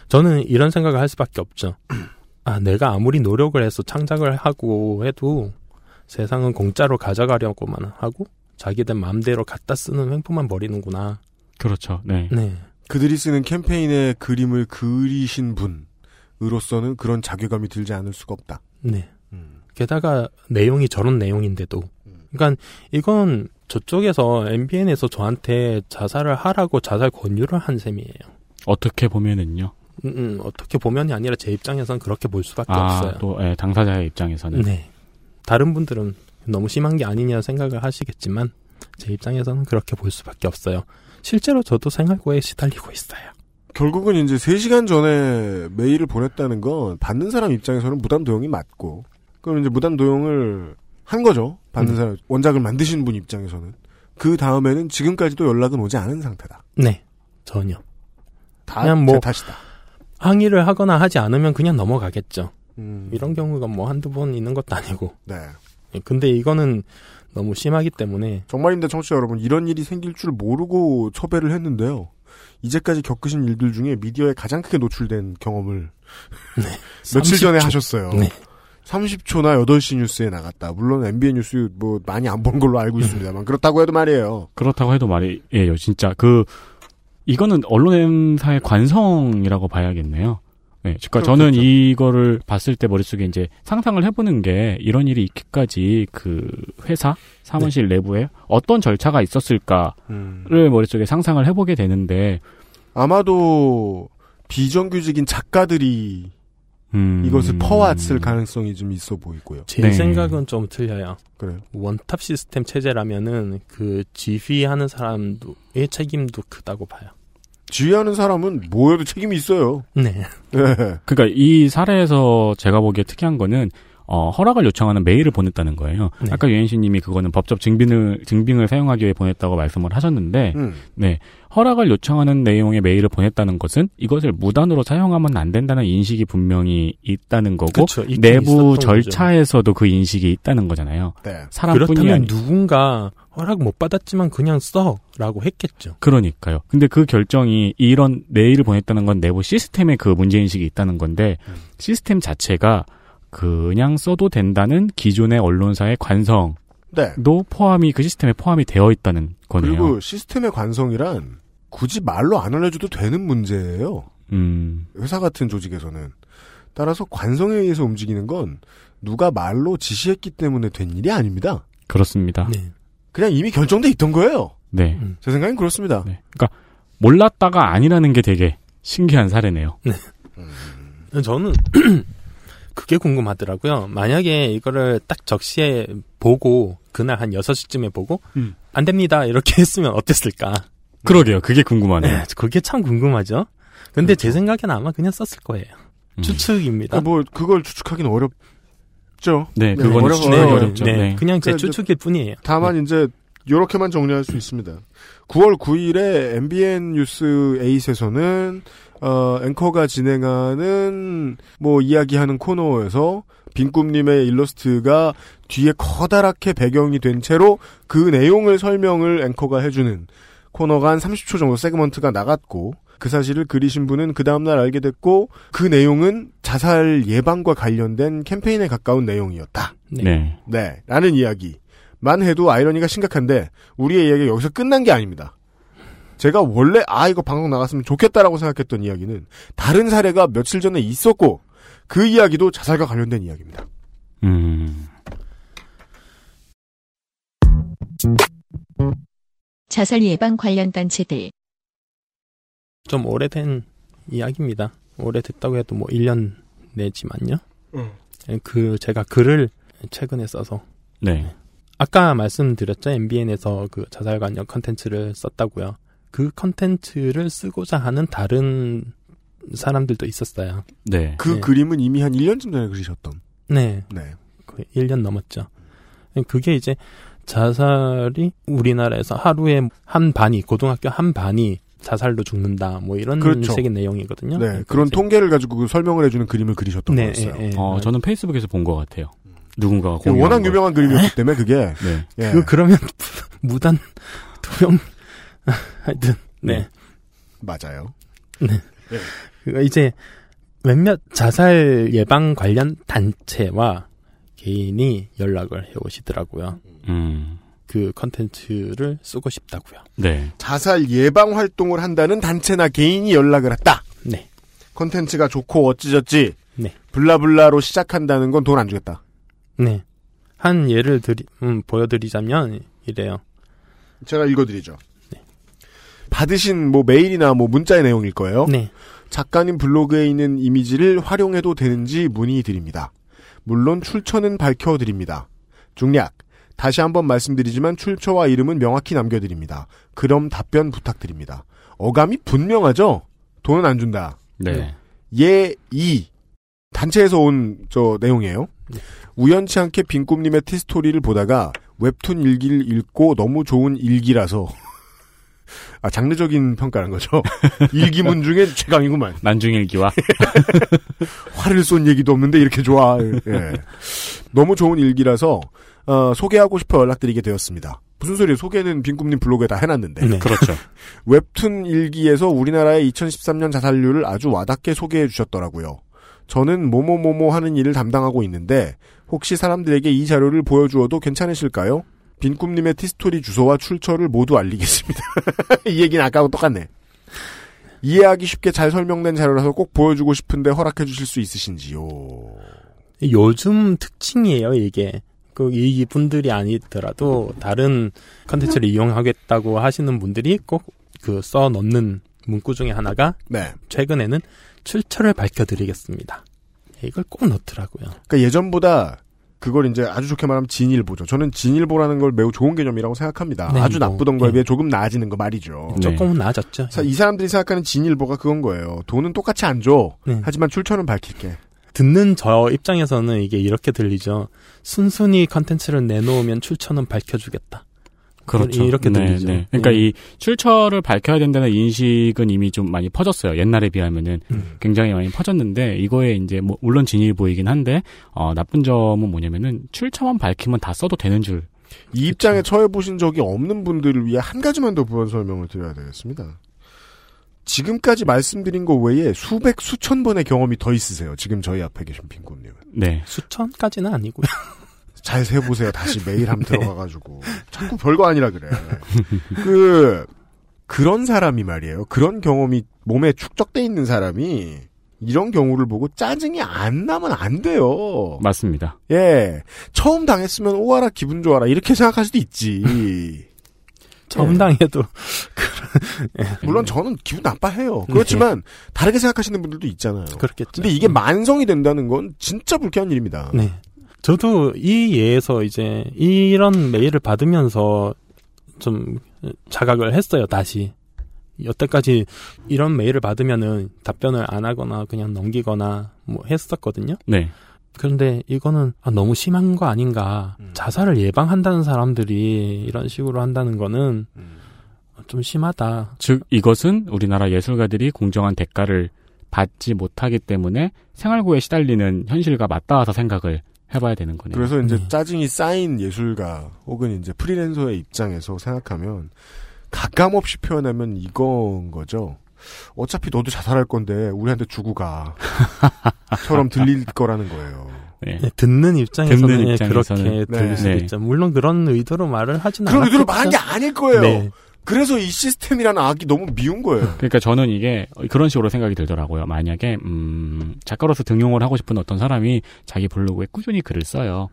저는 이런 생각을 할 수밖에 없죠. 아, 내가 아무리 노력을 해서 창작을 하고 해도 세상은 공짜로 가져가려고만 하고 자기들 마음대로 갖다 쓰는 횡포만 버리는구나. 그렇죠. 네. 네. 그들이 쓰는 캠페인의 그림을 그리신 분으로서는 그런 자괴감이 들지 않을 수가 없다. 네. 음. 게다가 내용이 저런 내용인데도. 그러니까 이건 저쪽에서 MBN에서 저한테 자살을 하라고 자살 권유를 한 셈이에요. 어떻게 보면은요. 음, 음, 어떻게 보면이 아니라 제 입장에서는 그렇게 볼 수밖에 아, 없어요. 또 예, 당사자의 입장에서는 네. 다른 분들은 너무 심한 게 아니냐 생각을 하시겠지만 제 입장에서는 그렇게 볼 수밖에 없어요. 실제로 저도 생활고에 시달리고 있어요. 결국은 이제 3시간 전에 메일을 보냈다는 건 받는 사람 입장에서는 무단 도용이 맞고 그럼 이제 무단 도용을 한 거죠. 받는 음. 사람 원작을 만드신 분 입장에서는 그 다음에는 지금까지도 연락은 오지 않은 상태다. 네. 전혀. 다 그냥 뭐제 탓이다. 항의를 하거나 하지 않으면 그냥 넘어가겠죠. 음. 이런 경우가 뭐 한두 번 있는 것도 아니고. 네. 예, 근데 이거는 너무 심하기 때문에 정말입니다, 청취자 여러분. 이런 일이 생길 줄 모르고 섭외를 했는데요. 이제까지 겪으신 일들 중에 미디어에 가장 크게 노출된 경험을 며칠 30초. 전에 하셨어요. 네. 30초나 8시 뉴스에 나갔다. 물론 MBN 뉴스 뭐 많이 안 본 걸로 알고 있습니다만 그렇다고 해도 말이에요. 그렇다고 해도 말이에요. 진짜 그 이거는 언론사의 관성이라고 봐야겠네요. 네, 그러니까 저는. 이거를 봤을 때 머릿속에 이제 상상을 해보는 게 이런 일이 있기까지 그 회사 사무실 내부에 어떤 절차가 있었을까를 음. 머릿속에 상상을 해보게 되는데 아마도 비정규직인 작가들이 음, 이것을 퍼왔을 가능성이 좀 있어 보이고요. 제 네. 생각은 좀 틀려요. 그래요. 원탑 시스템 체제라면은 그 지휘하는 사람도의 책임도 크다고 봐요. 지휘하는 사람은 뭐여도 책임이 있어요. 네. 네. 그러니까 이 사례에서 제가 보기에 특이한 거는 어, 허락을 요청하는 메일을 보냈다는 거예요. 네. 아까 유엔씨님이 그거는 법적 증빙을 증빙을 사용하기 위해 보냈다고 말씀을 하셨는데, 음. 네 허락을 요청하는 내용의 메일을 보냈다는 것은 이것을 무단으로 사용하면 안 된다는 인식이 분명히 있다는 거고 그쵸, 내부 절차에서도 그 인식이 있다는 거잖아요. 네. 사람뿐이 그렇다면 아니 누군가 허락 못 받았지만 그냥 써라고 했겠죠. 그러니까요. 근데 그 결정이 이런 메일을 보냈다는 건 내부 시스템에 그 문제 인식이 있다는 건데, 음. 시스템 자체가 그냥 써도 된다는 기존의 언론사의 관성도 네. 포함이, 그 시스템에 포함이 되어 있다는 거네요. 그리고 시스템의 관성이란 굳이 말로 안 알려줘도 되는 문제예요. 음, 회사 같은 조직에서는. 따라서 관성에 의해서 움직이는 건 누가 말로 지시했기 때문에 된 일이 아닙니다. 그렇습니다. 네. 그냥 이미 결정돼 있던 거예요. 네. 음. 제 생각엔 그렇습니다. 네. 그러니까 몰랐다가 아니라는 게 되게 신기한 사례네요. 저는 그게 궁금하더라고요. 만약에 이거를 딱 적시에 보고 그날 한 6시쯤에 보고 음. 안 됩니다. 이렇게 했으면 어땠을까? 그러게요. 그게 궁금하네요. 네, 그게 참 궁금하죠. 근데 제 생각엔 아마 그냥 썼을 거예요. 음. 추측입니다. 아, 뭐 그걸 추측하긴 어렵죠. 네, 네, 그건. 추측이 네, 어렵죠. 네, 네. 그냥 제 그러니까 추측일 뿐이에요. 다만 이제 이렇게만 정리할 수 있습니다. 9월 9일에 MBN 뉴스 8에서는 어, 앵커가 진행하는 뭐 이야기하는 코너에서 빈꿈님의 일러스트가 뒤에 커다랗게 배경이 된 채로 그 내용을 설명을 앵커가 해주는 코너가 한 30초 정도 세그먼트가 나갔고 그 사실을 그리신 분은 그 다음날 알게 됐고 그 내용은 자살 예방과 관련된 캠페인에 가까운 내용이었다. 네. 네. 네, 라는 이야기만 해도 아이러니가 심각한데 우리의 이야기가 여기서 끝난 게 아닙니다. 제가 원래 아 이거 방송 나갔으면 좋겠다라고 생각했던 이야기는 다른 사례가 며칠 전에 있었고 그 이야기도 자살과 관련된 이야기입니다. 음. 자살 예방 관련 단체들. 좀 오래된 이야기입니다. 오래됐다고 해도 뭐 1년 내지만요. 그 제가 글을 최근에 써서 네. 아까 말씀드렸죠 MBN에서 그 자살 관련 컨텐츠를 썼다고요. 그 컨텐츠를 쓰고자 하는 다른 사람들도 있었어요. 네. 그 네. 그림은 이미 한 1년쯤 전에 그리셨던. 네, 네. 거의 1년 넘었죠. 그게 이제 자살이 우리나라에서 하루에 한 반이 고등학교 한 반이 자살로 죽는다 뭐 이런 그렇죠. 식의 내용이거든요. 네. 그런 통계를 가지고 그 설명을 해주는 그림을 그리셨던 네, 거였어요. 예, 예. 어, 저는 페이스북에서 본 것 같아요. 누군가가 그 공유한 워낙 걸. 유명한 그림이었기 때문에 그게 네. 예. 그 그러면 무단 투명 하여튼 네. 맞아요. 그 이제 몇몇 자살 예방 관련 단체와 개인이 연락을 해 오시더라고요. 음. 그 컨텐츠를 쓰고 싶다고요. 네. 자살 예방 활동을 한다는 단체나 개인이 연락을 했다. 네. 컨텐츠가 좋고 어찌저찌 네. 블라블라로 시작한다는 건 돈 안 주겠다. 네. 한 예를 드리, 음, 보여드리자면 이래요. 제가 읽어드리죠. 받으신 뭐 메일이나 뭐 문자의 내용일 거예요. 네. 작가님 블로그에 있는 이미지를 활용해도 되는지 문의드립니다. 물론 출처는 밝혀드립니다. 중략. 다시 한번 말씀드리지만 출처와 이름은 명확히 남겨드립니다. 그럼 답변 부탁드립니다. 어감이 분명하죠? 돈은 안 준다. 네. 예, 이. 단체에서 온 저 내용이에요. 우연치 않게 빈꿈님의 티스토리를 보다가 웹툰 일기를 읽고 너무 좋은 일기라서 아 장르적인 평가란 거죠. 일기문 중에 최강이구만. 난중일기와 화를 쏜 얘기도 없는데 이렇게 좋아. 예. 너무 좋은 일기라서 어, 소개하고 싶어 연락드리게 되었습니다. 무슨 소리예요? 소개는 빈꿈님 블로그에 다 해놨는데. 네. 그렇죠. 웹툰 일기에서 우리나라의 2013년 자살률을 아주 와닿게 소개해 주셨더라고요. 저는 뭐뭐뭐뭐 하는 일을 담당하고 있는데 혹시 사람들에게 이 자료를 보여주어도 괜찮으실까요? 빈꿈님의 티스토리 주소와 출처를 모두 알리겠습니다. 이 얘기는 아까하고 똑같네. 이해하기 쉽게 잘 설명된 자료라서 꼭 보여주고 싶은데 허락해 주실 수 있으신지요? 요즘 특징이에요, 이게. 그, 이 분들이 아니더라도 다른 컨텐츠를 이용하겠다고 하시는 분들이 꼭 그 써 넣는 문구 중에 하나가 네. 최근에는 출처를 밝혀드리겠습니다. 이걸 꼭 넣더라고요. 그러니까 예전보다 그걸 이제 아주 좋게 말하면 진일보죠. 저는 진일보라는 걸 매우 좋은 개념이라고 생각합니다. 네, 아주 뭐, 나쁘던 거에 네. 비해 조금 나아지는 거 말이죠. 네. 조금은 나아졌죠. 사- 이 사람들이 생각하는 진일보가 그건 거예요. 돈은 똑같이 안 줘. 네. 하지만 출처는 밝힐게. 듣는 저 입장에서는 이게 이렇게 들리죠. 순순히 컨텐츠를 내놓으면 출처는 밝혀주겠다. 그렇죠. 이렇게 네, 들리죠. 네. 그러니까 네. 이 출처를 밝혀야 된다는 인식은 이미 좀 많이 퍼졌어요. 옛날에 비하면은 음. 굉장히 많이 퍼졌는데 이거에 이제 뭐 물론 진일보이긴 한데 어 나쁜 점은 뭐냐면은 출처만 밝히면 다 써도 되는 줄. 이 입장에 처해 보신 적이 없는 분들을 위해 한 가지만 더 부연 설명을 드려야 되겠습니다. 지금까지 말씀드린 거 외에 수백 수천 번의 경험이 더 있으세요. 지금 저희 앞에 계신 빈곤님은. 네. 수천까지는 아니고요. 잘 세보세요. 다시 메일 함 들어가가지고. 자꾸 별거 아니라 그래. 그, 그런 사람이 말이에요. 그런 경험이 몸에 축적돼 있는 사람이 이런 경우를 보고 짜증이 안 나면 안 돼요. 맞습니다. 예. 처음 당했으면 오와라 기분 좋아라. 이렇게 생각할 수도 있지. 처음 당해도 물론 저는 기분 나빠해요. 그렇지만 다르게 생각하시는 분들도 있잖아요. 그렇겠죠. 근데 이게 만성이 된다는 건 진짜 불쾌한 일입니다. 네. 저도 이 예에서 이제 이런 메일을 받으면서 좀 자각을 했어요, 다시. 여태까지 이런 메일을 받으면은 답변을 안 하거나 그냥 넘기거나 뭐 했었거든요. 네. 그런데 이거는 아, 너무 심한 거 아닌가. 음. 자살을 예방한다는 사람들이 이런 식으로 한다는 거는 음. 좀 심하다. 즉 이것은 우리나라 예술가들이 공정한 대가를 받지 못하기 때문에 생활고에 시달리는 현실과 맞닿아서 생각을 해봐야 되는 거네요. 그래서 이제 네. 짜증이 쌓인 예술가 혹은 이제 프리랜서의 입장에서 생각하면 가감 없이 표현하면 이건 거죠. 어차피 너도 자살할 건데 우리한테 주고 가. 처럼 들릴 거라는 거예요. 네. 예, 듣는 입장에서는, 듣는 예, 입장에서는. 그렇게 네. 들릴 수도 네. 있죠. 물론 그런 의도로 말을 하지는 그런 의도로. 말한 게 아닐 거예요. 네. 그래서 이 시스템이라는 악이 너무 미운 거예요. 그러니까 저는 이게 그런 식으로 생각이 들더라고요. 만약에 음, 작가로서 등용을 하고 싶은 어떤 사람이 자기 블로그에 꾸준히 글을 써요.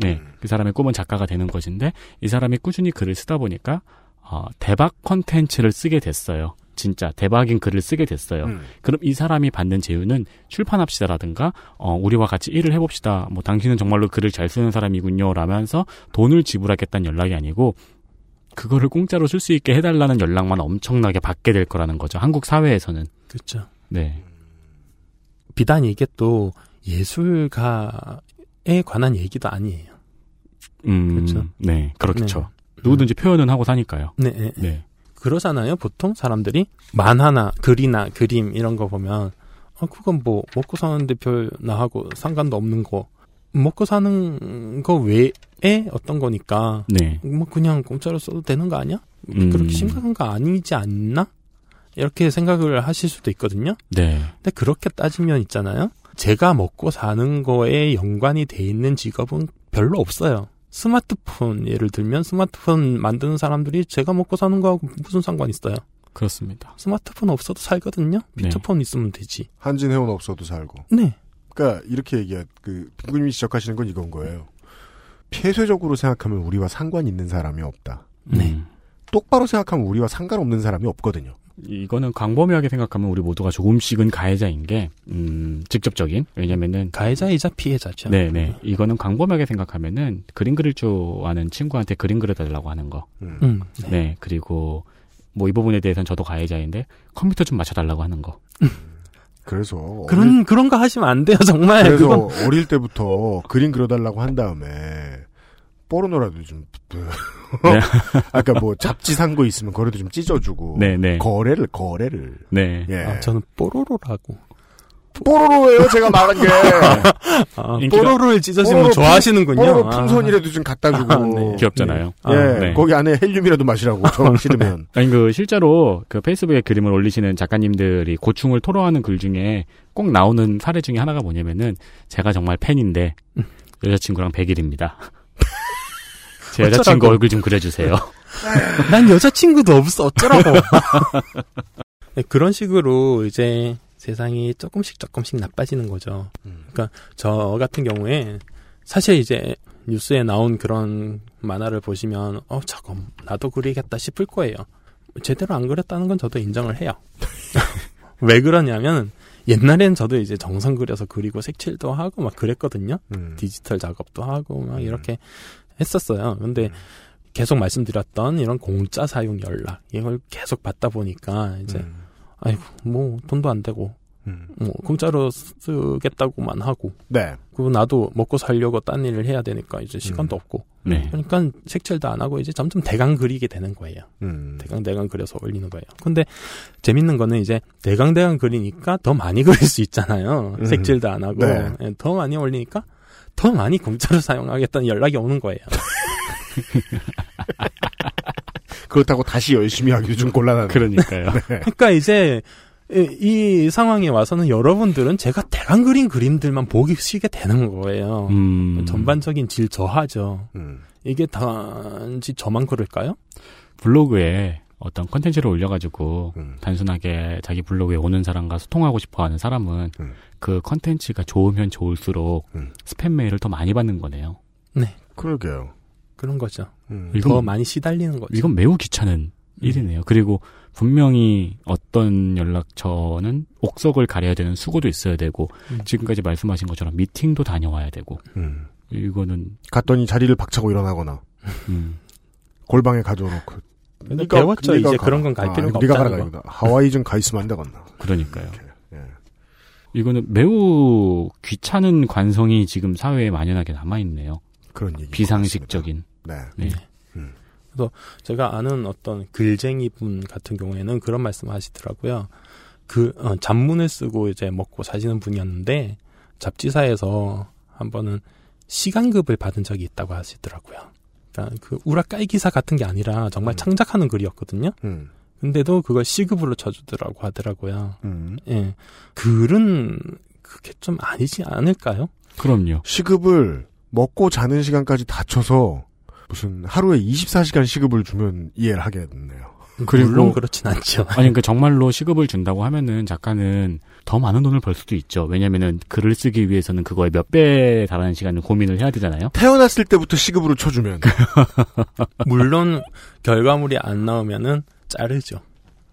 네, 그 사람의 꿈은 작가가 되는 것인데 이 사람이 꾸준히 글을 쓰다 보니까 어, 대박 컨텐츠를 쓰게 됐어요. 진짜 대박인 글을 쓰게 됐어요. 음. 그럼 이 사람이 받는 제휴는 출판합시다라든가 어, 우리와 같이 일을 해봅시다. 뭐 당신은 정말로 글을 잘 쓰는 사람이군요. 라면서 돈을 지불하겠다는 연락이 아니고 그거를 공짜로 쓸 수 있게 해달라는 연락만 엄청나게 받게 될 거라는 거죠. 한국 사회에서는. 그렇죠. 네. 비단 이게 또 예술가에 관한 얘기도 아니에요. 음, 그렇죠. 네, 그렇죠. 누구든지 표현은 하고 사니까요. 네, 네. 네. 그러잖아요. 보통 사람들이 만화나 글이나 그림 이런 거 보면 어 그건 뭐 먹고 사는데 별 나하고 상관도 없는 거 먹고 사는 거 외 에 어떤 거니까 네. 뭐 그냥 공짜로 써도 되는 거 아니야? 음. 그렇게 심각한 거 아니지 않나? 이렇게 생각을 하실 수도 있거든요. 네. 근데 그렇게 따지면 있잖아요. 제가 먹고 사는 거에 연관이 돼 있는 직업은 별로 없어요. 스마트폰 예를 들면 스마트폰 만드는 사람들이 제가 먹고 사는 거하고 무슨 상관 있어요? 그렇습니다. 스마트폰 없어도 살거든요. 네. 피처폰 있으면 되지. 한진 해운 없어도 살고. 네. 그러니까 이렇게 얘기해 그 부모님이 지적하시는 건 이건 거예요. 폐쇄적으로 생각하면 우리와 상관 있는 사람이 없다. 네. 음. 똑바로 생각하면 우리와 상관없는 사람이 없거든요. 이거는 광범위하게 생각하면 우리 모두가 조금씩은 가해자인 게, 음, 직접적인. 왜냐면은. 가해자이자 피해자죠. 네네. 이거는 광범위하게 생각하면은 그림 그릴 줄 아는 친구한테 그림 그려달라고 하는 거. 음, 네. 그리고 뭐 이 부분에 대해서는 저도 가해자인데 컴퓨터 좀 맞춰달라고 하는 거. 그래서 그런 그런 거 하시면 안 돼요 정말. 그래서 그건 어릴 때부터 그림 그려달라고 한 다음에 포르노라도 좀 네. 아까 뭐 잡지 산 거 있으면 거래도 좀 찢어주고 네, 네. 거래를 거래를 네. 예 아, 저는 뽀로로라고. 뽀로로예요 제가 말한 게 아, 뽀로로를 찢어지면 뽀로로 좋아하시는군요. 뽀로로 아. 풍선이라도 좀 갖다 주고 아, 네. 귀엽잖아요. 아, 예 네. 거기 안에 헬륨이라도 마시라고 저 싫으면 아니 그 실제로 그 페이스북에 그림을 올리시는 작가님들이 고충을 토로하는 글 중에 꼭 나오는 사례 중에 하나가 뭐냐면은 제가 정말 팬인데 여자친구랑 100일입니다. 제 여자친구. 얼굴 좀 그려주세요. 난 여자친구도 없어 어쩌라고. 네, 그런 식으로 이제 세상이 조금씩 조금씩 나빠지는 거죠. 음. 그러니까 저 같은 경우에 사실 이제 뉴스에 나온 그런 만화를 보시면 어 저거 나도 그리겠다 싶을 거예요. 제대로 안 그렸다는 건 저도 인정을 해요. 왜 그러냐면 옛날엔 저도 이제 정성 그려서 그리고 색칠도 하고 막 그랬거든요. 음. 디지털 작업도 하고 막 음. 이렇게 했었어요. 근데 음. 계속 말씀드렸던 이런 공짜 사용 연락 이걸 계속 받다 보니까 이제 음. 아이고 뭐 돈도 안 되고 음. 뭐 공짜로 쓰겠다고만 하고 네 그리고 나도 먹고 살려고 딴 일을 해야 되니까 이제 시간도 음. 없고 네. 그러니까 색칠도 안 하고 이제 점점 대강 그리게 되는 거예요. 음. 대강 대강 그려서 올리는 거예요. 근데 재밌는 거는 이제 대강 대강 그리니까 더 많이 그릴 수 있잖아요. 음. 색칠도 안 하고 네. 예, 더 많이 올리니까 더 많이 공짜로 사용하겠다는 연락이 오는 거예요. 그렇다고 다시 열심히 하기도 좀 곤란하네 그러니까요. 그러니까 이제 이, 이 상황에 와서는 여러분들은 제가 대강 그린 그림들만 보기 쉬게 되는 거예요. 음, 전반적인 질 저하죠. 음. 이게 단지 저만 그럴까요? 블로그에 어떤 컨텐츠를 올려가지고 음. 단순하게 자기 블로그에 오는 사람과 소통하고 싶어하는 사람은 음. 그 컨텐츠가 좋으면 좋을수록 음. 스팸 메일을 더 많이 받는 거네요. 그러게요 그런 거죠. 음. 이건- 더 많이 시달리는 거죠. 이건 매우 귀찮은 일이네요. 그리고 분명히 어떤 연락처는 옥석을 가려야 되는 수고도 있어야 되고 음. 지금까지 말씀하신 것처럼 미팅도 다녀와야 되고 음. 이거는 갔더니 자리를 박차고 일어나거나 음, 골방에 가져놓고 근데 네가- 배웠죠. 네가 이제 가라. 그런 건갈 아, 필요가 네가 없다는 가라 거. 이거다. 하와이 좀 가 있으면 안 되겠나 그러니까요. 예. 이거는 매우 귀찮은 관성이 지금 사회에 만연하게 남아 있네요. 그런 얘기 비상식적인. 네. 네. 제가 아는 어떤 글쟁이 분 같은 경우에는 그런 말씀 하시더라고요. 그, 어, 잡문을 쓰고 이제 먹고 사시는 분이었는데, 잡지사에서 한 번은 시간급을 받은 적이 있다고 하시더라고요. 그러니까 그 우라까이 기사 같은 게 아니라 정말 음. 창작하는 글이었거든요. 음. 근데도 그걸 시급으로 쳐주더라고 하더라고요. 음. 예. 글은 그게 좀 아니지 않을까요? 그럼요. 시급을 먹고 자는 시간까지 다 쳐서 무슨 하루에 24시간 시급을 주면 이해를 하겠네요. 그리고 물론 그렇진 않죠. 아니 그 정말로 시급을 준다고 하면은 작가는 더 많은 돈을 벌 수도 있죠. 왜냐면은 글을 쓰기 위해서는 그거에 몇 배에 달하는 시간을 고민을 해야 되잖아요. 태어났을 때부터 시급으로 쳐주면 물론 결과물이 안 나오면은 자르죠.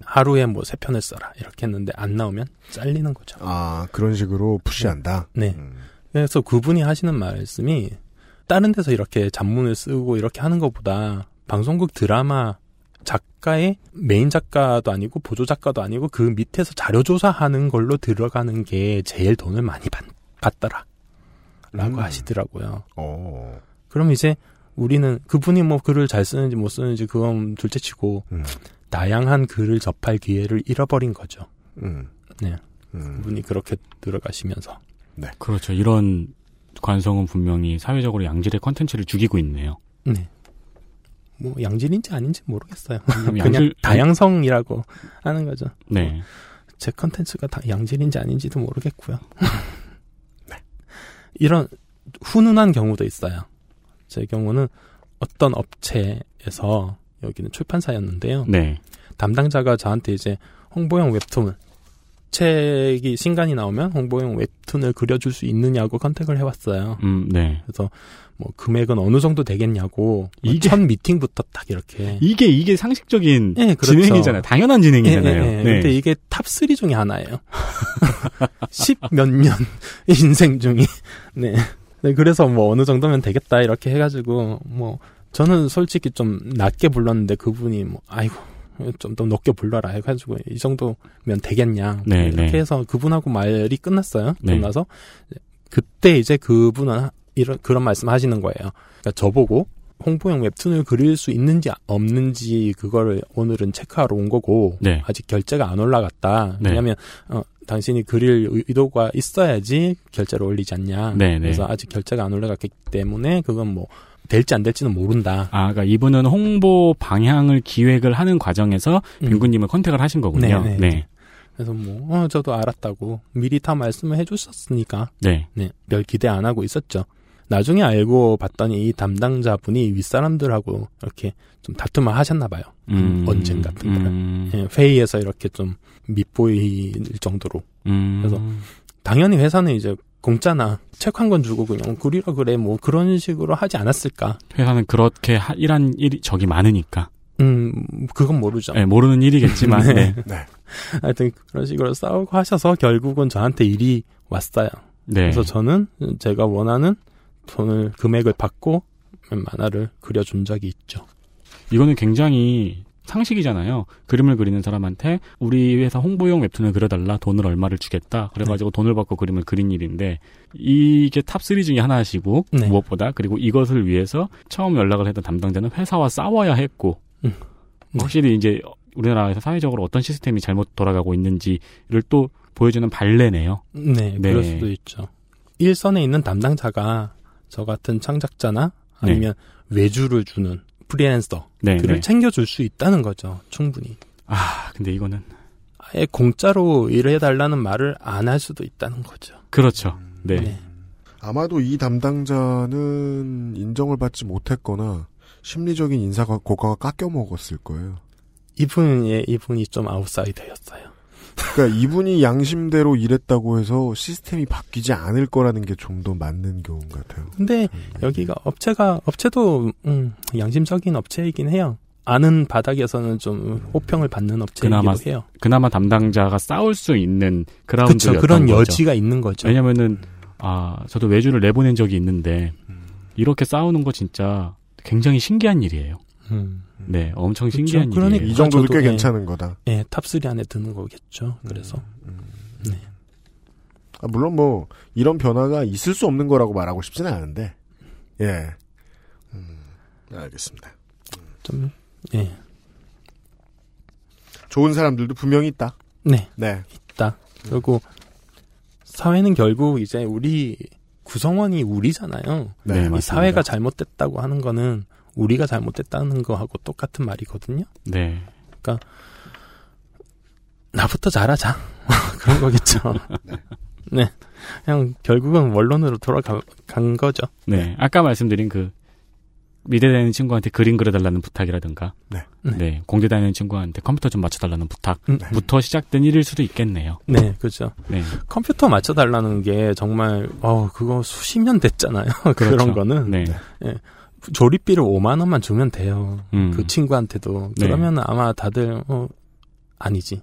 하루에 뭐 세 편을 써라 이렇게 했는데 안 나오면 잘리는 거죠. 아 그런 식으로 푸시한다. 네. 그래서 그분이 하시는 말씀이 다른 데서 이렇게 잡문을 쓰고 이렇게 하는 것보다 방송국 드라마 작가의 메인 작가도 아니고 보조 작가도 아니고 그 밑에서 자료 조사하는 걸로 들어가는 게 제일 돈을 많이 받, 받더라. 라고 음. 하시더라고요. 어. 그럼 이제 우리는 그분이 뭐 글을 잘 쓰는지 못 쓰는지 그건 둘째 치고 음. 다양한 글을 접할 기회를 잃어버린 거죠. 음. 네. 음. 그분이 그렇게 들어가시면서. 그렇죠. 이런 관성은 분명히 사회적으로 양질의 컨텐츠를 죽이고 있네요. 네. 뭐 양질인지 아닌지 모르겠어요. 양질- 그냥 다양성이라고 하는 거죠. 네. 제 컨텐츠가 다 양질인지 아닌지도 모르겠고요. 네. 이런 훈훈한 경우도 있어요. 제 경우는 어떤 업체에서 여기는 출판사였는데요. 네. 담당자가 저한테 이제 홍보용 웹툰 책이 신간이 나오면 홍보용 웹툰을 그려줄 수 있느냐고 contact을 해왔어요. 음, 네. 그래서 뭐 금액은 어느 정도 되겠냐고 뭐 이게- 첫 미팅부터 딱 이렇게 이게 이게 상식적인 네, 그렇죠. 진행이잖아요. 당연한 진행이잖아요. 예, 예, 예. 네. 근데 이게 top 3 중에 하나예요. 십몇년 인생 중에. 네. 네, 그래서 뭐 어느 정도면 되겠다 이렇게 해가지고 뭐 저는 솔직히 좀 낮게 불렀는데 그분이 뭐 아이고 좀 더 높게 불러라 해가지고 이 정도면 되겠냐 네, 이렇게 네. 해서 그분하고 말이 끝났어요. 네. 끝나서 그때 이제 그분은 이런 그런 말씀하시는 거예요. 그러니까 저보고 홍보용 웹툰을 그릴 수 있는지 없는지 그거를 오늘은 체크하러 온 거고 네. 아직 결제가 안 올라갔다. 네. 왜냐하면 어, 당신이 그릴 의- 의도가 있어야지 결제를 올리지 않냐. 네, 네. 그래서 아직 결제가 안 올라갔기 때문에 그건 뭐 될지 안 될지는 모른다. 아, 그러니까 이분은 홍보 방향을 기획을 하는 과정에서 음. 빈군님을 컨택을 하신 거군요. 네, 네. 네. 그래서 뭐 어, 저도 알았다고 미리 다 말씀을 해주셨으니까 네. 네, 별 기대 안 하고 있었죠. 나중에 알고 봤더니 이 담당자분이 윗사람들하고 이렇게 좀 다툼을 하셨나 봐요. 음, 언젠 같은 거를. 음, 예, 회의에서 이렇게 좀 밉보일 정도로. 음. 그래서 당연히 회사는 이제 공짜나 책 한 권 주고 그냥 그리라 그래 뭐 그런 식으로 하지 않았을까. 회사는 그렇게 하, 일한 일이 적이 많으니까. 음, 그건 모르죠. 네, 모르는 일이겠지만. 네. 네. 하여튼 그런 식으로 싸우고 하셔서 결국은 저한테 일이 왔어요. 네. 그래서 저는 제가 원하는 돈을 금액을 받고 만화를 그려준 적이 있죠. 이거는 굉장히 상식이잖아요. 그림을 그리는 사람한테 우리 회사 홍보용 웹툰을 그려달라 돈을 얼마를 주겠다. 그래가지고 돈을 받고 그림을 그린 일인데 이게 top 3 중에 하나시고 네. 무엇보다 그리고 이것을 위해서 처음 연락을 했던 담당자는 회사와 싸워야 했고 음. 네. 확실히 이제 우리나라에서 사회적으로 어떤 시스템이 잘못 돌아가고 있는지를 또 보여주는 사례네요. 네, 네. 그럴 수도 있죠. 일선에 있는 담당자가 저 같은 창작자나 아니면 외주를 주는 프리랜서 네, 그를 네. 챙겨줄 수 있다는 거죠. 충분히. 아, 근데 이거는 아예 공짜로 일해달라는 말을 안 할 수도 있다는 거죠. 그렇죠. 네. 네. 아마도 이 담당자는 인정을 받지 못했거나 심리적인 인사 고가가 깎여 먹었을 거예요. 이분의 이분이 좀 아웃사이더였어요. 그러니까 이분이 양심대로 일했다고 해서 시스템이 바뀌지 않을 거라는 게 좀 더 맞는 경우 같아요. 근데 여기가 업체가 업체도 음, 양심적인 업체이긴 해요. 아는 바닥에서는 좀 호평을 받는 업체이기도 그나마 해요. 그나마 담당자가 싸울 수 있는 그라운드였던 그렇죠. 그런 거죠. 여지가 있는 거죠. 왜냐면은 아 저도 외주를 내보낸 적이 있는데 이렇게 싸우는 거 진짜 굉장히 신기한 일이에요. 음. 네, 엄청 그렇죠. 신기한 그러니까 일이에요. 이 정도도 꽤 예. 괜찮은 거다. 예, top 3 안에 드는 거겠죠. 그래서. 네. 아, 물론 뭐 이런 변화가 있을 수 없는 거라고 말하고 싶지는 않은데, 예, 음, 알겠습니다. 좀, 예. 좋은 사람들도 분명히 있다. 네. 네. 있다. 그리고 사회는 결국 이제 우리 구성원이 우리잖아요. 네. 사회가 잘못됐다고 하는 거는 우리가 잘못됐다는 거하고 똑같은 말이거든요. 네. 그러니까 나부터 잘하자 그런 거겠죠. 네, 그냥 결국은 원론으로 돌아간 거죠. 네. 아까 말씀드린 그 미대 다니는 친구한테 그림 그려달라는 부탁이라든가, 네. 네, 공대 다니는 친구한테 컴퓨터 좀 맞춰달라는 음, 부탁부터 시작된 일일 수도 있겠네요. 네, 그렇죠. 네, 컴퓨터 맞춰달라는 게 정말 어 그거 수십 년 됐잖아요. 그런 그렇죠. 거는 네, 조립비를 5만 원만 주면 돼요. 음. 그 친구한테도 네. 그러면 아마 다들 어 아니지.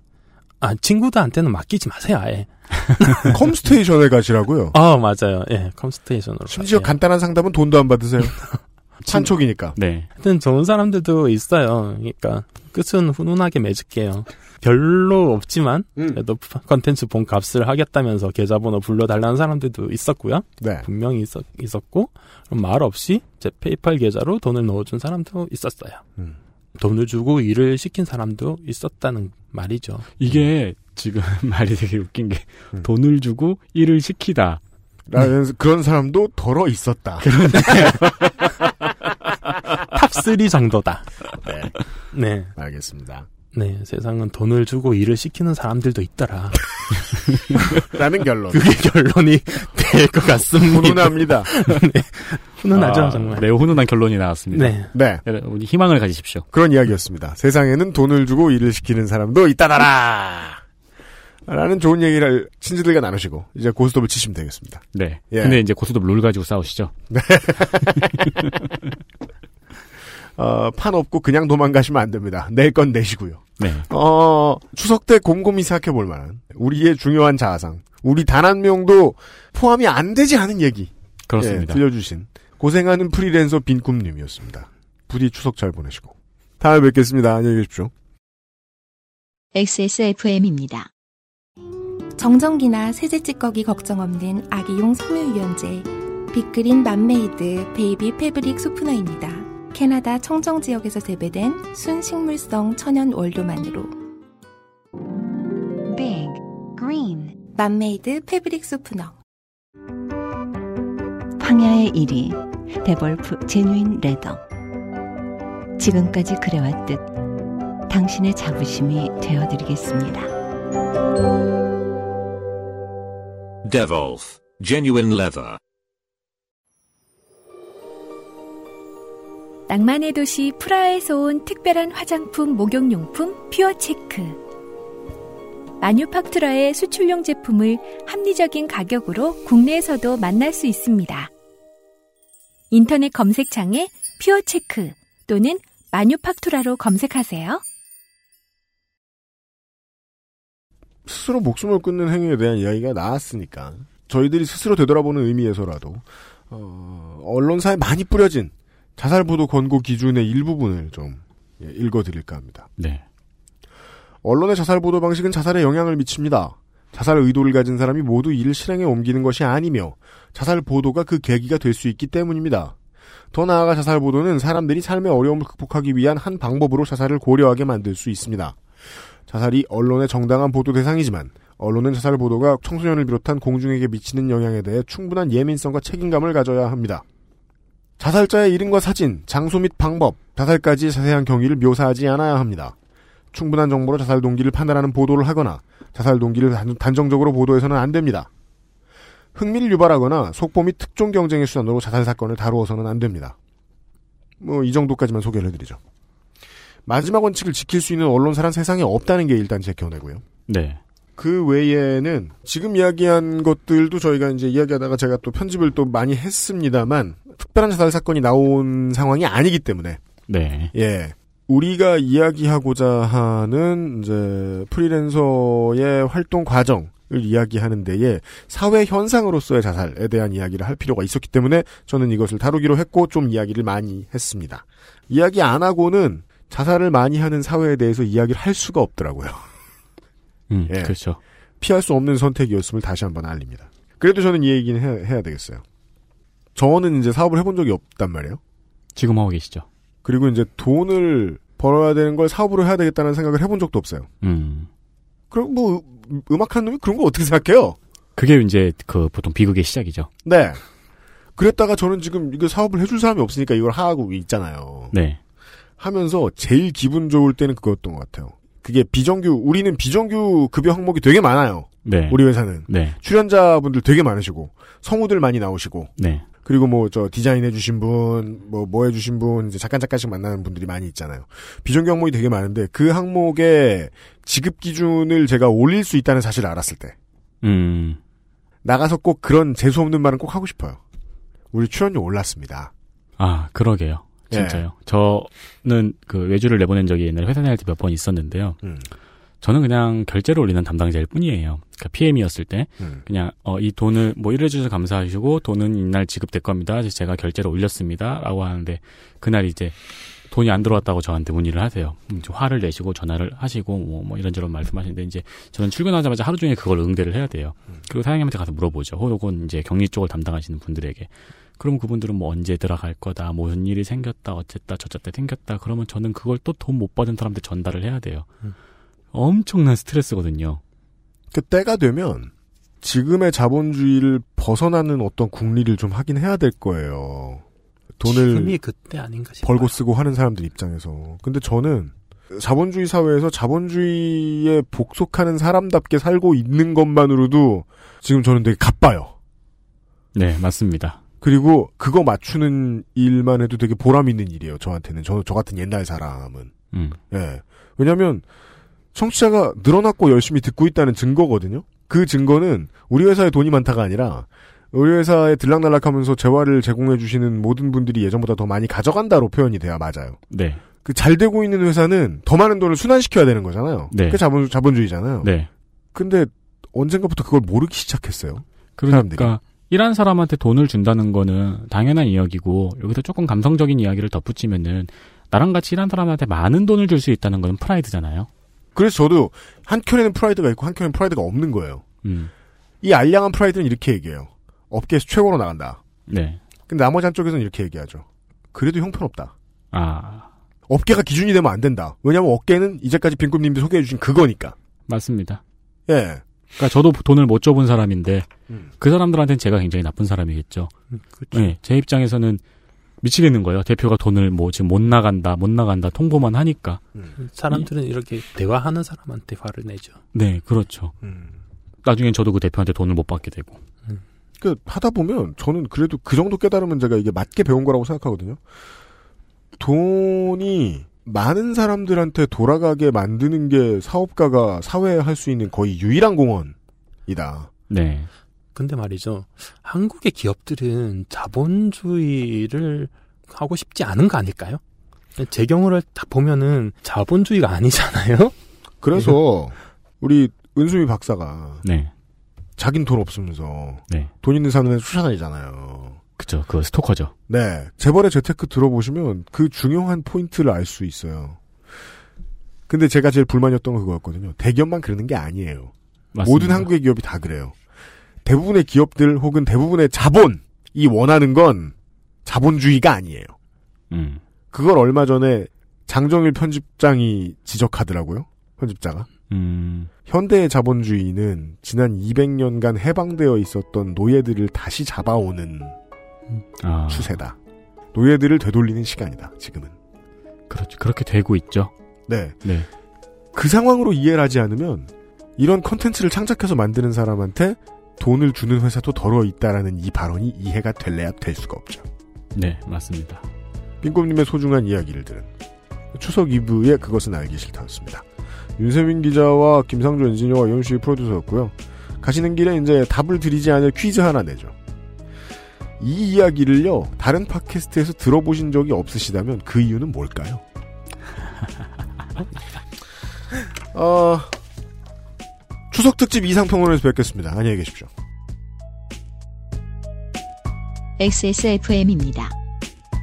아 친구들한테는 맡기지 마세요 아예. 컴스테이션에 가시라고요. 아 맞아요. 예, 컴스테이션으로. 심지어 가세요. 간단한 상담은 돈도 안 받으세요. 찬촉이니까. 네, 하여튼 좋은 사람들도 있어요. 그러니까 끝은 훈훈하게 맺을게요. 별로 없지만 음. 그래도 컨텐츠 본 값을 하겠다면서 계좌번호 불러달라는 사람들도 있었고요. 네. 분명히 있었, 있었고 말 없이 제 PayPal 계좌로 돈을 넣어준 사람도 있었어요. 음. 돈을 주고 일을 시킨 사람도 있었다는 말이죠. 이게 지금 말이 되게 웃긴 게 음. 돈을 주고 일을 시키다. 라는 그런 사람도 더러 있었다. top 3 정도다. 네. 네. 알겠습니다. 네. 세상은 돈을 주고 일을 시키는 사람들도 있더라. 라는 결론. 그게 결론이 될 것 같습니다. 훈훈합니다. 훈훈하죠, 아, 정말. 매우 훈훈한 결론이 나왔습니다. 네. 네. 여러분 희망을 가지십시오. 그런 이야기였습니다. 세상에는 돈을 주고 일을 시키는 사람도 있다더라. 라는 좋은 얘기를 친지들과 나누시고 이제 고스톱을 치시면 되겠습니다. 네. 예. 근데 이제 고수도 룰 가지고 싸우시죠. 어, 판 없고 그냥 도망가시면 안 됩니다. 낼 건 내시고요. 네. 어, 추석 때 곰곰이 생각해 볼 만한 우리의 중요한 자아상, 우리 단 한 명도 포함이 안 되지 않은 얘기. 그렇습니다. 예, 들려주신 고생하는 프리랜서 빈꿈님이었습니다. 부디 추석 잘 보내시고. 다음에 뵙겠습니다. 안녕히 계십시오. XSFM입니다. 정전기나 세제 찌꺼기 걱정 없는 아기용 섬유유연제 Big Green Mom Made Baby Fabric Softener입니다. 캐나다 청정 지역에서 재배된 순식물성 천연 원료만으로 Big Green Mom Made Fabric Softener 황야의 이리 Devolf Genuine Leather 지금까지 그래왔듯 당신의 자부심이 되어드리겠습니다. Devolf Genuine Leather. 낭만의 도시 프라하에서 온 특별한 화장품 목욕용품 Pure Czech. 마뉴팍투라의 수출용 제품을 합리적인 가격으로 국내에서도 만날 수 있습니다. 인터넷 검색창에 퓨어체크 또는 마뉴팍투라로 검색하세요. 스스로 목숨을 끊는 행위에 대한 이야기가 나왔으니까 저희들이 스스로 되돌아보는 의미에서라도 어, 언론사에 많이 뿌려진 자살 보도 권고 기준의 일부분을 좀 예, 읽어드릴까 합니다. 네. 언론의 자살 보도 방식은 자살에 영향을 미칩니다. 자살 의도를 가진 사람이 모두 이를 실행에 옮기는 것이 아니며 자살 보도가 그 계기가 될 수 있기 때문입니다. 더 나아가 자살 보도는 사람들이 삶의 어려움을 극복하기 위한 한 방법으로 자살을 고려하게 만들 수 있습니다. 자살이 언론의 정당한 보도 대상이지만 언론은 자살 보도가 청소년을 비롯한 공중에게 미치는 영향에 대해 충분한 예민성과 책임감을 가져야 합니다. 자살자의 이름과 사진, 장소 및 방법, 자살까지 자세한 경위를 묘사하지 않아야 합니다. 충분한 정보로 자살 동기를 판단하는 보도를 하거나 자살 동기를 단- 단정적으로 보도해서는 안 됩니다. 흥미를 유발하거나 속보 및 특종 경쟁의 수단으로 자살 사건을 다루어서는 안 됩니다. 뭐 이 정도까지만 소개를 해드리죠. 마지막 원칙을 지킬 수 있는 언론사란 세상에 없다는 게 일단 제 견해고요. 네. 그 외에는 지금 이야기한 것들도 저희가 이제 이야기하다가 제가 또 편집을 또 많이 했습니다만 특별한 자살 사건이 나온 상황이 아니기 때문에 네. 예. 우리가 이야기하고자 하는 이제 프리랜서의 활동 과정을 이야기하는 데에 사회 현상으로서의 자살에 대한 이야기를 할 필요가 있었기 때문에 저는 이것을 다루기로 했고 좀 이야기를 많이 했습니다. 이야기 안 하고는 자살을 많이 하는 사회에 대해서 이야기를 할 수가 없더라고요. 음, 예. 그렇죠. 피할 수 없는 선택이었음을 다시 한번 알립니다. 그래도 저는 이 얘기는 해야, 해야 되겠어요. 저는 이제 사업을 해본 적이 없단 말이에요. 지금 하고 계시죠. 그리고 이제 돈을 벌어야 되는 걸 사업으로 해야 되겠다는 생각을 해본 적도 없어요. 음. 그럼 뭐 음- 음악하는 놈이 그런 거 어떻게 생각해요? 그게 이제 그 보통 비극의 시작이죠. 네. 그랬다가 저는 지금 이거 사업을 해줄 사람이 없으니까 이걸 하고 있잖아요. 네. 하면서 제일 기분 좋을 때는 그거였던 것 같아요. 그게 비정규 우리는 비정규 급여 항목이 되게 많아요. 네. 우리 회사는 네. 출연자분들 되게 많으시고 성우들 많이 나오시고 네. 그리고 뭐 저 디자인 해 주신 분, 뭐 뭐 해 주신 분 이제 잠깐 잠깐씩 만나는 분들이 많이 있잖아요. 비정규 항목이 되게 많은데 그 항목의 지급 기준을 제가 올릴 수 있다는 사실을 알았을 때 음. 나가서 꼭 그런 재수 없는 말은 꼭 하고 싶어요. 우리 출연료 올랐습니다. 아, 그러게요. 예. 진짜요. 저는 그 외주를 내보낸 적이 옛날에 회사 다닐 때몇 번 있었는데요. 음. 저는 그냥 결제를 올리는 담당자일 뿐이에요. 그러니까 PM이었을 때 음. 그냥 어, 이 돈을 뭐 이래 주셔서 감사하시고 돈은 이날 지급될 겁니다. 그래서 제가 결제를 올렸습니다라고 하는데 그날 이제 돈이 안 들어왔다고 저한테 문의를 하세요. 음, 화를 내시고 전화를 하시고 뭐, 뭐 이런저런 말씀하시는데 이제 저는 출근하자마자 하루 종일 그걸 응대를 해야 돼요. 그리고 사장님한테 가서 물어보죠. 혹은 이제 격리 쪽을 담당하시는 분들에게. 그럼 그분들은 뭐 언제 들어갈 거다, 무슨 일이 생겼다, 어쨌다, 저쨌다 생겼다. 그러면 저는 그걸 또 돈 못 받은 사람한테 전달을 해야 돼요. 엄청난 스트레스거든요. 그 때가 되면 지금의 자본주의를 벗어나는 어떤 국리를 좀 하긴 해야 될 거예요. 돈을 지금이 그때 아닌가 싶어요. 벌고 쓰고 하는 사람들 입장에서. 근데 저는 자본주의 사회에서 자본주의에 복속하는 사람답게 살고 있는 것만으로도 지금 저는 되게 가빠요. 네, 맞습니다. 그리고 그거 맞추는 일만 해도 되게 보람 있는 일이에요. 저한테는 저, 저 같은 옛날 사람은. 음. 예. 왜냐하면 청취자가 늘어났고 열심히 듣고 있다는 증거거든요. 그 증거는 우리 회사에 돈이 많다가 아니라 우리 회사에 들락날락하면서 재화를 제공해 주시는 모든 분들이 예전보다 더 많이 가져간다로 표현이 돼야 맞아요. 네. 그 잘 되고 있는 회사는 더 많은 돈을 순환시켜야 되는 거잖아요. 네. 그게 자본 자본주의잖아요. 네. 근데 언젠가부터 그걸 모르기 시작했어요. 그러니까 일한 사람한테 돈을 준다는 거는 당연한 이야기고 여기서 조금 감성적인 이야기를 덧붙이면은 나랑 같이 일한 사람한테 많은 돈을 줄 수 있다는 건 프라이드잖아요. 그래서 저도 한켠에는 프라이드가 있고 한켠에는 프라이드가 없는 거예요. 음. 이 알량한 프라이드는 이렇게 얘기해요. 업계에서 최고로 나간다. 네. 근데 나머지 한쪽에서는 이렇게 얘기하죠. 그래도 형편없다. 아. 업계가 기준이 되면 안 된다. 왜냐면 업계는 이제까지 빈꿈님이 소개해 주신 그거니까. 맞습니다. 예. 그러니까 저도 돈을 못 줘본 사람인데 음. 그 사람들한테는 제가 굉장히 나쁜 사람이겠죠. 그렇죠. 네, 제 입장에서는 미치겠는 거예요. 대표가 돈을 뭐 지금 못 나간다, 못 나간다 통보만 하니까. 사람들은 이 렇게 대화하는 사람한테 화를 내죠. 네, 그렇죠. 나중엔 저도 그 대표한테 돈을 못 받게 되고. 그 하다 보면 저는 그래도 그 정도 깨달으면 제가 이게 맞게 배운 거라고 생각하거든요. 돈이 많은 사람들한테 돌아가게 만드는 게 사업가가 사회에 할 수 있는 거의 유일한 공헌이다. 네. 근데 말이죠. 한국의 기업들은 자본주의를 하고 싶지 않은 거 아닐까요? 제 경우를 다 보면은 자본주의가 아니잖아요? 그래서 우리 은수미 박사가 네. 자긴 돈 없으면서 네. 돈 있는 사람에 쫓아다니잖아요. 그죠. 그 스토커죠. 네. 재벌의 재테크 들어보시면 그 중요한 포인트를 알 수 있어요. 근데 제가 제일 불만이었던 건 그거였거든요. 대기업만 그러는 게 아니에요. 맞습니다. 모든 한국의 기업이 다 그래요. 대부분의 기업들 혹은 대부분의 자본이 원하는 건 자본주의가 아니에요. 음. 그걸 얼마 전에 장정일 편집장이 지적하더라고요. 편집자가. 음. 현대의 자본주의는 지난 200년간 해방되어 있었던 노예들을 다시 잡아오는 아. 추세다. 노예들을 되돌리는 시간이다. 지금은. 그렇죠. 그렇게 되고 있죠. 네. 네. 그 상황으로 이해를 하지 않으면 이런 컨텐츠를 창작해서 만드는 사람한테 돈을 주는 회사도 덜어 있다라는 이 발언이 이해가 될래야 될 수가 없죠. 네, 맞습니다. 빈꼼님의 소중한 이야기를 들은 추석 이브의 그것은 알기 싫다였습니다. 윤세민 기자와 김상조 엔지니어와 연수의 프로듀서였고요. 가시는 길에 이제 답을 드리지 않을 퀴즈 하나 내죠. 이 이야기를요, 다른 팟캐스트에서 들어보신 적이 없으시다면 그 이유는 뭘까요? 어, 추석 특집 이상평론에서 뵙겠습니다. 안녕히 계십시오. XSFM입니다.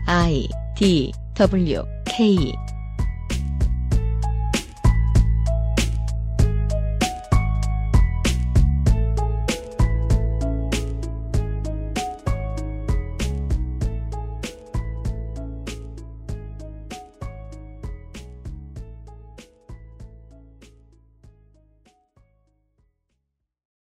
I D W K